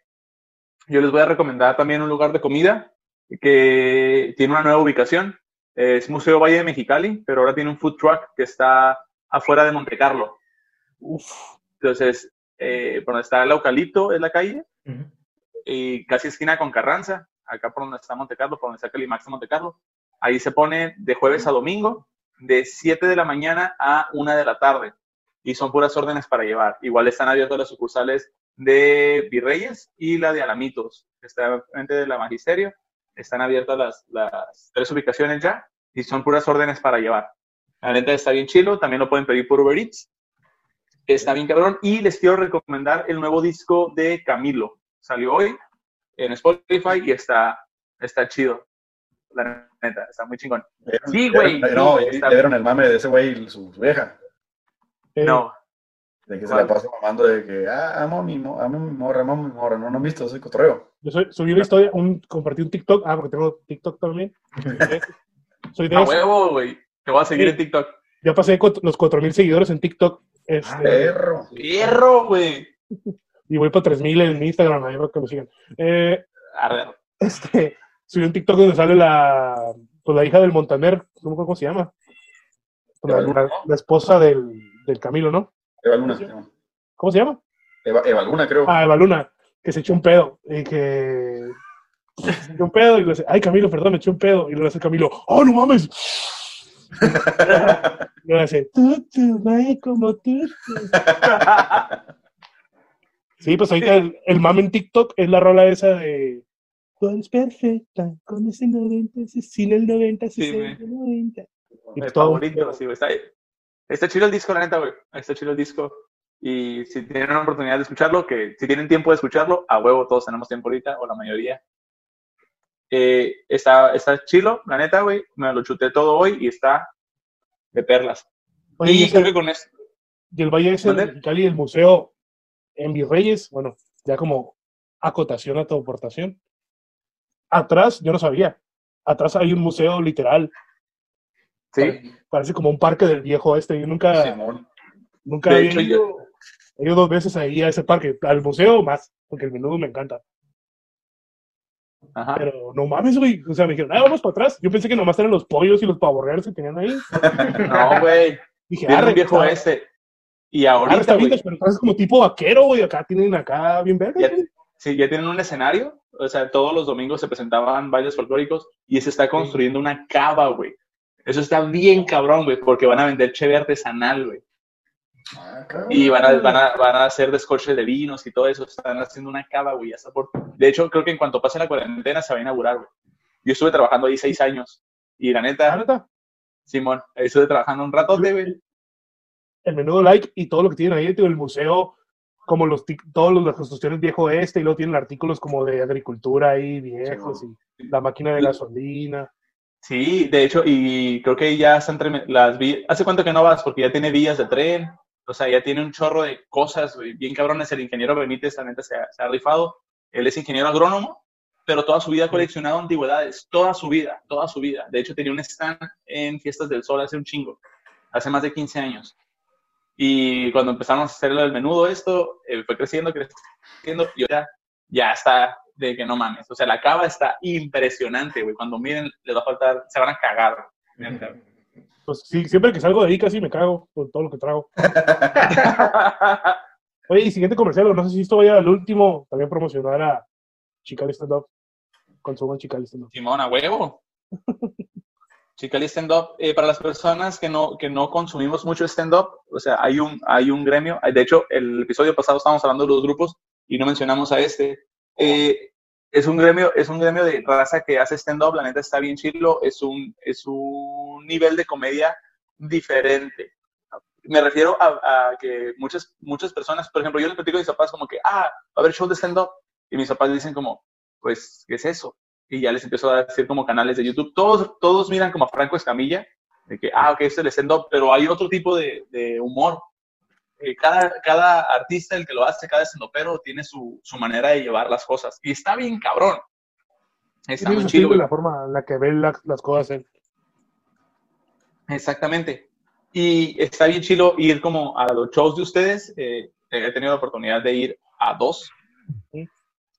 Yo les voy a recomendar también un lugar de comida que tiene una nueva ubicación. Es Museo Valle de Mexicali, pero ahora tiene un food truck que está afuera de Monte Carlo. Uf, Entonces, eh, por donde está el Eucalipto, es la calle, Ujú. y casi esquina con Carranza, acá por donde está Monte Carlo, por donde está Calimax de Monte Carlo. Ahí se pone de jueves a domingo, de 7 de la mañana a 1 de la tarde. Y son puras órdenes para llevar. Igual están abiertas las sucursales de Virreyes y la de Alamitos, que está frente de la Magisterio. Están abiertas las, las tres ubicaciones ya y son puras órdenes para llevar. La neta está bien chilo, también lo pueden pedir por Uber Eats. Está bien cabrón. Y les quiero recomendar el nuevo disco de Camilo. Salió hoy en Spotify y está, está chido. La neta, está muy chingón. Sí, güey, No, sí, ya vieron el mame de ese güey y su, su vieja. Eh, No, De que se ¿Cuál? la pasa mamando de que, ah, amo a mi, mo- amo a mi morra, amo a mi morra. No, no han visto ese cotorreo. Yo soy- subí una historia, un, compartí un TikTok, ah, porque tengo TikTok también. Soy de a huevo, güey. Te voy a seguir Sí. en TikTok. Ya pasé los 4000 seguidores en TikTok. este, Ah, Perro. Hierro, güey. y voy para 3000 en Instagram, ahí para que me sigan. Eh, A ver. este, subí un TikTok donde sale la, pues, la hija del Montaner, no me acuerdo cómo se llama. La, la- la esposa del, del Camilo, ¿no? Eva Luna. llama. ¿Cómo se llama? Eva, Eva Luna, creo. Ah, Eva Luna, que se echó un pedo. Y que. Se echó un pedo y le dice, ay Camilo, perdón, me eché un pedo. Y luego hace Camilo, ¡oh, no mames! y luego hace, tú, tú, ay, como tú". Sí, pues ahorita el, el mame en TikTok es la rola esa de. Eres perfecta, con ese 90, ese- sin el 90, Sí, 60, 90. Y Mi todo un favorito, sí. Está, está chido el disco, la neta, güey. Está chido el disco. Y si tienen una oportunidad de escucharlo, que si tienen tiempo de escucharlo, a huevo, todos tenemos tiempo ahorita, o la mayoría. Eh, está, está chilo, la neta, güey. Me lo chuté todo hoy y está de perlas. Oye, y, creo que con esto. y el Valle ese de. Mexicali, el museo en Virreyes, bueno, ya como acotación a tu aportación. Atrás, yo no sabía, atrás hay un museo literal, Sí, parece como un parque del viejo este. Yo nunca, Simón. nunca De había hecho, ido, he ido dos veces ahí a ese parque, al museo más, porque el menudo me encanta. ajá. Pero no mames, güey. O sea, me dijeron, ah, vamos para atrás. Yo pensé que nomás eran los pollos y los pavorreales que tenían ahí. No, güey. Dije, un viejo este. Y ahorita, está güey, vintage, pero es como tipo vaquero, güey. Acá tienen acá bien verga. Ya-. Sí, ya tienen un escenario. O sea, todos los domingos se presentaban bailes folclóricos y se está construyendo una cava, güey. Eso está bien cabrón, güey, porque van a vender cheve artesanal, güey. Ah. Y van a, van, a, van a hacer descorche de vinos y todo eso. Están haciendo una cava, güey. ya está por... De hecho, creo que en cuanto pase la cuarentena se va a inaugurar, güey. Yo estuve trabajando ahí seis años. Y la Ah, neta, neta, Simón, ahí estuve trabajando un ratote, güey. El menudo like y todo lo que tienen ahí, tío, el museo, como los tic- todas las construcciones viejo este, y luego tienen artículos como de agricultura ahí viejos y la máquina de gasolina. Sí, de hecho, y creo que ya están las vías. ¿Hace cuánto que no vas? Porque ya tiene vías de tren, o sea, ya tiene un chorro de cosas, bien cabrones. El ingeniero Benítez también se ha, se ha rifado. Él es ingeniero agrónomo, pero toda su vida ha coleccionado antigüedades, toda su vida, toda su vida. De hecho, tenía un stand en Fiestas del Sol hace un chingo, hace más de 15 años. Y cuando empezamos a hacer el menudo esto, eh, fue creciendo, creciendo, y ahora ya está de que no mames. O sea, la cava está impresionante, güey. Cuando miren, les va a faltar, se van a cagar. Pues sí, siempre que salgo de ahí casi me cago por todo lo que trago. Oye, y siguiente comercial, no sé si esto vaya al último, también promocionar a Chicali Stand Up. Consuman Chicali Stand Up. Simón, a huevo. Chicali Stand Up, eh, para las personas que no, que no consumimos mucho stand-up, o sea, hay un, hay un gremio, de hecho, el episodio pasado estábamos hablando de los grupos y no mencionamos a este. Eh, es un gremio, es un gremio de raza que hace stand-up, la neta está bien chilo, es un, es un nivel de comedia diferente. Me refiero a, a que muchas, muchas personas, por ejemplo, yo les platico a mis papás como que, ah, va a haber show de stand-up, y mis papás dicen como, pues, ¿qué es eso? Y ya les empiezo a decir como canales de YouTube. Todos, todos miran como a Franco Escamilla, de que, ah, ok, este es el stand-up, pero hay otro tipo de, de humor. Eh, cada, cada artista, el que lo hace, cada stand-upero, tiene su, su manera de llevar las cosas. Y está bien cabrón. Está muy chido. la forma en la que ve la- las cosas él. Exactamente. Y está bien chilo ir como a los shows de ustedes. Eh, he tenido la oportunidad de ir a dos.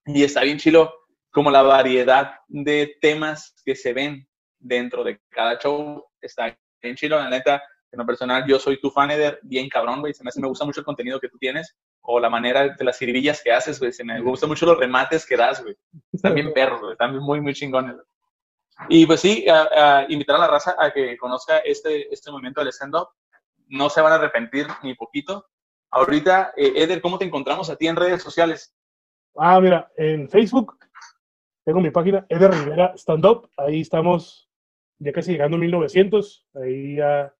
Y está bien chilo como la variedad de temas que se ven dentro de cada show. Está bien chilo, la neta. En lo personal, yo soy tu fan, Eder, bien cabrón, güey. Se me, hace- me gusta mucho el contenido que tú tienes. o la manera de las ciribillas que haces, güey. Se me gustan mucho los remates que das, güey. Están bien perros, güey. Están muy, muy chingones. güey. Y pues sí, a- a invitar a la raza a que conozca este, este movimiento del stand-up. No se van a arrepentir ni poquito. Ahorita, eh, Eder, ¿cómo te encontramos a ti en redes sociales? Ah, mira, en Facebook tengo mi página, Eder Rivera Stand Up. Ahí estamos ya casi llegando a 1900. Ahí ya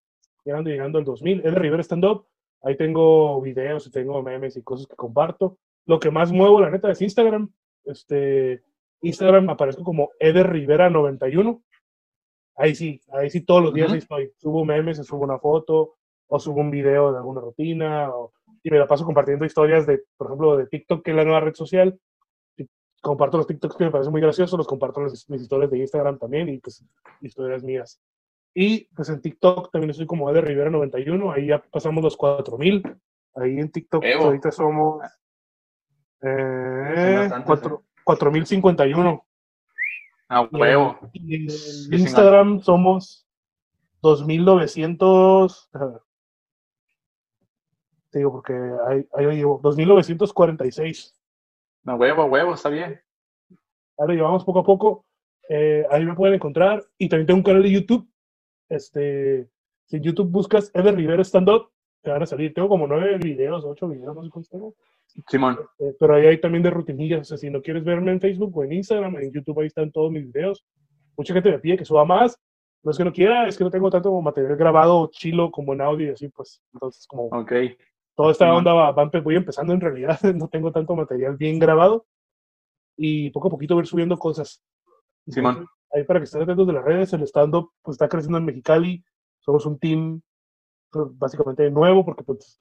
llegando, llegando al 2000. Eder Rivera Stand Up. Ahí tengo videos y tengo memes y cosas que comparto. Lo que más muevo, la neta, es Instagram. Este, Instagram aparezco como Eder Rivera 91. Ahí sí, ahí sí todos los días ahí estoy. Subo memes, subo una foto o subo un video de alguna rutina o- y me la paso compartiendo historias de, por ejemplo, de TikTok, que es la nueva red social. Y comparto los TikToks que me parecen muy graciosos, los comparto en mis historias de Instagram también y pues historias mías. Y pues en TikTok también estoy como Eder Rivera 91, ahí ya pasamos los 4000. Ahí en TikTok Evo. ahorita somos eh, bastantes, cuatro- 4051. A huevo. Y en chingón. Instagram somos 2900. déjame ver. Te digo porque ahí, ahí llevo. 2946. A huevo, huevo, está bien. Ahora llevamos poco a poco. eh, ahí me pueden encontrar. Y también tengo un canal de YouTube. Este, si en YouTube buscas Ever Rivera Stand Up, te van a salir. Tengo como nueve videos, ocho videos, no sé cuántos tengo. Simón. Eh, pero ahí hay también de rutinillas. O sea, si no quieres verme en Facebook o en Instagram, en YouTube ahí están todos mis videos. Mucha gente me pide que suba más. No es que no quiera, es que no tengo tanto material grabado chilo como en audio y así, pues. Entonces, como Ok. Toda esta onda va, va voy empezando en realidad, no tengo tanto material bien grabado. Y poco a poquito voy subiendo cosas. Simón. Ahí para que estén atentos de las redes, el stand-up pues, está creciendo en Mexicali. Somos un team pues, básicamente nuevo porque pues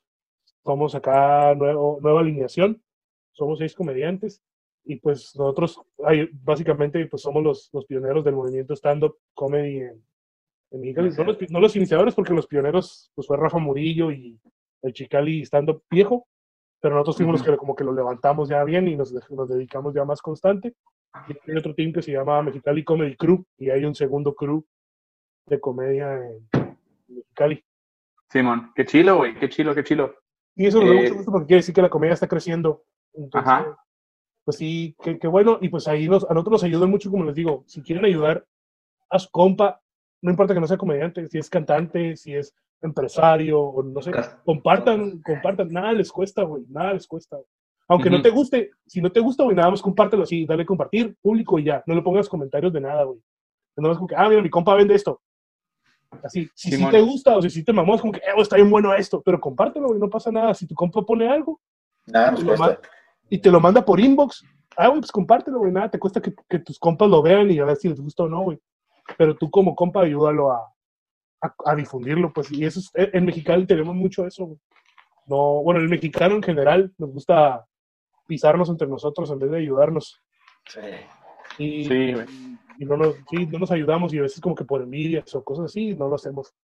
somos acá nuevo, nueva alineación. Somos seis comediantes y pues nosotros ahí, básicamente pues somos los, los pioneros del movimiento stand-up comedy en, en Mexicali. No los, no los iniciadores porque los pioneros pues fue Rafa Murillo y el Chicali stand-up viejo, pero nosotros fuimos los que como que lo levantamos ya bien y nos, nos dedicamos ya más constante. Y hay otro team que se llama Mexicali Comedy Crew y hay un segundo crew de comedia en Mexicali. Simón. Qué chilo, güey. Qué chilo, qué chilo. Y eso nos Eh, mucho gusto porque quiere decir que la comedia está creciendo. Entonces, Ajá. pues sí, qué, qué bueno. Y pues ahí nos, a nosotros nos ayudan mucho, como les digo, si quieren ayudar a su compa, no importa que no sea comediante, si es cantante, si es empresario, o no sé, compartan, compartan, nada les cuesta, güey, nada les cuesta. Aunque no te guste, si no te gusta, güey, nada más compártelo así, dale compartir, público y ya, no le pongas comentarios de nada, güey. No es como que, ah, mira, mi compa vende esto. Así, si sí te gusta o si sí te mamó, es como que, eh, güey, está bien bueno esto, pero compártelo, güey, no pasa nada. Si tu compa pone algo Nada nos cuesta. y te lo manda por inbox, ah, güey, pues compártelo, güey, nada te cuesta que, que tus compas lo vean y a ver si les gusta o no, güey. Pero tú como compa ayúdalo a, a, a difundirlo, pues, y eso es, en Mexicali tenemos mucho eso, güey. No, bueno, el mexicano en general nos gusta pisarnos entre nosotros en vez de ayudarnos. Sí. Y, Sí, güey. y no, nos, sí, no nos ayudamos y a veces como que por envidias o cosas así, no lo hacemos.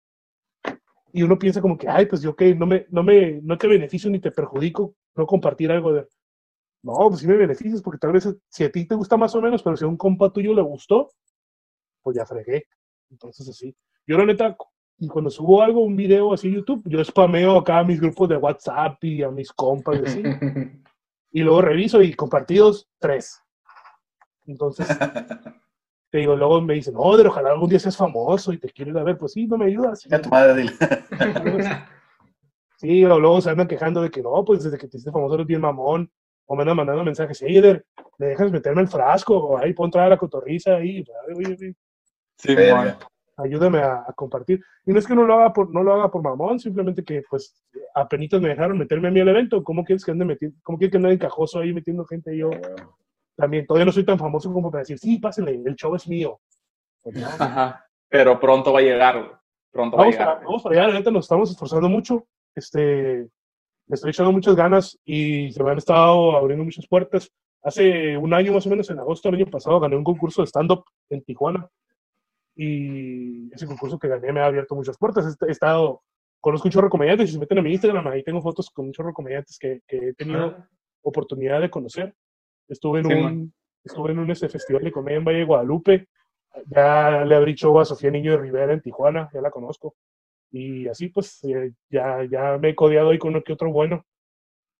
Y uno piensa como que, ay, pues yo que no me, no me, no te beneficio ni te perjudico no compartir algo de... No, pues sí me beneficias porque tal vez si a ti te gusta más o menos, pero si a un compa tuyo le gustó, pues ya fregué. Entonces así. Yo la neta, y cuando subo algo, un video así YouTube, yo spameo acá a mis grupos de WhatsApp y a mis compas y así. y luego reviso y compartidos, tres. Entonces, te digo, luego me dicen, no, pero ojalá algún día seas famoso y te quiero ir a ver. Pues sí, no me ayudas. Ya tu madre, dile. Sí, o luego se andan quejando de que no, pues desde que te hiciste famoso eres bien mamón. O me andan mandando mensajes, hey, Eder, ¿me dejas meterme el frasco? O ahí pon entrar a la cotorriza ahí. Simón. Verga. Ayúdame a, a compartir. Y no es que no lo haga por, no lo haga por mamón, simplemente que pues apenitas me dejaron meterme a mí al evento. ¿Cómo quieres que ande metiendo, cómo quieres que ande encajoso ahí metiendo gente yo? También todavía no soy tan famoso como para decir, sí, pásenle, el show es mío. Pues. Ajá. Pero pronto va a llegar. Pronto va a Vamos llegar. para, vamos para allá, la neta nos estamos esforzando mucho. Este, le estoy echando muchas ganas y se me han estado abriendo muchas puertas. Hace un año más o menos, en agosto del año pasado, gané un concurso de stand-up en Tijuana. Y ese concurso que gané me ha abierto muchas puertas. He- estado, conozco un chorro de comediantes y se meten a mi Instagram, ahí tengo fotos con un chorro de comediantes que, que he tenido oportunidad de conocer. Estuve en Sí, un, estuve en un este, festival de comedia en Valle de Guadalupe. Ya le abrí show a Sofía Niño de Rivera en Tijuana, ya la conozco. Y así pues eh, ya, ya me he codeado ahí con uno que otro bueno.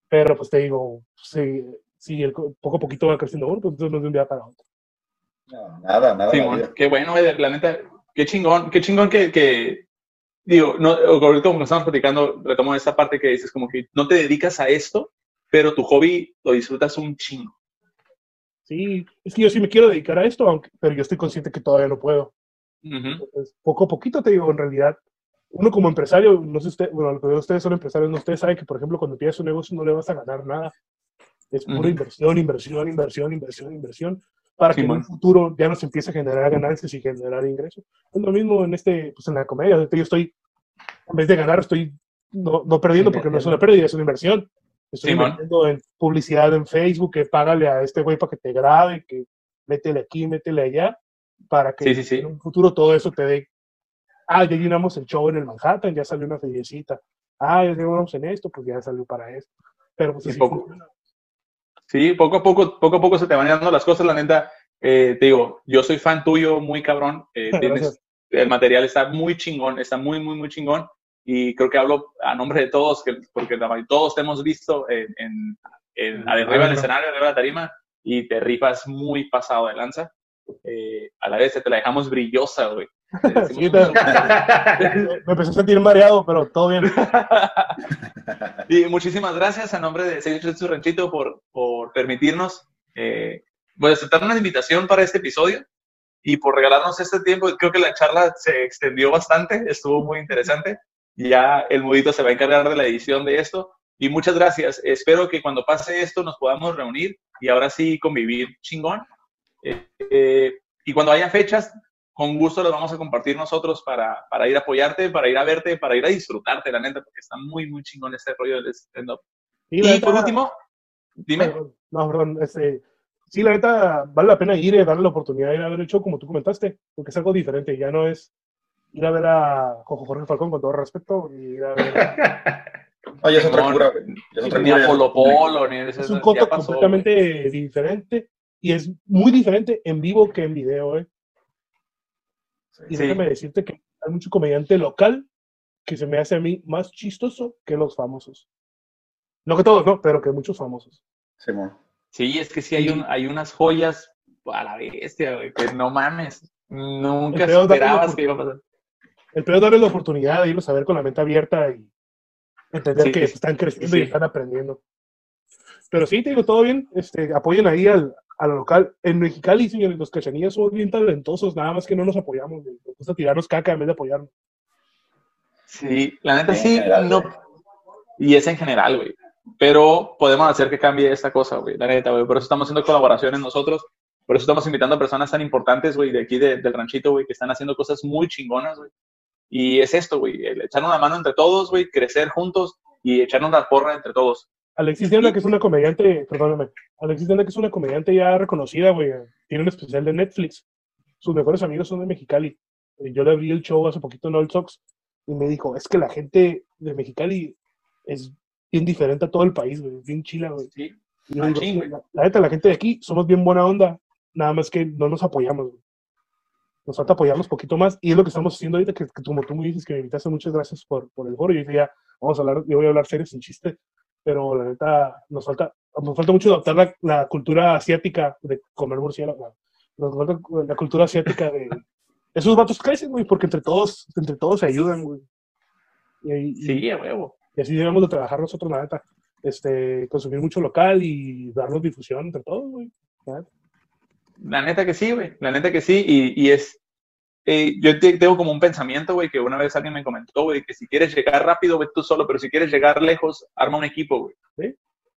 Pero pues te digo, si, si el, poco a poquito va creciendo uno, pues entonces no es de un día para otro. No, nada, nada. Qué bueno, la neta, qué chingón, qué chingón que, que digo, no, ahorita como estamos platicando, retomo esta parte que dices, como que no te dedicas a esto, pero tu hobby lo disfrutas un chingo. Sí, es que yo sí me quiero dedicar a esto, aunque, pero yo estoy consciente que todavía no puedo. Entonces, poco a poquito te digo, en realidad, uno como empresario, no sé usted, bueno, ustedes son empresarios, no ustedes saben que, por ejemplo, cuando empiezas un negocio no le vas a ganar nada. Es pura inversión, inversión, inversión, inversión, inversión, para que en Simón. un futuro ya nos empiece a generar ganancias y generar ingresos. Es lo mismo en este, pues en la comedia, yo estoy, en vez de ganar, estoy no, no perdiendo porque no es una pérdida, es una inversión. Estoy Simón. invirtiendo en publicidad en Facebook, que págale a este güey para que te grabe, que métele aquí, métele allá, para que Sí, sí, sí. en un futuro todo eso te dé. Ah, ya llenamos el show en el Manhattan, ya salió una feriecita. Ah, ya llenamos en esto, pues ya salió para esto. Pero pues así poco. funciona. Sí, poco a poco, poco a poco se te van dando las cosas, la neta. eh, te digo, yo soy fan tuyo, muy cabrón. eh, tienes, el material está muy chingón, está muy, muy, muy chingón. Y creo que hablo a nombre de todos, que, porque todos te hemos visto en, en, en- arriba del escenario, arriba de la tarima, y te rifas muy pasado de lanza. Eh, a la vez te la dejamos brillosa, güey. Sí, te- me empecé a sentir mareado, pero todo bien. y muchísimas gracias a nombre de 688 Su Ranchito por, por permitirnos eh, pues, aceptar una invitación para este episodio y por regalarnos este tiempo. Creo que la charla se extendió bastante, estuvo muy interesante. Ya el mudito se va a encargar de la edición de esto. Y muchas gracias. Espero que cuando pase esto nos podamos reunir y ahora sí convivir chingón. Eh, eh, y cuando haya fechas, con gusto las vamos a compartir nosotros para, para ir a apoyarte, para ir a verte, para ir a disfrutarte, la neta, porque está muy, muy chingón este rollo del stand-up. Y por último, dime. Perdón, No, perdón. Este, sí, la neta, vale la pena ir y darle la oportunidad de ir a ver el show, como tú comentaste, porque es algo diferente. Ya no es ir a ver a Jojo Jorge Falcón, con todo respeto, y ir a ver. Oye, es otra No, cura, Es otra Ni cura. a ya- Polo Polo, ni es eso, un pasó, completamente diferente, y es muy diferente en vivo que en video, ¿eh? Y Sí. déjame decirte que hay mucho comediante local que se me hace a mí más chistoso que los famosos. No que todos, no, pero que muchos famosos. Güey. Sí, es que sí hay, un, hay unas joyas a la bestia, güey, que no mames. Nunca esperabas que iba a pasar. El peor es darles la oportunidad de irlos a ver con la mente abierta y entender Sí, que sí. están creciendo Sí. y están aprendiendo. Pero sí, te digo, todo bien. Este, apoyen ahí al, a lo local. En Mexicali, señores, los cachanillas son bien talentosos, nada más que no nos apoyamos. güey. Nos gusta tirarnos caca en vez de apoyarnos. Sí, la neta sí, no. Y es en general, güey. Pero podemos hacer que cambie esta cosa, güey. La neta, güey. Por eso estamos haciendo colaboraciones nosotros. Por eso estamos invitando a personas tan importantes, güey, de aquí de- del ranchito, güey, que están haciendo cosas muy chingonas, güey. Y es esto, güey. Echarnos la mano entre todos, güey. Crecer juntos y echarnos la porra entre todos. Alexis Diana, que es una comediante, perdóname, Alexis Diana, que es una comediante ya reconocida, güey, tiene un especial de Netflix. Sus mejores amigos son de Mexicali. Eh, Yo le abrí el show hace poquito en Old Sox y me dijo, es que la gente de Mexicali es bien diferente a todo el país, güey, es bien chila, güey. Sí. Ah, digo, "Sí, güey. la, la neta, la gente de aquí somos bien buena onda, nada más que no nos apoyamos, güey. Nos falta apoyarnos poquito más y es lo que estamos haciendo ahorita, que, que como tú me dices que me invitaste, muchas gracias por, por el foro. Yo dije, ya, vamos a hablar, yo voy a hablar serio sin chiste, pero la neta, nos falta, nos falta mucho adaptar la, la cultura asiática de comer murciélago. Nos falta la cultura asiática de... Esos vatos crecen, güey, porque entre todos, entre todos se ayudan, güey. Y, Sí, a huevo. y así debemos de trabajar nosotros, la neta. Este, consumir mucho local y darnos difusión entre todos, güey. la neta. La neta que sí, güey. La neta que sí. Y, y es. Eh, yo te- tengo como un pensamiento, güey, que una vez alguien me comentó, güey, que si quieres llegar rápido, ve tú solo, pero si quieres llegar lejos, arma un equipo, güey. ¿Sí?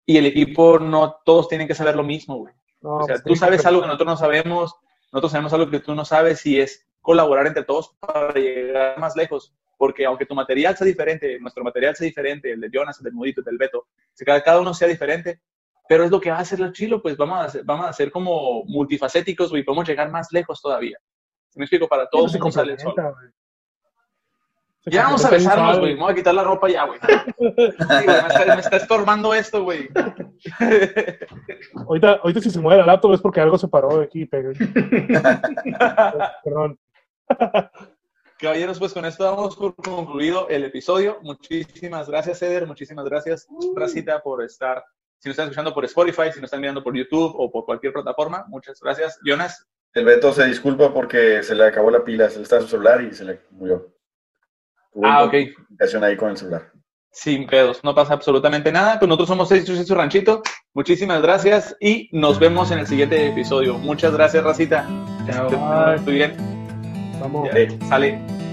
Y el equipo, no todos tienen que saber lo mismo, güey. No, O sea, pues, tú sabes algo que nosotros no sabemos, nosotros sabemos algo que tú no sabes y es colaborar entre todos para llegar más lejos. Porque aunque tu material sea diferente, nuestro material sea diferente, el de Jonas, el del Mudito, el del Beto, cada, cada uno sea diferente, pero es lo que va a hacer el chilo, pues vamos a ser, vamos a ser como multifacéticos, güey, podemos llegar más lejos todavía. ¿Sí me explico? Para Sí, todo el se sale el sol. Ya vamos a besarnos, güey. Me voy a quitar la ropa ya, güey. Me, está, me está estorbando esto, güey. Ahorita, ahorita si se mueve la laptop es porque algo se paró de aquí. Perdón. Caballeros, pues con esto damos por concluido el episodio. Muchísimas gracias, Eder. Muchísimas gracias, Racita, por estar. Si nos están escuchando por Spotify, si nos están mirando por YouTube o por cualquier plataforma, muchas gracias. Jonas. El Beto se disculpa porque se le acabó la pila, se le está en su celular y se le murió. Tuvo Ah, ok. ahí con el celular. Sin pedos, no pasa absolutamente nada. Pues nosotros somos 686 su ranchito. Muchísimas gracias y nos vemos en el siguiente episodio. Muchas gracias, Racita. Chao. Estoy bien. Vamos. Ya, Sale.